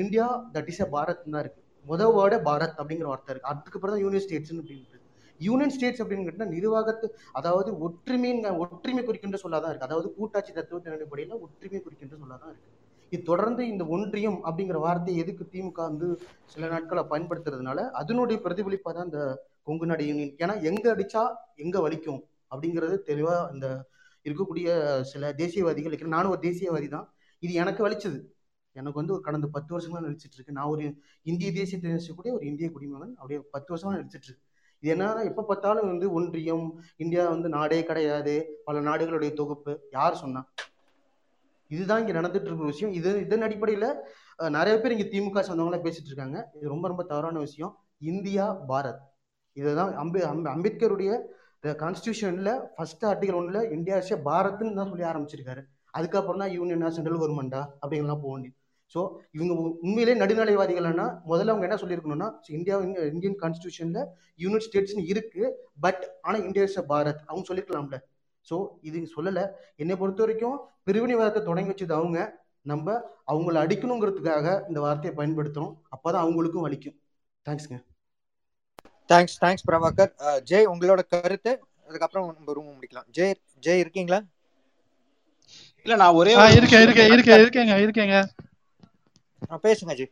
India that is a Bharat தான் இருக்குது முதல் வேர்டே பாரத் அப்படிங்கிற வார்த்தை இருக்குது அதுக்கப்புறம் தான் யூனியன் ஸ்டேட்ஸ்னு அப்படின்றது யூனியன் ஸ்டேட்ஸ் அப்படின்னு நிர்வாகத்து அதாவது ஒற்றுமைங்க ஒற்றுமை குறிக்கின்ற சொல்லாதான் இருக்குது அதாவது கூட்டாட்சி தத்துவத்தின் அடிப்படையில் ஒற்றுமை குறிக்கின்ற சொல்லாதான் இருக்குது இது தொடர்ந்து இந்த ஒன்றியம் அப்படிங்கிற வார்த்தையை எதுக்கு திமுக வந்து சில நாட்களை பயன்படுத்துறதுனால அதனுடைய பிரதிபலிப்பாக தான் இந்த கொங்கு நாடு யூனியன் ஏன்னா எங்க அடிச்சா எங்க வலிக்கும் அப்படிங்கிறது தெளிவா இந்த இருக்கக்கூடிய சில தேசியவாதிகள் இருக்கிற நானும் ஒரு தேசியவாதி தான் இது எனக்கு வலிச்சது. எனக்கு வந்து ஒரு கடந்த பத்து வருஷமா நடிச்சிட்டு இருக்கு நான் ஒரு இந்திய தேசியத்தை நேசிக்கக்கூடிய ஒரு இந்திய குடிமகன். அப்படியே பத்து வருஷமா நடிச்சிட்டு இருக்கு இது என்னன்னா எப்ப பார்த்தாலும் வந்து ஒன்றியம் இந்தியா வந்து நாடே கிடையாது. பல நாடுகளுடைய தொகுப்பு. யார் சொன்னா? இதுதான் இங்க நடந்துட்டு இருக்கிற விஷயம். இது இதன் அடிப்படையில நிறைய பேர் இங்க திமுக சொந்தவங்களாம் பேசிட்டு இருக்காங்க. இது ரொம்ப ரொம்ப தவறான விஷயம். இந்தியா பாரத். இதுதான் அம்பே அம்பேத்கருடைய கான்ஸ்டியூஷனில் ஃபர்ஸ்ட் ஆர்டிகல் ஒன்றில் இந்தியா இஸ் பாரத்னு தான் சொல்லி ஆரம்பிச்சிருக்காரு. அதுக்கப்புறம் தான் யூனியனா சென்ட்ரல் கவர்மெண்டா அப்படிங்கலாம் போக வேண்டியது. ஸோ இவங்க உண்மையிலே நடுநிலைவாதிகள்னா முதல்ல அவங்க என்ன சொல்லியிருக்கணும்னா இந்தியா இந்தியன் கான்ஸ்டியூஷனில் யூனிட் ஸ்டேட்ஸ்னு இருக்கு பட் ஆனால் இந்தியா இஸ் பாரத் அவங்க சொல்லிருக்கலாம்ல ஸோ இது சொல்லலை. என்னை பொறுத்த வரைக்கும் பிரிவினைவாதத்தை தொடங்கி வச்சது அவங்க. நம்ம அவங்கள அடிக்கணுங்கிறதுக்காக இந்த வார்த்தையை பயன்படுத்தணும் அப்பதான் அவங்களுக்கும் வலிக்கும். தேங்க்ஸ்ங்க தேங்க்ஸ் தேங்க்ஸ் பிரபாகர் ஜெய் உங்களோட கருத்து? அதுக்கப்புறம் நம்ம ரூம் முடிக்கலாம். ஜெய் ஜெய் இருக்கீங்களா? இல்ல நான் ஒரே இருக்கேன் இருக்கேன் இருக்கேன். இருக்கேங்க இருக்கேங்க. பேசுங்க ஜி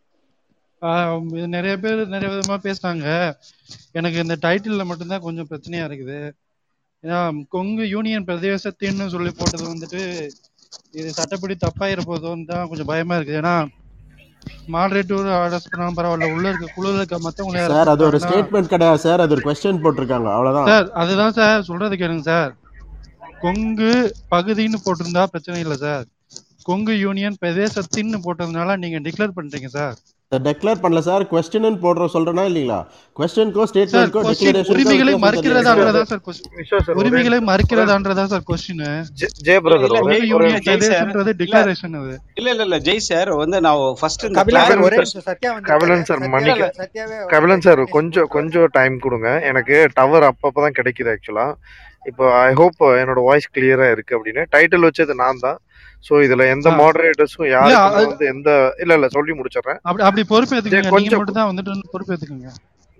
ஆ, இது நிறைய பேர் நிறைய விதமா பேசுனாங்க எனக்கு இந்த டைட்டில்ல மட்டும்தான் கொஞ்சம் பிரச்சனையா இருக்குது. ஏன்னா கொங்கு யூனியன் பிரதேசத்தின்னு சொல்லி போட்டது வந்துட்டு இது சட்டப்படி தப்பாயிர போதோன்னு தான் கொஞ்சம் பயமா இருக்குது. ஏன்னா மாடரேட்டர் அரெஸ்ட் பண்ணாலும் பரவாயில்ல. உள்ள இருக்க குழுல இருக்க மத்தவங்களை சார் அது ஒரு ஸ்டேட்மெண்ட் கிடையாது சார். அது ஒரு கொஸ்டின் போட்டிருக்காங்க. அவ்வளவுதான். சார் அதுதான் சார். சொல்றது கேளுங்க சார். கொங்கு பகுதின்னு போட்டிருந்தா பிரச்சனை இல்லை சார். கொங்கு யூனியன் பிரதேசத்தின்னு போட்டதுனால நீங்க டிக்ளேர் பண்றீங்க சார். டெக்ளேர் பண்ணல சார் கொஸ்டின் போடுற சொல்றேனா இல்லீங்களா? கொஸ்டின்க்கோ கொஸ்டின் டிக்ளரேஷனுக்கோ உரிமைகளை மறுக்கிறதான்றதா சார் உரிமைகளை மறுக்கிறதான்றதா சார் கொஸ்டின் ஜெய பிரதர் இல்ல ஒரே ஜெய் ஒரே யூனியன் ஜெய் சார் பிரதேசன்றது இல்ல டிக்ளரேஷன் அது இல்ல இல்ல இல்ல ஜெய் சார் வந்து நான் ஃபர்ஸ்ட் இந்த கபிலன் சார் மன்னிக்க கபிலன் சார் கொஞ்சம் கொஞ்சம் டைம் கொடுங்க. எனக்கு டவர் அப்பப்போ தான் கிடைக்குது ஆக்சுவலா இப்போ ஐ ஹோப் என்னோட வாய்ஸ் கிளியரா இருக்கு அப்படின்னு. டைட்டில் வச்சது நான் தான். ஸோ இதுல எந்த மாடரேட்டர்ஸும் அது- வந்து எந்த இல்ல இல்ல சொல்லி முடிச்சிடுறேன். அப்படி பொறுப்பேத்துக்குங்க. கொஞ்சம் மட்டும் தான் வந்துட்டு பொறுப்பேத்துக்குங்க.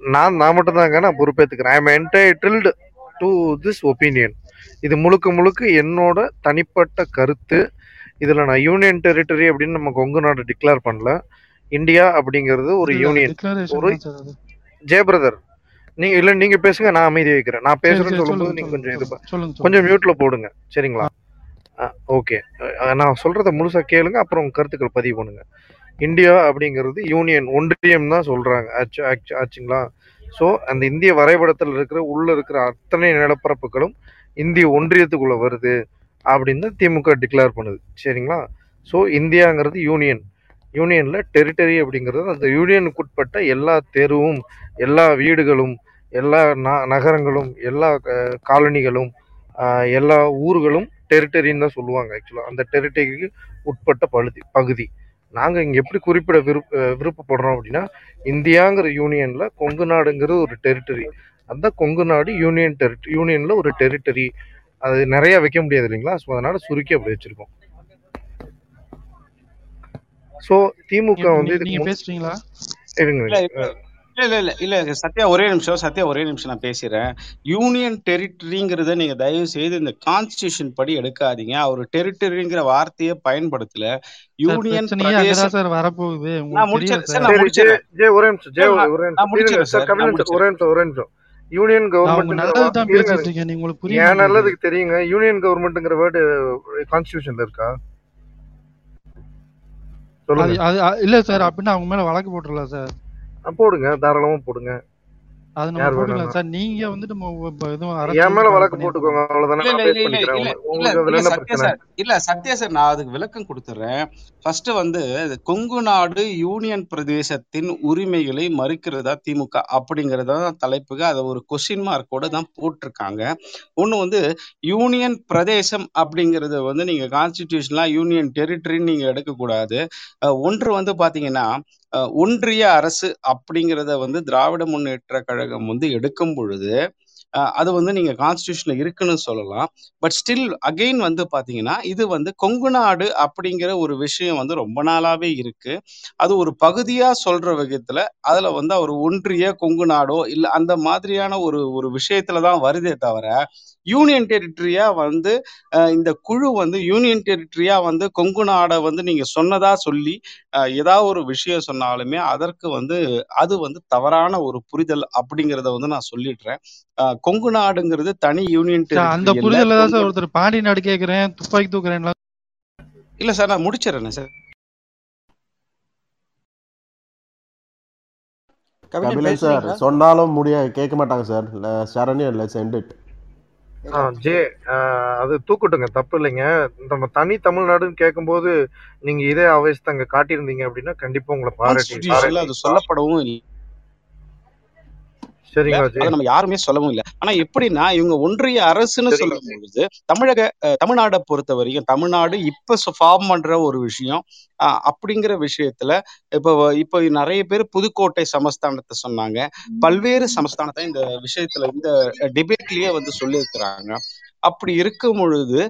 நான் நான் மட்டும் தாங்க நான் பொறுப்பேற்றுக்கிறேன் I am entitled to this opinion இது முழுக்க முழுக்க என்னோட தனிப்பட்ட கருத்து. இதில் நான் யூனியன் டெரிட்டரி அப்படின்னு நம்ம கொங்கு நாடு டிக்ளேர் பண்ணல. இந்தியா அப்படிங்கிறது ஒரு யூனியன் ஒரு ஜெய பிரதர் நீங்க இல்ல நீங்க பேசுங்க நான் அமைதி வைக்கிறேன். நான் பேசுறேன்னு சொல்லும்போது நீங்க கொஞ்சம் இது கொஞ்சம் மியூட்ல போடுங்க. சரிங்களா? ஓகே நான் சொல்கிறத முழுசாக கேளுங்க அப்புறம் உங்கள் கருத்துக்கள் பதிவு பண்ணுங்க. இந்தியா அப்படிங்கிறது யூனியன் ஒன்றியம் தான் சொல்கிறாங்க ஆச்சு ஆச்சு- ஆச்சுங்களா? ஸோ அந்த இந்திய வரைபடத்தில் இருக்கிற உள்ள இருக்கிற அத்தனை நிலப்பரப்புகளும் இந்திய ஒன்றியத்துக்குள்ளே வருது அப்படின்னு தான் திமுக டிக்ளேர் பண்ணுது. சரிங்களா? ஸோ இந்தியாங்கிறது யூனியன் யூனியனில் டெரிட்டரி அப்படிங்கிறது அந்த யூனியனுக்குட்பட்ட எல்லா தெருவும் எல்லா வீடுகளும் எல்லா ந- நகரங்களும் எல்லா காலனிகளும் எல்லா ஊர்களும் டெரிட்டரின்னு தான் சொல்லுவாங்க ஆக்சுவலாக அந்த டெரிட்டரிக்கு உட்பட்ட பகுதி பகுதி. நாங்கள் இங்கே எப்படி குறிப்பிட விருப்ப விருப்பப்படுறோம் அப்படின்னா இந்தியாங்கிற யூனியனில் கொங்கு நாடுங்கிறது ஒரு டெரிட்டரி. அந்த கொங்கு நாடு யூனியன் டெரிட் யூனியனில் ஒரு டெரிட்டரி. அது நிறைய வைக்க முடியாது இல்லைங்களா? ஸோ அதனால சுருக்கி அப்படி வச்சிருக்கோம். ஸோ திமுக வந்து இதுக்கு இருங்க இல்ல. இல்ல இல்ல சத்யா ஒரே நிமிஷம் சத்யா ஒரே நிமிஷம் நான் பேசுறேன். யூனியன் டெரிட்டரிங்கிறத நீங்க தயவு செய்து இந்த கான்ஸ்டியூஷன் படி எடுக்காதீங்க. அவர் டெரிட்டரிங்கிற வார்த்தையை பயன்படுத்தல. யூனியன் சார் வரப்போகுது. நான் நிமிஷம் யூனியன் உங்களுக்கு புரிய என் நல்லதுக்கு தெரியுங்க? யூனியன் கவர்மெண்ட்டுங்கிற வேர்டு கான்ஸ்டியூஷன்ல இருக்கா? இல்ல சார் அப்படின்னா அவங்க மேல வழக்கு போட்டுடலாம் சார். போடுங்க. தாராளமா போடுங்க. அது நம்ம போட்டுக்கலாம். சார் நீங்க வந்துட்டு மொ- இப்ப எதுவும் அரசு என் மேல வந்து வழக்கு பண்ணிருக்க போட்டுக்கோங்க. கூடாது அவ்வளவுதானே. இல்ல சத்யா சார். இல்ல சத்யா சார் நான் அதுக்கு விளக்கம் கொடுத்துறேன். ஃபர்ஸ்ட் வந்து கொங்கு நாடு யூனியன் பிரதேசத்தின் உரிமைகளை மறுக்கிறதா திமுக அப்படிங்கறத தலைப்புக்கு அதை ஒரு கொஸ்டின் மார்க்கோட தான் போட்டிருக்காங்க. ஒண்ணு வந்து யூனியன் பிரதேசம் அப்படிங்கறது வந்து நீங்க கான்ஸ்டிடியூஷன்லாம் யூனியன் டெரிட்டரின்னு நீங்க எடுக்கக்கூடாது. அஹ் ஒன்று வந்து பாத்தீங்கன்னா ஒன்றிய அரசு அப்படிங்கிறத வந்து திராவிட முன்னேற்ற கழகம் வந்து எடுக்கும் பொழுது அது வந்து நீங்க கான்ஸ்டியூஷன்ல இருக்குன்னு சொல்லலாம். பட் ஸ்டில் அகைன் வந்து பாத்தீங்கன்னா இது வந்து கொங்கு நாடு அப்படிங்கிற ஒரு விஷயம் வந்து ரொம்ப நாளாவே இருக்கு. அது ஒரு பகுதியா சொல்ற விதத்துல அதுல வந்து அவர் ஒன்றிய கொங்கு நாடோ இல்ல அந்த மாதிரியான ஒரு ஒரு விஷயத்துல தான் வருதே தவிர யூனியன் டெரிட்டரியா வந்து இந்த குழு வந்து யூனியன் டெரிட்டரியா வந்து கொங்கு நாடை வந்து நீங்க சொன்னதா சொல்லி ஏதாவது ஒரு விஷயம் சொன்னாலுமே அதற்கு வந்து அது வந்து தவறான ஒரு புரிதல் அப்படிங்கிறத வந்து நான் சொல்லிடுறேன். கொங்கு நாடுங்கிறது தனி யூனியன் சார் அந்த இல்ல. புரிதல்ல தான் சார் ஒருத்தர் பாண்டி நாடு கேக்குறேன் துப்பாக்கி தூக்குறேன் இல்ல சார் நான் முடிச்சிடறேன் சார். கபிலன் சார் சொன்னாலும் முடிய கேட்க மாட்டாங்க sir Saranya let's end it J அது தூக்கட்டுங்க தப்பு இல்லைங்க. நம்ம தனி தமிழ்நாடுன்னு கேட்கும்போது நீங்க இதே அவேஸ் அங்க காட்டியிருந்தீங்க அப்படின்னா கண்டிப்பா உங்களை பாராட்டி அது சொல்லப்படவும் இல்லை. அதை நம்ம யாருமே சொல்லவும் இல்லை. ஆனா எப்படின்னா இவங்க ஒன்றிய அரசுன்னு சொல்லும் பொழுது தமிழக தமிழ்நாடை பொறுத்த வரைக்கும் தமிழ்நாடு இப்ப ஃபார்ம் பண்ற ஒரு விஷயம் அப்படிங்கிற விஷயத்துல இப்போ இப்போ நிறைய பேர் புதுக்கோட்டை சமஸ்தானத்தை சொன்னாங்க. பல்வேறு சமஸ்தானத்தை இந்த விஷயத்துல இந்த டிபேட்லயே வந்து சொல்லியிருக்கிறாங்க. அப்படி இருக்கும் பொழுது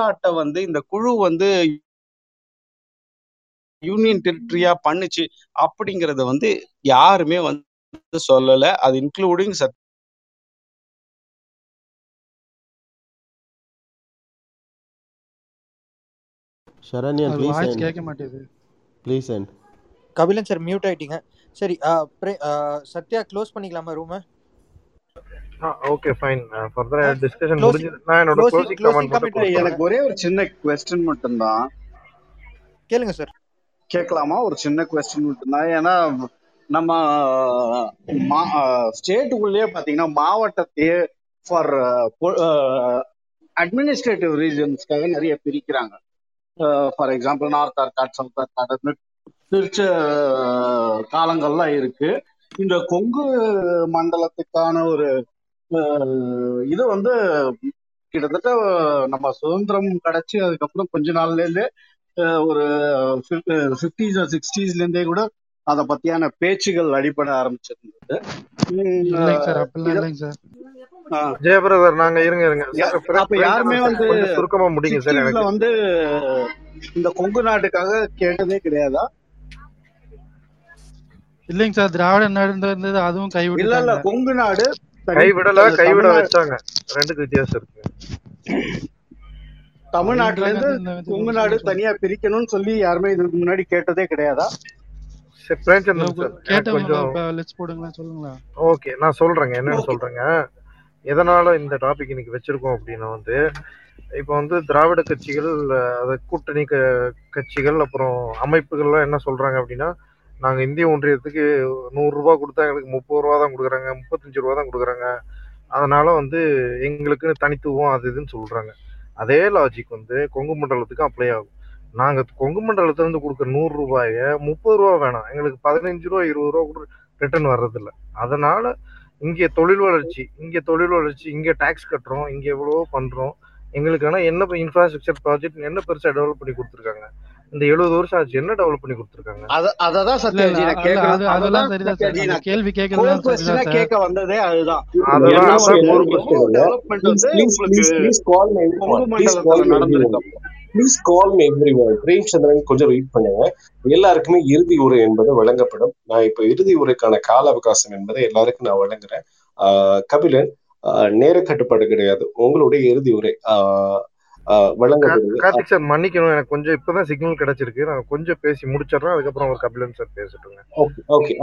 நாட்டை வந்து இந்த குழு வந்து யூனியன் டெரிட்டரியா பண்ணுச்சு அப்படிங்கறத வந்து யாருமே வந்து சொல்லல. அது இன்க்ளூடிங் சத் அது ப்ளீஸ் கேட்க மாட்டேங்குது please end Kapilan sir mute ஆயிட்டீங்க. சரி சத்யா க்ளோஸ் பண்ணிக்கலாமா ரூமை okay fine further discussion closing முடிஞ்சு நான் என்னோட க்ளோசிங் கமெண்ட் மட்டும் எனக்கு ஒரே ஒரு சின்ன கொஸ்டின் மட்டும்தான். கேளுங்க சார் கேட்கலாமா? ஒரு சின்ன கொஸ்டின் மட்டும்தான். ஏன்னா நம்ம ஸ்டேட்டுக்குள்ளேயே பாத்தீங்கன்னா மாவட்டத்தையே ஃபார் அட்மினிஸ்ட்ரேட்டிவ் ரீஜன்ஸ்க்காக நிறைய பிரிக்கிறாங்க. For example north Arcot south Arcot பிரிச்ச காலங்கள்லாம் இருக்கு. இந்த கொங்கு மண்டலத்துக்கான ஒரு இது வந்து கிட்டத்தட்ட நம்ம சுதந்திரம் கிடைச்சி அதுக்கப்புறம் கொஞ்ச நாள்ல இருந்தே அஹ், ஒரு ஃபிஃப்டிஸ் சிக்ஸ்டீஸ்ல இருந்தே கூட அதை பத்தியான பேச்சுகள் அடிப்பட ஆரம்பிச்சிருந்தது. உம், இல்லைங்க சார் அஹ், அப்படிலாம் இத இல்லைங்க சார். ஆஹ், ஜெய பிரதர் நாங்க இருங்க இருங்க. அப்ப யாருமே வந்து சுருக்கமா முடிங்க சார் எனக்கு. வந்து இந்த கொங்கு நாட்டுக்காக கேட்டதே கிடையாதா? இல்லைங்க சார் திராவிட நாடு இருந்தது அதுவும் இல்ல இல்ல கைவிட்டுட்டாங்க கொங்கு நாடு கைவிடல கைவிட வச்சாங்க. ரெண்டுக்கு வித்தியாசம் இருக்கு. தமிழ்நாட்டுல இருந்து சொல்லுங்க நாடு தனியா பிரிக்கணும்னு சொல்லி யாருமே இதுக்கு முன்னாடி கேட்டதே கிடையாதா? ஓகே நான் சொல்றேங்க. என்னன்னு சொல்றேங்க. எதனால இந்த டாபிக் இன்னைக்கு வச்சிருக்கோம் அப்படின்னா வந்து இப்போ வந்து திராவிட கட்சிகள் அது கூட்டணி க கட்சிகள் அப்புறம் அமைப்புகள்லாம் என்ன சொல்றாங்க அப்படின்னா நாங்க இந்திய ஒன்றியத்துக்கு நூறு ரூபாய் கொடுத்தா எங்களுக்கு முப்பது ரூபா தான் கொடுக்குறாங்க முப்பத்தஞ்சு ரூபா தான் கொடுக்குறாங்க. அதனால வந்து எங்களுக்குன்னு தனித்துவம் அது இதுன்னு சொல்றாங்க. அதே லாஜிக் வந்து கொங்கு மண்டலத்துக்கும் அப்ளை ஆகும். நாங்க கொங்கு மண்டலத்துலேருந்து கொடுக்குற நூறு ரூபாய முப்பது ரூபா வேணாம். எங்களுக்கு பதினஞ்சு ரூபா இருபது ரூபா கூட ரிட்டர்ன் வர்றதில்ல. அதனால இங்கே தொழில் வளர்ச்சி இங்கே தொழில் வளர்ச்சி இங்கே டேக்ஸ் கட்டுறோம் இங்கே எவ்வளவோ பண்றோம். எங்களுக்கான என்ன இன்ஃப்ராஸ்ட்ரக்சர் ப்ராஜெக்ட் என்ன பெருசாக டெவலப் பண்ணி கொடுத்துருக்காங்க. இந்த எழுபது வருஷம் ஆச்சு. என்ன டெவலப் பண்ணி கொடுத்துருக்காங்க? அத அததான் சத்யாஜி நான் அதெல்லாம் சரிதான் நான் கேள்வி கேட்க வந்ததே அதுதான். Please call me everyone please call me everyone Premchandran கொஞ்சம் வெயிட் பண்ணுங்க. எல்லாருக்குமே இறுதி உரை என்பது வழங்கப்படும். நான் இப்போ இறுதி உரைக்கான கால அவகாசம் என்பதை எல்லாருக்கும் நான் வழங்குறேன். ஆஹ் கபிலன் ஆஹ் நேர கட்டுப்பாடு கிடையாது. உங்களுடைய இறுதி உரை. கார்த்திக் சார் மன்னிக்கணும். எனக்கு கொஞ்சம் இப்பதான் சிக்னல் கிடைச்சிருக்கு. நான் கொஞ்சம் பேசி முடிச்சிடுறேன். அதுக்கப்புறம் ஒரு Kabilan sir பேசட்டுங்க. Okay okay.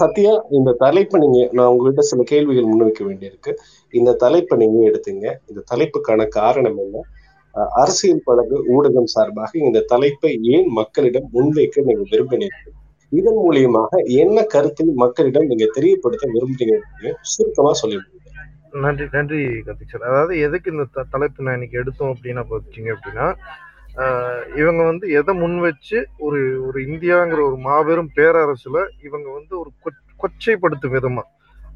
Sathya இந்த தலைப்பை நீங்க நான் உங்ககிட்ட சில கேள்விகள் முன்வைக்க வேண்டியிருக்கு. இந்த தலைப்பை நீங்க எடுத்தீங்க. இந்த தலைப்புக்கான காரணம் என்ன? அரசியல் பழகு ஊடகம் சார்பாக இந்த தலைப்பை ஏன் மக்களிடம் முன்வைக்க நீங்க விரும்பினீர்கள்? இதன் மூலியமாக என்ன கருத்தை மக்களிடம் நீங்க தெரியப்படுத்த அப்படின்னு சுருக்கமா சொல்லிடுங்க. நன்றி நன்றி கார்த்திக் சார். அதாவது எதுக்கு இந்த த- தலைப்பு நான் இன்னைக்கு எடுத்தோம் அப்படின்னா பார்த்தீங்க அப்படின்னா இவங்க வந்து எதை முன் வச்சு ஒரு ஒரு இந்தியாங்கிற ஒரு மாபெரும் பேரரசுல இவங்க வந்து ஒரு கொச்- கொச்சைப்படுத்தும் விதமா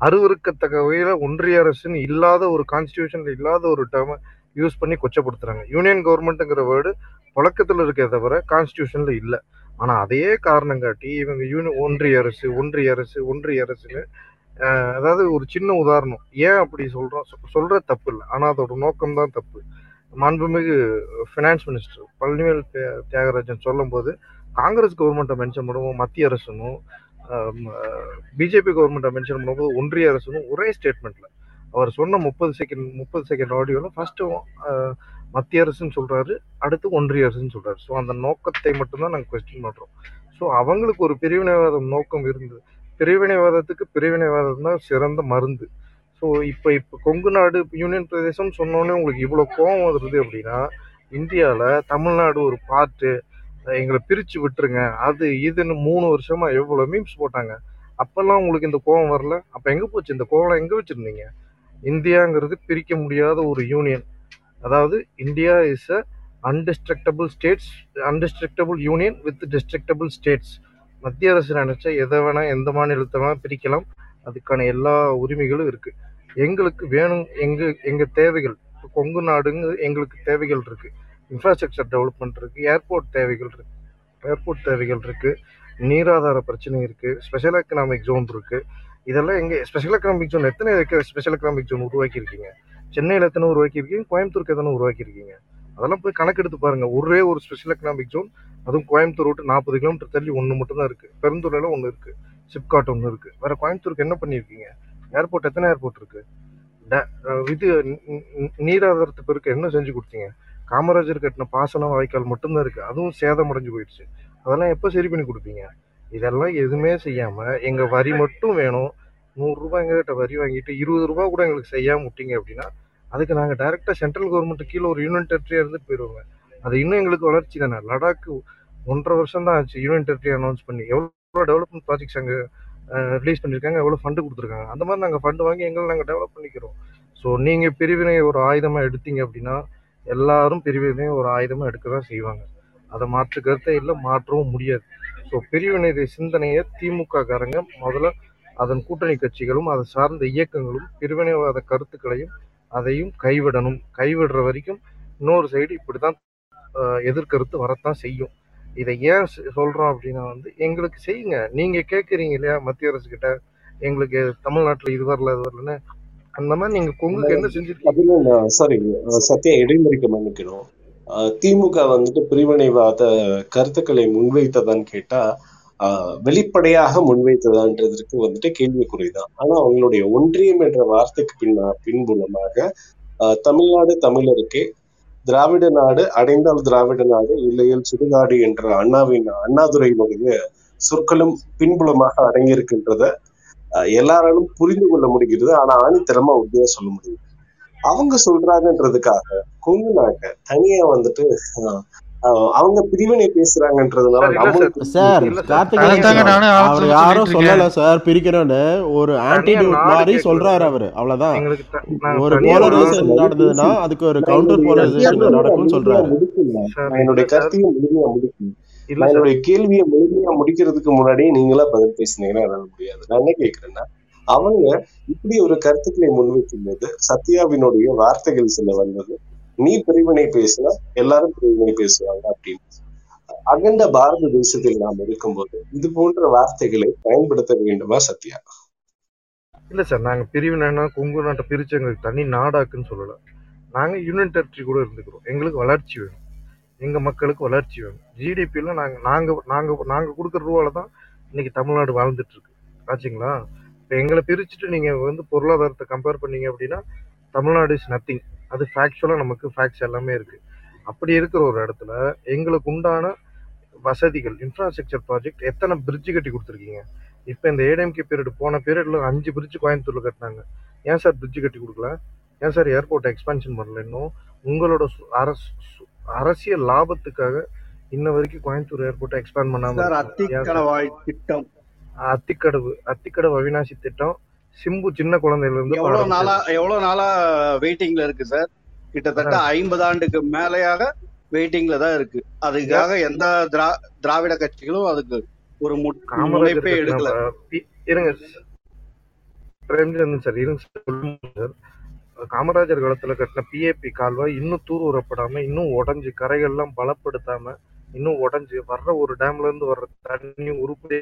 அருவருக்கத்தக்க வகையில ஒன்றிய அரசுன்னு இல்லாத ஒரு கான்ஸ்டியூஷன்ல இல்லாத ஒரு டேர்மை யூஸ் பண்ணி கொச்சப்படுத்துறாங்க. யூனியன் கவர்மெண்ட்டுங்கிற வேர்டு புழக்கத்துல இருக்கே தவிர கான்ஸ்டியூஷன்ல இல்லை. ஆனா அதே காரணம் காட்டி இவங்க யூனி ஒன்றிய அரசு ஒன்றிய அரசு ஒன்றிய அரசுன்னு அதாவது ஒரு சின்ன உதாரணம். ஏன் அப்படி சொல்கிறோம் சொ- தப்பு இல்லை. ஆனால் அதோட நோக்கம் தான் தப்பு. மாண்புமிகு ஃபினான்ஸ் மினிஸ்டர் பழனிவேல் தியாகராஜன் சொல்லும்போது காங்கிரஸ் கவர்மெண்ட்டை மென்ஷன் பண்ணுவோம் மத்திய அரசுனும் பிஜேபி கவர்மெண்ட்டை மென்ஷன் பண்ணும்போது ஒன்றிய அரசுனும் ஒரே ஸ்டேட்மெண்ட்டில் அவர் சொன்ன முப்பது செகண்ட் முப்பது செகண்ட் ஆடியோவில் ஃபஸ்ட்டு மத்திய அரசுன்னு சொல்கிறாரு அடுத்து ஒன்றிய அரசுன்னு சொல்கிறாரு ஸோ அந்த நோக்கத்தை மட்டும்தான் நாங்கள் கொஸ்டின் பண்ணுறோம் ஸோ அவங்களுக்கு ஒரு பிரிவினைவாதம் நோக்கம் இருந்தது. பிரிவினைவாதத்துக்கு பிரிவினைவாதம் தான் சிறந்த மருந்து. ஸோ இப்போ இப்போ கொங்கு நாடு யூனியன் பிரதேசம் சொன்னோன்னே உங்களுக்கு இவ்வளோ கோவம் வருது அப்படின்னா இந்தியாவில் தமிழ்நாடு ஒரு பார்ட்டு எங்களை பிரித்து விட்டுருங்க. அது இதுன்னு மூணு வருஷமாக எவ்வளோ மீம்ஸ் போட்டாங்க. அப்போல்லாம் உங்களுக்கு இந்த கோவம் வரல? அப்போ எங்கே போச்சு? இந்த கோவம் எங்கே வச்சுருந்தீங்க? இந்தியாங்கிறது பிரிக்க முடியாத ஒரு யூனியன். அதாவது India is a indestructible states indestructible union with destructible states மத்திய அரசு நினைச்சா எதை வேணா எந்த மாநிலத்தை வேணா பிரிக்கலாம். அதுக்கான எல்லா உரிமைகளும் இருக்கு. எங்களுக்கு வேணும் எங்க எங்க தேவைகள் இப்போ கொங்கு நாடுங்க எங்களுக்கு தேவைகள் இருக்கு. இன்ஃப்ராஸ்ட்ரக்சர் டெவலப்மெண்ட் இருக்கு ஏர்போர்ட் தேவைகள் இருக்கு. ஏர்போர்ட் தேவைகள் இருக்கு. நீராதார பிரச்சனை இருக்கு. ஸ்பெஷல் எக்கனாமிக் ஜோன் இருக்கு. இதெல்லாம் எங்க ஸ்பெஷல் எக்கனாமிக் ஜோன் எத்தனை ஸ்பெஷல் எக்கனாமிக் ஜோன் உருவாக்கி இருக்கீங்க சென்னையில் எத்தனை உருவாக்கி இருக்கீங்க கோயம்புத்தூருக்கு எத்தனை உருவாக்கி இருக்கீங்க அதெல்லாம் போய் கணக்கெடுத்து பாருங்க. ஒரே ஒரு ஸ்பெஷல் எக்கனாமிக் ஜோன் அதுவும் கோயம்புத்தூர் விட்டு நாற்பது கிலோமீட்டர் தள்ளி ஒன்று மட்டும் தான் இருக்கு. பெருந்துறையில ஒன்று இருக்கு. சிப்காட் ஒன்று இருக்கு. வேற கோயம்புத்தூருக்கு என்ன பண்ணியிருக்கீங்க? ஏர்போர்ட் எத்தனை ஏர்போர்ட் இருக்கு? ட- இது நீராதாரத்து பேருக்கு என்ன செஞ்சு கொடுத்தீங்க? காமராஜர் கட்டின பாசனம் வாய்க்கால் மட்டும்தான் இருக்கு. அதுவும் சேதம் அடைஞ்சு போயிடுச்சு. அதெல்லாம் எப்போ சரி பண்ணி கொடுப்பீங்க? இதெல்லாம் எதுவுமே செய்யாம எங்க வரி மட்டும் வேணும். நூறுரூபா எங்ககிட்ட வரி வாங்கிட்டு இருபது ரூபா கூட எங்களுக்கு செய்யாம விட்டீங்க அப்படின்னா அதுக்கு நாங்கள் டைரெக்டாக சென்ட்ரல் கவர்மெண்ட்டு கீழே ஒரு யூனியன் டெரிட்டரியா இருந்து போயிடுவோங்க அது இன்னும் எங்களுக்கு வளர்ச்சி தானே. லடாக் ஒன்றரை வருஷம் தான் ஆச்சு யூனியன் டெரிட்டரி அனௌன்ஸ் பண்ணி. எவ்வளோ டெவலப்மெண்ட் ப்ராஜெக்ட்ஸ் அங்கே ரிலீஸ் பண்ணியிருக்காங்க எவ்வளோ ஃபண்டு கொடுத்துருக்காங்க. அந்த மாதிரி நாங்கள் ஃபண்டு வாங்கி எங்களை நாங்கள் டெவலப் பண்ணிக்கிறோம். ஸோ நீங்கள் பிரிவினை ஒரு ஆயுதமாக எடுத்தீங்க அப்படின்னா எல்லாரும் பிரிவினை ஒரு ஆயுதமாக எடுக்க தான் செய்வாங்க. அதை மாற்று கருத்தே இல்லை மாற்றவும் முடியாது. ஸோ பிரிவினை சிந்தனையை திமுக காரங்க முதல்ல அதன் கூட்டணி கட்சிகளும் அதை சார்ந்த இயக்கங்களும் பிரிவினைவாத கருத்துக்களையும் அதையும் கைவிடணும். கைவிடுற வரைக்கும் இன்னொரு சைடு இப்படி தான் எதிர்கருத்து வரத்தான் செய்யும். இதை ஏன் சொல்கிறோம் சொல்றோம் அப்படின்னா வந்து எங்களுக்கு செய்யுங்க. நீங்க கேட்குறீங்க இல்லையா மத்திய அரசு கிட்ட? எங்களுக்கு தமிழ்நாட்டுல இது வரல இது வரலன்னு. அந்த மாதிரி நீங்க கொங்குக்கு என்ன செஞ்சிருக்கீங்க? சாரி சத்யா இடைமறிக்க மன்னிக்கணும். திமுக வந்துட்டு பிரிவினைவாத கருத்துக்களை முன்வைத்ததான்னு கேட்டா வெளிப்படையாக முன்வைத்ததான்றதற்கு வந்துட்டு கேள்விக்குறிதான். ஆனா அவங்களுடைய ஒன்றியம் என்ற வார்த்தைக்கு பின்னா பின்புலமாக தமிழ்நாடு தமிழருக்கே திராவிட நாடு அடைந்தால் திராவிட நாடு இல்லையில் சுடுகாடு என்ற அண்ணாவின் அண்ணாதுரையினுடைய சொற்களும் பின்புலமாக அடங்கியிருக்கின்றத அஹ் எல்லாராலும் புரிந்து கொள்ள முடிகிறது. ஆனா ஆணித்தரமா உறுதியா சொல்ல முடியுது அவங்க சொல்றாங்கன்றதுக்காக கொங்கு நாட்டை தனியா வந்துட்டு அவங்க பிரிவினை பேசுறாங்கன்றதுனால சார் அவர் யாரும் சொல்லல சார் பிரிக்கிறோன்னு ஒரு ஆன்டிடியூட் மாதிரி சொல்றாரு அவரு. அவ்வளவுதான். ஒரு போலரைசேஷன் நடந்ததுன்னா அதுக்கு ஒரு கவுண்டர் போலரைசேஷன் முழுமையா சொல்றாரு. என்னுடைய கருத்தையும் முழுமையா சார். என்னுடைய கேள்வியை முழுமையா முடிக்கிறதுக்கு முன்னாடியே நீங்களா பதில் பேசுனீங்கன்னா என்னால முடியாது. நான் என்ன கேக்குறேன்னா அவங்க இப்படி ஒரு கருத்துக்களை முன்வைக்கும் போது சத்யாவினுடைய வார்த்தைகள் சில வந்தது. நீ பிரிவினை பேசினா எல்லாரும் பிரிவினை பேசுவாங்க அப்படின்னு. அகண்ட பாரத தேசத்தில் நாம் இருக்கும்போது இது போன்ற வார்த்தைகளை பயன்படுத்த வேண்டுமா சத்யா? இல்ல சார் நாங்க பிரிவினைனா கொங்கு நாட்டை பிரிச்சு எங்களுக்கு தனி நாடாக்குன்னு சொல்லல. நாங்க யூனியன் டெரிட்டரி கூட இருந்துக்கிறோம். எங்களுக்கு வளர்ச்சி வேணும். எங்க மக்களுக்கு வளர்ச்சி வேணும். ஜிடிபியில நாங்க நாங்க நாங்க நாங்க கொடுக்குற ரூபால தான் இன்னைக்கு தமிழ்நாடு வாழ்ந்துட்டு இருக்கு ஆச்சுங்களா? இப்போ எங்களை பிரிச்சுட்டு நீங்க வந்து பொருளாதாரத்தை கம்பேர் பண்ணீங்க அப்படின்னா தமிழ்நாடு இஸ் நத்திங் அது ஃபேக்சுவலா நமக்கு ஃபேக்ட்ஸ் எல்லாமே இருக்கு. அப்படி இருக்கிற ஒரு இடத்துல எங்களுக்கு உண்டான வசதிகள் இன்ஃப்ராஸ்ட்ரக்சர் ப்ராஜெக்ட் எத்தனை பிரிட்ஜ் கட்டி கொடுத்துருக்கீங்க? இப்போ இந்த ஏடிஎம்கே பீரியட் போன பீரியட்ல அஞ்சு பிரிட்ஜ் கோயம்புத்தூர்ல கட்டினாங்க. ஏன் சார் பிரிட்ஜ் கட்டி கொடுக்கல? ஏன் சார் ஏர்போர்ட் எக்ஸ்பான்ஷன் பண்ணல இன்னும்? உங்களோட அரசு அரசியல் லாபத்துக்காக இன்ன வரைக்கும் கோயம்புத்தூர் ஏர்போர்ட்டை எக்ஸ்பேண்ட் பண்ணாம சார் இருக்கீங்க. ஏன் சார் அத்திக்கடவாய் திட்டம். அத்திக்கடவு அத்திக்கடவு அவினாசி திட்டம் சிம்பு சின்ன குழந்தையில இருந்து எவ்வளவு நாளா எவ்வளவு நாளா வெயிட்டிங்ல இருக்கு சார் கிட்டத்தட்ட ஐம்பது ஆண்டுக்கு மேலையாக வெயிட்டிங்ல தான் இருக்கு. அதுக்காக எந்த திரா திராவிட கட்சிகளும் அதுக்கு ஒரு முனைப்பே எடுக்கல. இருங்க சார் இருங்க சார் காமராஜர் காலத்துல கட்டின பிஏபி கால்வாய் இன்னும் தூர் உரப்படாம இன்னும் உடைஞ்சு கரைகள்லாம் பலப்படுத்தாம இன்னும் உடைஞ்சு வர்ற ஒரு டேம்ல இருந்து வர்ற தண்ணி உருப்படி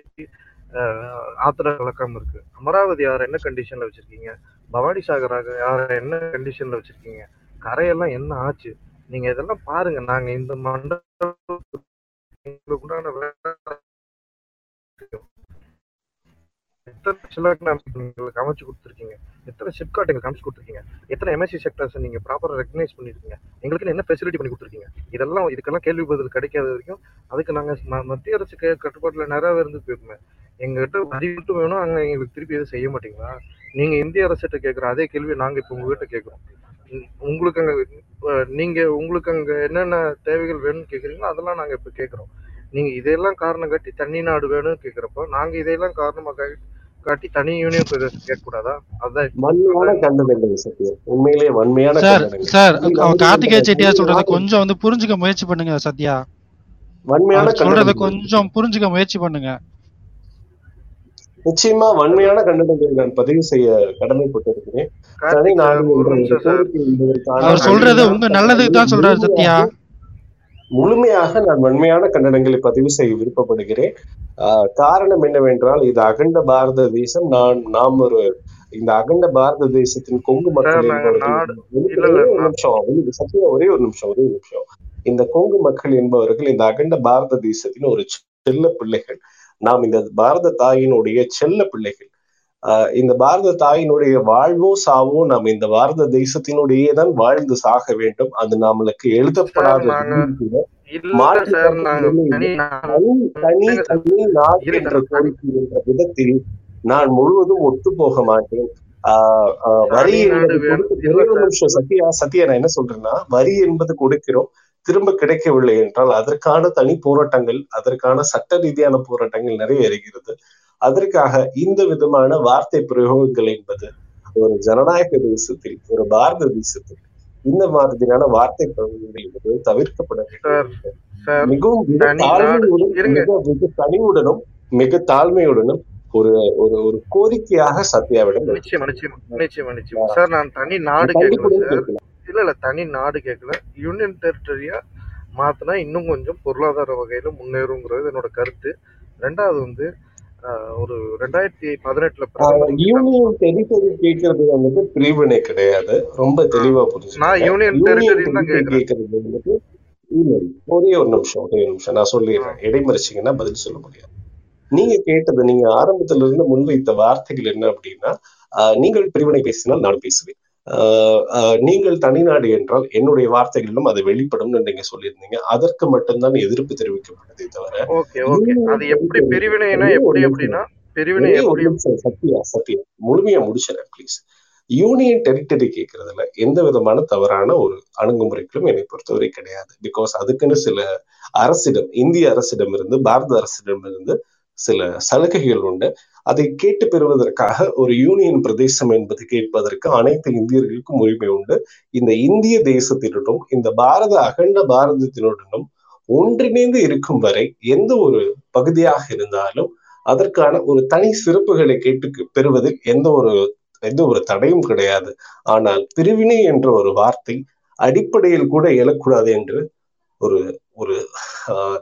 ஆத்திர கலக்கம் இருக்கு. அமராவதி ஆறு என்ன கண்டிஷன்ல வச்சிருக்கீங்க? பவானி சாகர் ஆறு என்ன கண்டிஷன்ல வச்சிருக்கீங்க? கரையெல்லாம் என்ன ஆச்சு? நீங்க இதெல்லாம் பாருங்க. நாங்க இந்த மண்டலத்துக்கு எங்களுக்கு உண்டான எத்தனை சிலாக் எங்களுக்கு அமைச்சு கொடுத்துருக்கீங்க? எத்தனை சிப்காட் எங்களுக்கு அமைச்சு கொடுத்துருக்கீங்க? எத்தனை எம்எஸ்சி செக்டர்ஸ் நீங்க ப்ராப்பராக ரெகனைஸ் பண்ணிருக்கீங்க? எங்களுக்கு என்ன ஃபெசிலிட்டி பண்ணி கொடுத்துருக்கீங்க? இதெல்லாம் இதுக்கெல்லாம் கேள்வி பதில் கிடைக்காத வரைக்கும் அதுக்கு நாங்கள் மத்திய அரசு கே- கட்டுப்பாட்டுல நிறைய இருந்து போயிருக்கோம். எங்ககிட்ட அறிவிட்டு வேணும் அங்க எங்களுக்கு திருப்பி எதுவும் செய்ய மாட்டீங்களா? நீங்க இந்திய அரசிட்ட கேட்குற அதே கேள்வி நாங்கள் இப்போ உங்ககிட்ட கேட்குறோம். உங்களுக்கு அங்கே நீங்கள் நீங்க உங்களுக்கு அங்கே என்னென்ன தேவைகள் வேணும்னு கேட்குறீங்களோ அதெல்லாம் நாங்கள் இப்போ கேட்குறோம். நீங்க இதெல்லாம் காரணம் காட்டி தனி நாடு வேணும்னு கேக்குறப்போ நாங்க இதையெல்லாம் காரணமா கா- காட்டி தனி யூனியன் பிரதேசம் கேட்கக்கூடாதா? அதுதான் வன்மையான அதான் கண்டனங்கள் சத்யா உண்மையிலேயே வன்மையான சார் சார் இந்த செட்டியார் சொல்றத கொஞ்சம் வந்து புரிஞ்சுக்க முயற்சி பண்ணுங்க சத்யா. வன்மையான சொல்றத கொஞ்சம் புரிஞ்சுக்க முயற்சி பண்ணுங்க. நிச்சயமா வன்மையான கண்டனங்கள் நான் பதிவு செய்ய கடமைப்பட்டிருக்கிறேன். கார்த்திக் அவர் சொல்றது உங்க நல்லதுக்கு தான் சொல்றாரு சத்யா. முழுமையாக நான் வன்மையான கண்டனங்களை பதிவு செய்ய விருப்பப்படுகிறேன். காரணம் என்னவென்றால் இது அகண்ட பாரத தேசம். நான் நாம் ஒரு இந்த அகண்ட பாரத தேசத்தின் கொங்கு மக்கள் ஒரே நிமிஷம் சத்யா ஒரே ஒரு நிமிஷம் ஒரே ஒரு நிமிஷம். இந்த கொங்கு மக்கள் என்பவர்கள் இந்த அகண்ட பாரத தேசத்தின் ஒரு செல்ல பிள்ளைகள். நாம் இந்த பாரத தாயினுடைய செல்ல பிள்ளைகள். இந்த பாரத தாயினுடைய வாழ்வோ சாவோ நாம் இந்த பாரத தேசத்தினுடைய தான் வாழ்ந்து சாக வேண்டும். அது நம்மளுக்கு எழுதப்படாத தனி தனி நாடு என்ற கோரிக்கை விதத்தில் நான் முழுவதும் ஒத்து போக மாட்டேன் வரி சத்யா சத்யா நான் என்ன சொல்றேன்னா வரி என்பது கொடுக்கிறோம் திரும்ப கிடைக்கவில்லை என்றால் அதற்கான தனி போராட்டங்கள் அதற்கான சட்ட ரீதியான போராட்டங்கள் நிறைய இருக்கிறது அதற்காக இந்த விதமான வார்த்தை பிரயோகங்கள் என்பது ஒரு ஜனநாயக தேசத்தில் ஒரு பாரத தேசத்தில் இந்த மாதிரியான வார்த்தை பிரயோகங்கள் என்பது தவிர்க்கப்பட வேண்டும். மிகவும் கனிவுடனும் மிக தாழ்மையுடனும் ஒரு ஒரு ஒரு கோரிக்கையாக சத்யாவிடம் நிச்சயமா நிச்சயமா நிச்சயமா நிச்சயமா. சார் நான் தனி நாடு கேட்கல இல்ல இல்ல தனி நாடு கேட்கல. யூனியன் டெரிட்டரியா மாத்தினா இன்னும் கொஞ்சம் பொருளாதார வகையில முன்னேறுங்கிறது என்னோட கருத்து. ரெண்டாவது வந்து ஒரு ரெண்டாயிரத்தி பதினெட்டுல யூனியன் டெரிட்டரி கேட்கறது வந்துட்டு பிரிவினை கிடையாது. ரொம்ப தெளிவா நான் புரிஞ்சுக்கோங்க யூனியன் டெரிட்டரி கேட்கறது வந்துட்டு. ஒரே ஒரு நிமிஷம் ஒரே ஒரு நிமிஷம். நான் சொல்லிடுறேன். இடைமறிச்சீங்கன்னா பதில் சொல்ல முடியாது. நீங்க கேட்டது நீங்க ஆரம்பத்துல இருந்து முன்வைத்த வார்த்தைகள் என்ன அப்படின்னா நீங்கள் பிரிவினை பேசினால் நான் பேசுவேன். நீங்கள் தனிநாடு என்றால் என்னுடைய வார்த்தைகளிலும் அது வெளிப்படும் நீங்க சொல்லியிருந்தீங்க. அதற்கு மட்டும்தான் எதிர்ப்பு தெரிவிக்கப்பட்டதே தவிர ஓகே ஓகே. அது எப்படி பிரிவினைனா எப்படி அப்படின்னா பிரிவினை சத்யா சத்யா முழுமையா முடிச்சிடறேன் ப்ளீஸ் யூனியன் டெரிட்டரி கேட்கறதுல எந்த விதமான தவறான ஒரு அணுகுமுறைகளும் என்னை பொறுத்தவரை கிடையாது. பிகாஸ் அதுக்குன்னு சில அரசிடம் இந்திய அரசிடம் இருந்து பாரத அரசிடம் இருந்து சில சலுகைகள் உண்டு. அதை கேட்டு பெறுவதற்காக ஒரு யூனியன் பிரதேசம் என்பது கேட்பதற்கு அனைத்து இந்தியர்களுக்கும் உரிமை உண்டு. இந்த இந்திய தேசத்தினுடன் இந்த பாரத அகண்ட பாரதத்தினுடனும் ஒன்றிணைந்து இருக்கும் வரை எந்த ஒரு பகுதியாக இருந்தாலும் அதற்கான ஒரு தனி சிறப்புகளை கேட்டு பெறுவதில் எந்த ஒரு எந்த ஒரு தடையும் கிடையாது. ஆனால் பிரிவினை என்ற ஒரு வார்த்தை அடிப்படையில் கூட எழக்கூடாது என்று ஒரு ஒரு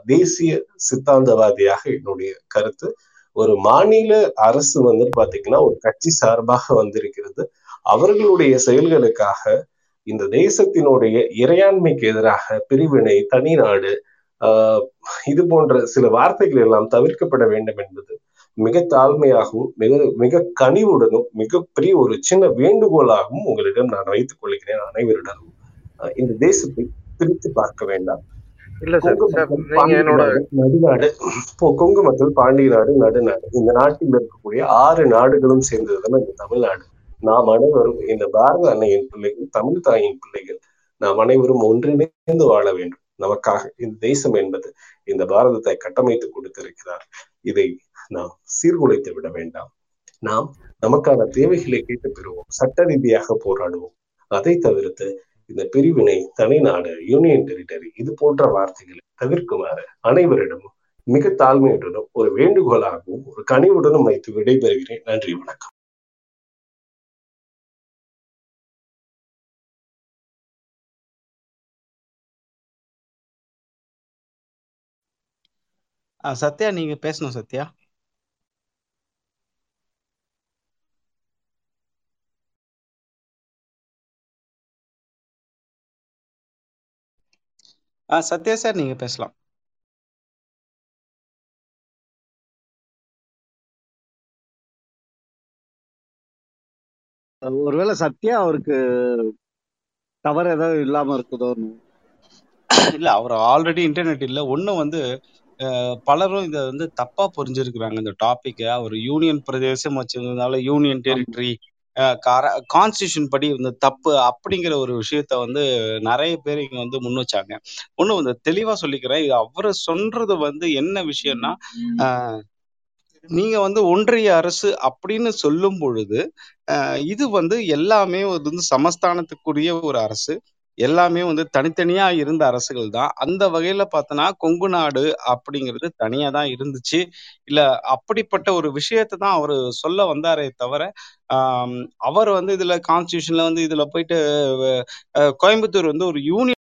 தேசிய சித்தாந்தவாதியாக என்னுடைய கருத்து. ஒரு மாநில அரசு வந்து பாத்தீங்கன்னா ஒரு கட்சி சார்பாக வந்திருக்கிறது. அவர்களுடைய செயல்களுக்காக இந்த தேசத்தினுடைய இறையாண்மைக்கு எதிராக பிரிவினை தனிநாடு ஆஹ் இது போன்ற சில வார்த்தைகள் எல்லாம் தவிர்க்கப்பட வேண்டும் என்பது மிக தாழ்மையாகவும் மிக மிக கனிவுடனும் மிகப்பெரிய ஒரு சின்ன வேண்டுகோளாகவும் உங்களிடம் நான் வைத்துக் கொள்கிறேன் அனைவரிடமும். ஆஹ் இந்த தேசத்தை பிரித்து பார்க்க வேண்டாம். இல்ல சார் நீங்க என்னோட நடுநாடு கொங்கு மக்கள் பாண்டிய நாடு நடுநாடு. இந்த நாட்டில் இருக்கக்கூடிய ஆறு நாடுகளும் சேர்ந்ததுதான் இந்த தமிழ்நாடு. நாம் அனைவரும் இந்த பாரத அன்னையின் பிள்ளைகள் தமிழ் தாயின் பிள்ளைகள் நாம் அனைவரும் ஒன்றிணைந்து வாழ வேண்டும். நமக்காக இந்த தேசம் என்பது இந்த பாரதத்தை கட்டமைத்து கொடுத்திருக்கிறார். இதை நாம் சீர்குலைத்து விட வேண்டாம். நாம் நமக்கான தேவைகளை கேட்டு பெறுவோம். சட்ட ரீதியாக போராடுவோம். அதை தவிர்த்து இந்த பிரிவினை தனிநாடு யூனியன் டெரிட்டரி இது போன்ற வார்த்தைகளை தவிர்க்குமாறு அனைவரிடமும் மிக தாழ்மையுடனும் ஒரு வேண்டுகோளாகவும் ஒரு கனிவுடனும் வைத்து விடைபெறுகிறேன். நன்றி வணக்கம். சத்யா நீங்க பேசணும் சத்யா. ஆ சத்யா சார் நீங்க பேசலாம். ஒருவேளை சத்யா அவருக்கு டவர் ஏதாவது இல்லாம இருக்குதோன்னு இல்ல அவர் ஆல்ரெடி இன்டர்நெட் இல்ல. ஒண்ணு வந்து பலரும் இத வந்து தப்பா புரிஞ்சிருக்கிறாங்க. இந்த டாபிக்கை அவர் யூனியன் பிரதேசம் வச்சிருந்ததால யூனியன் டெரிட்டரி கான்ஸ்டியூஷன் படி இந்த தப்பு அப்படிங்கிற ஒரு விஷயத்த வந்து நிறைய பேர் இங்க வந்து முன் வச்சாங்க. ஒண்ணு வந்து தெளிவா சொல்லிக்கிறேன். இது அவரு சொல்றது வந்து என்ன விஷயம்னா நீங்க வந்து ஒன்றிய அரசு அப்படின்னு சொல்லும் பொழுது இது வந்து எல்லாமே வந்து சமஸ்தானத்துக்குரிய ஒரு அரசு. எல்லாமே வந்து தனித்தனியா இருந்த அரசுகள் தான். அந்த வகையில பார்த்தோன்னா கொங்கு நாடு அப்படிங்கிறது தனியா தான் இருந்துச்சு. இல்ல அப்படிப்பட்ட ஒரு விஷயத்தை தான் அவர் சொல்ல வந்தாரே தவிர அவர் வந்து இதுல கான்ஸ்டியூஷன்ல வந்து இதுல போயிட்டு கோயம்புத்தூர் வந்து ஒரு யூனியன்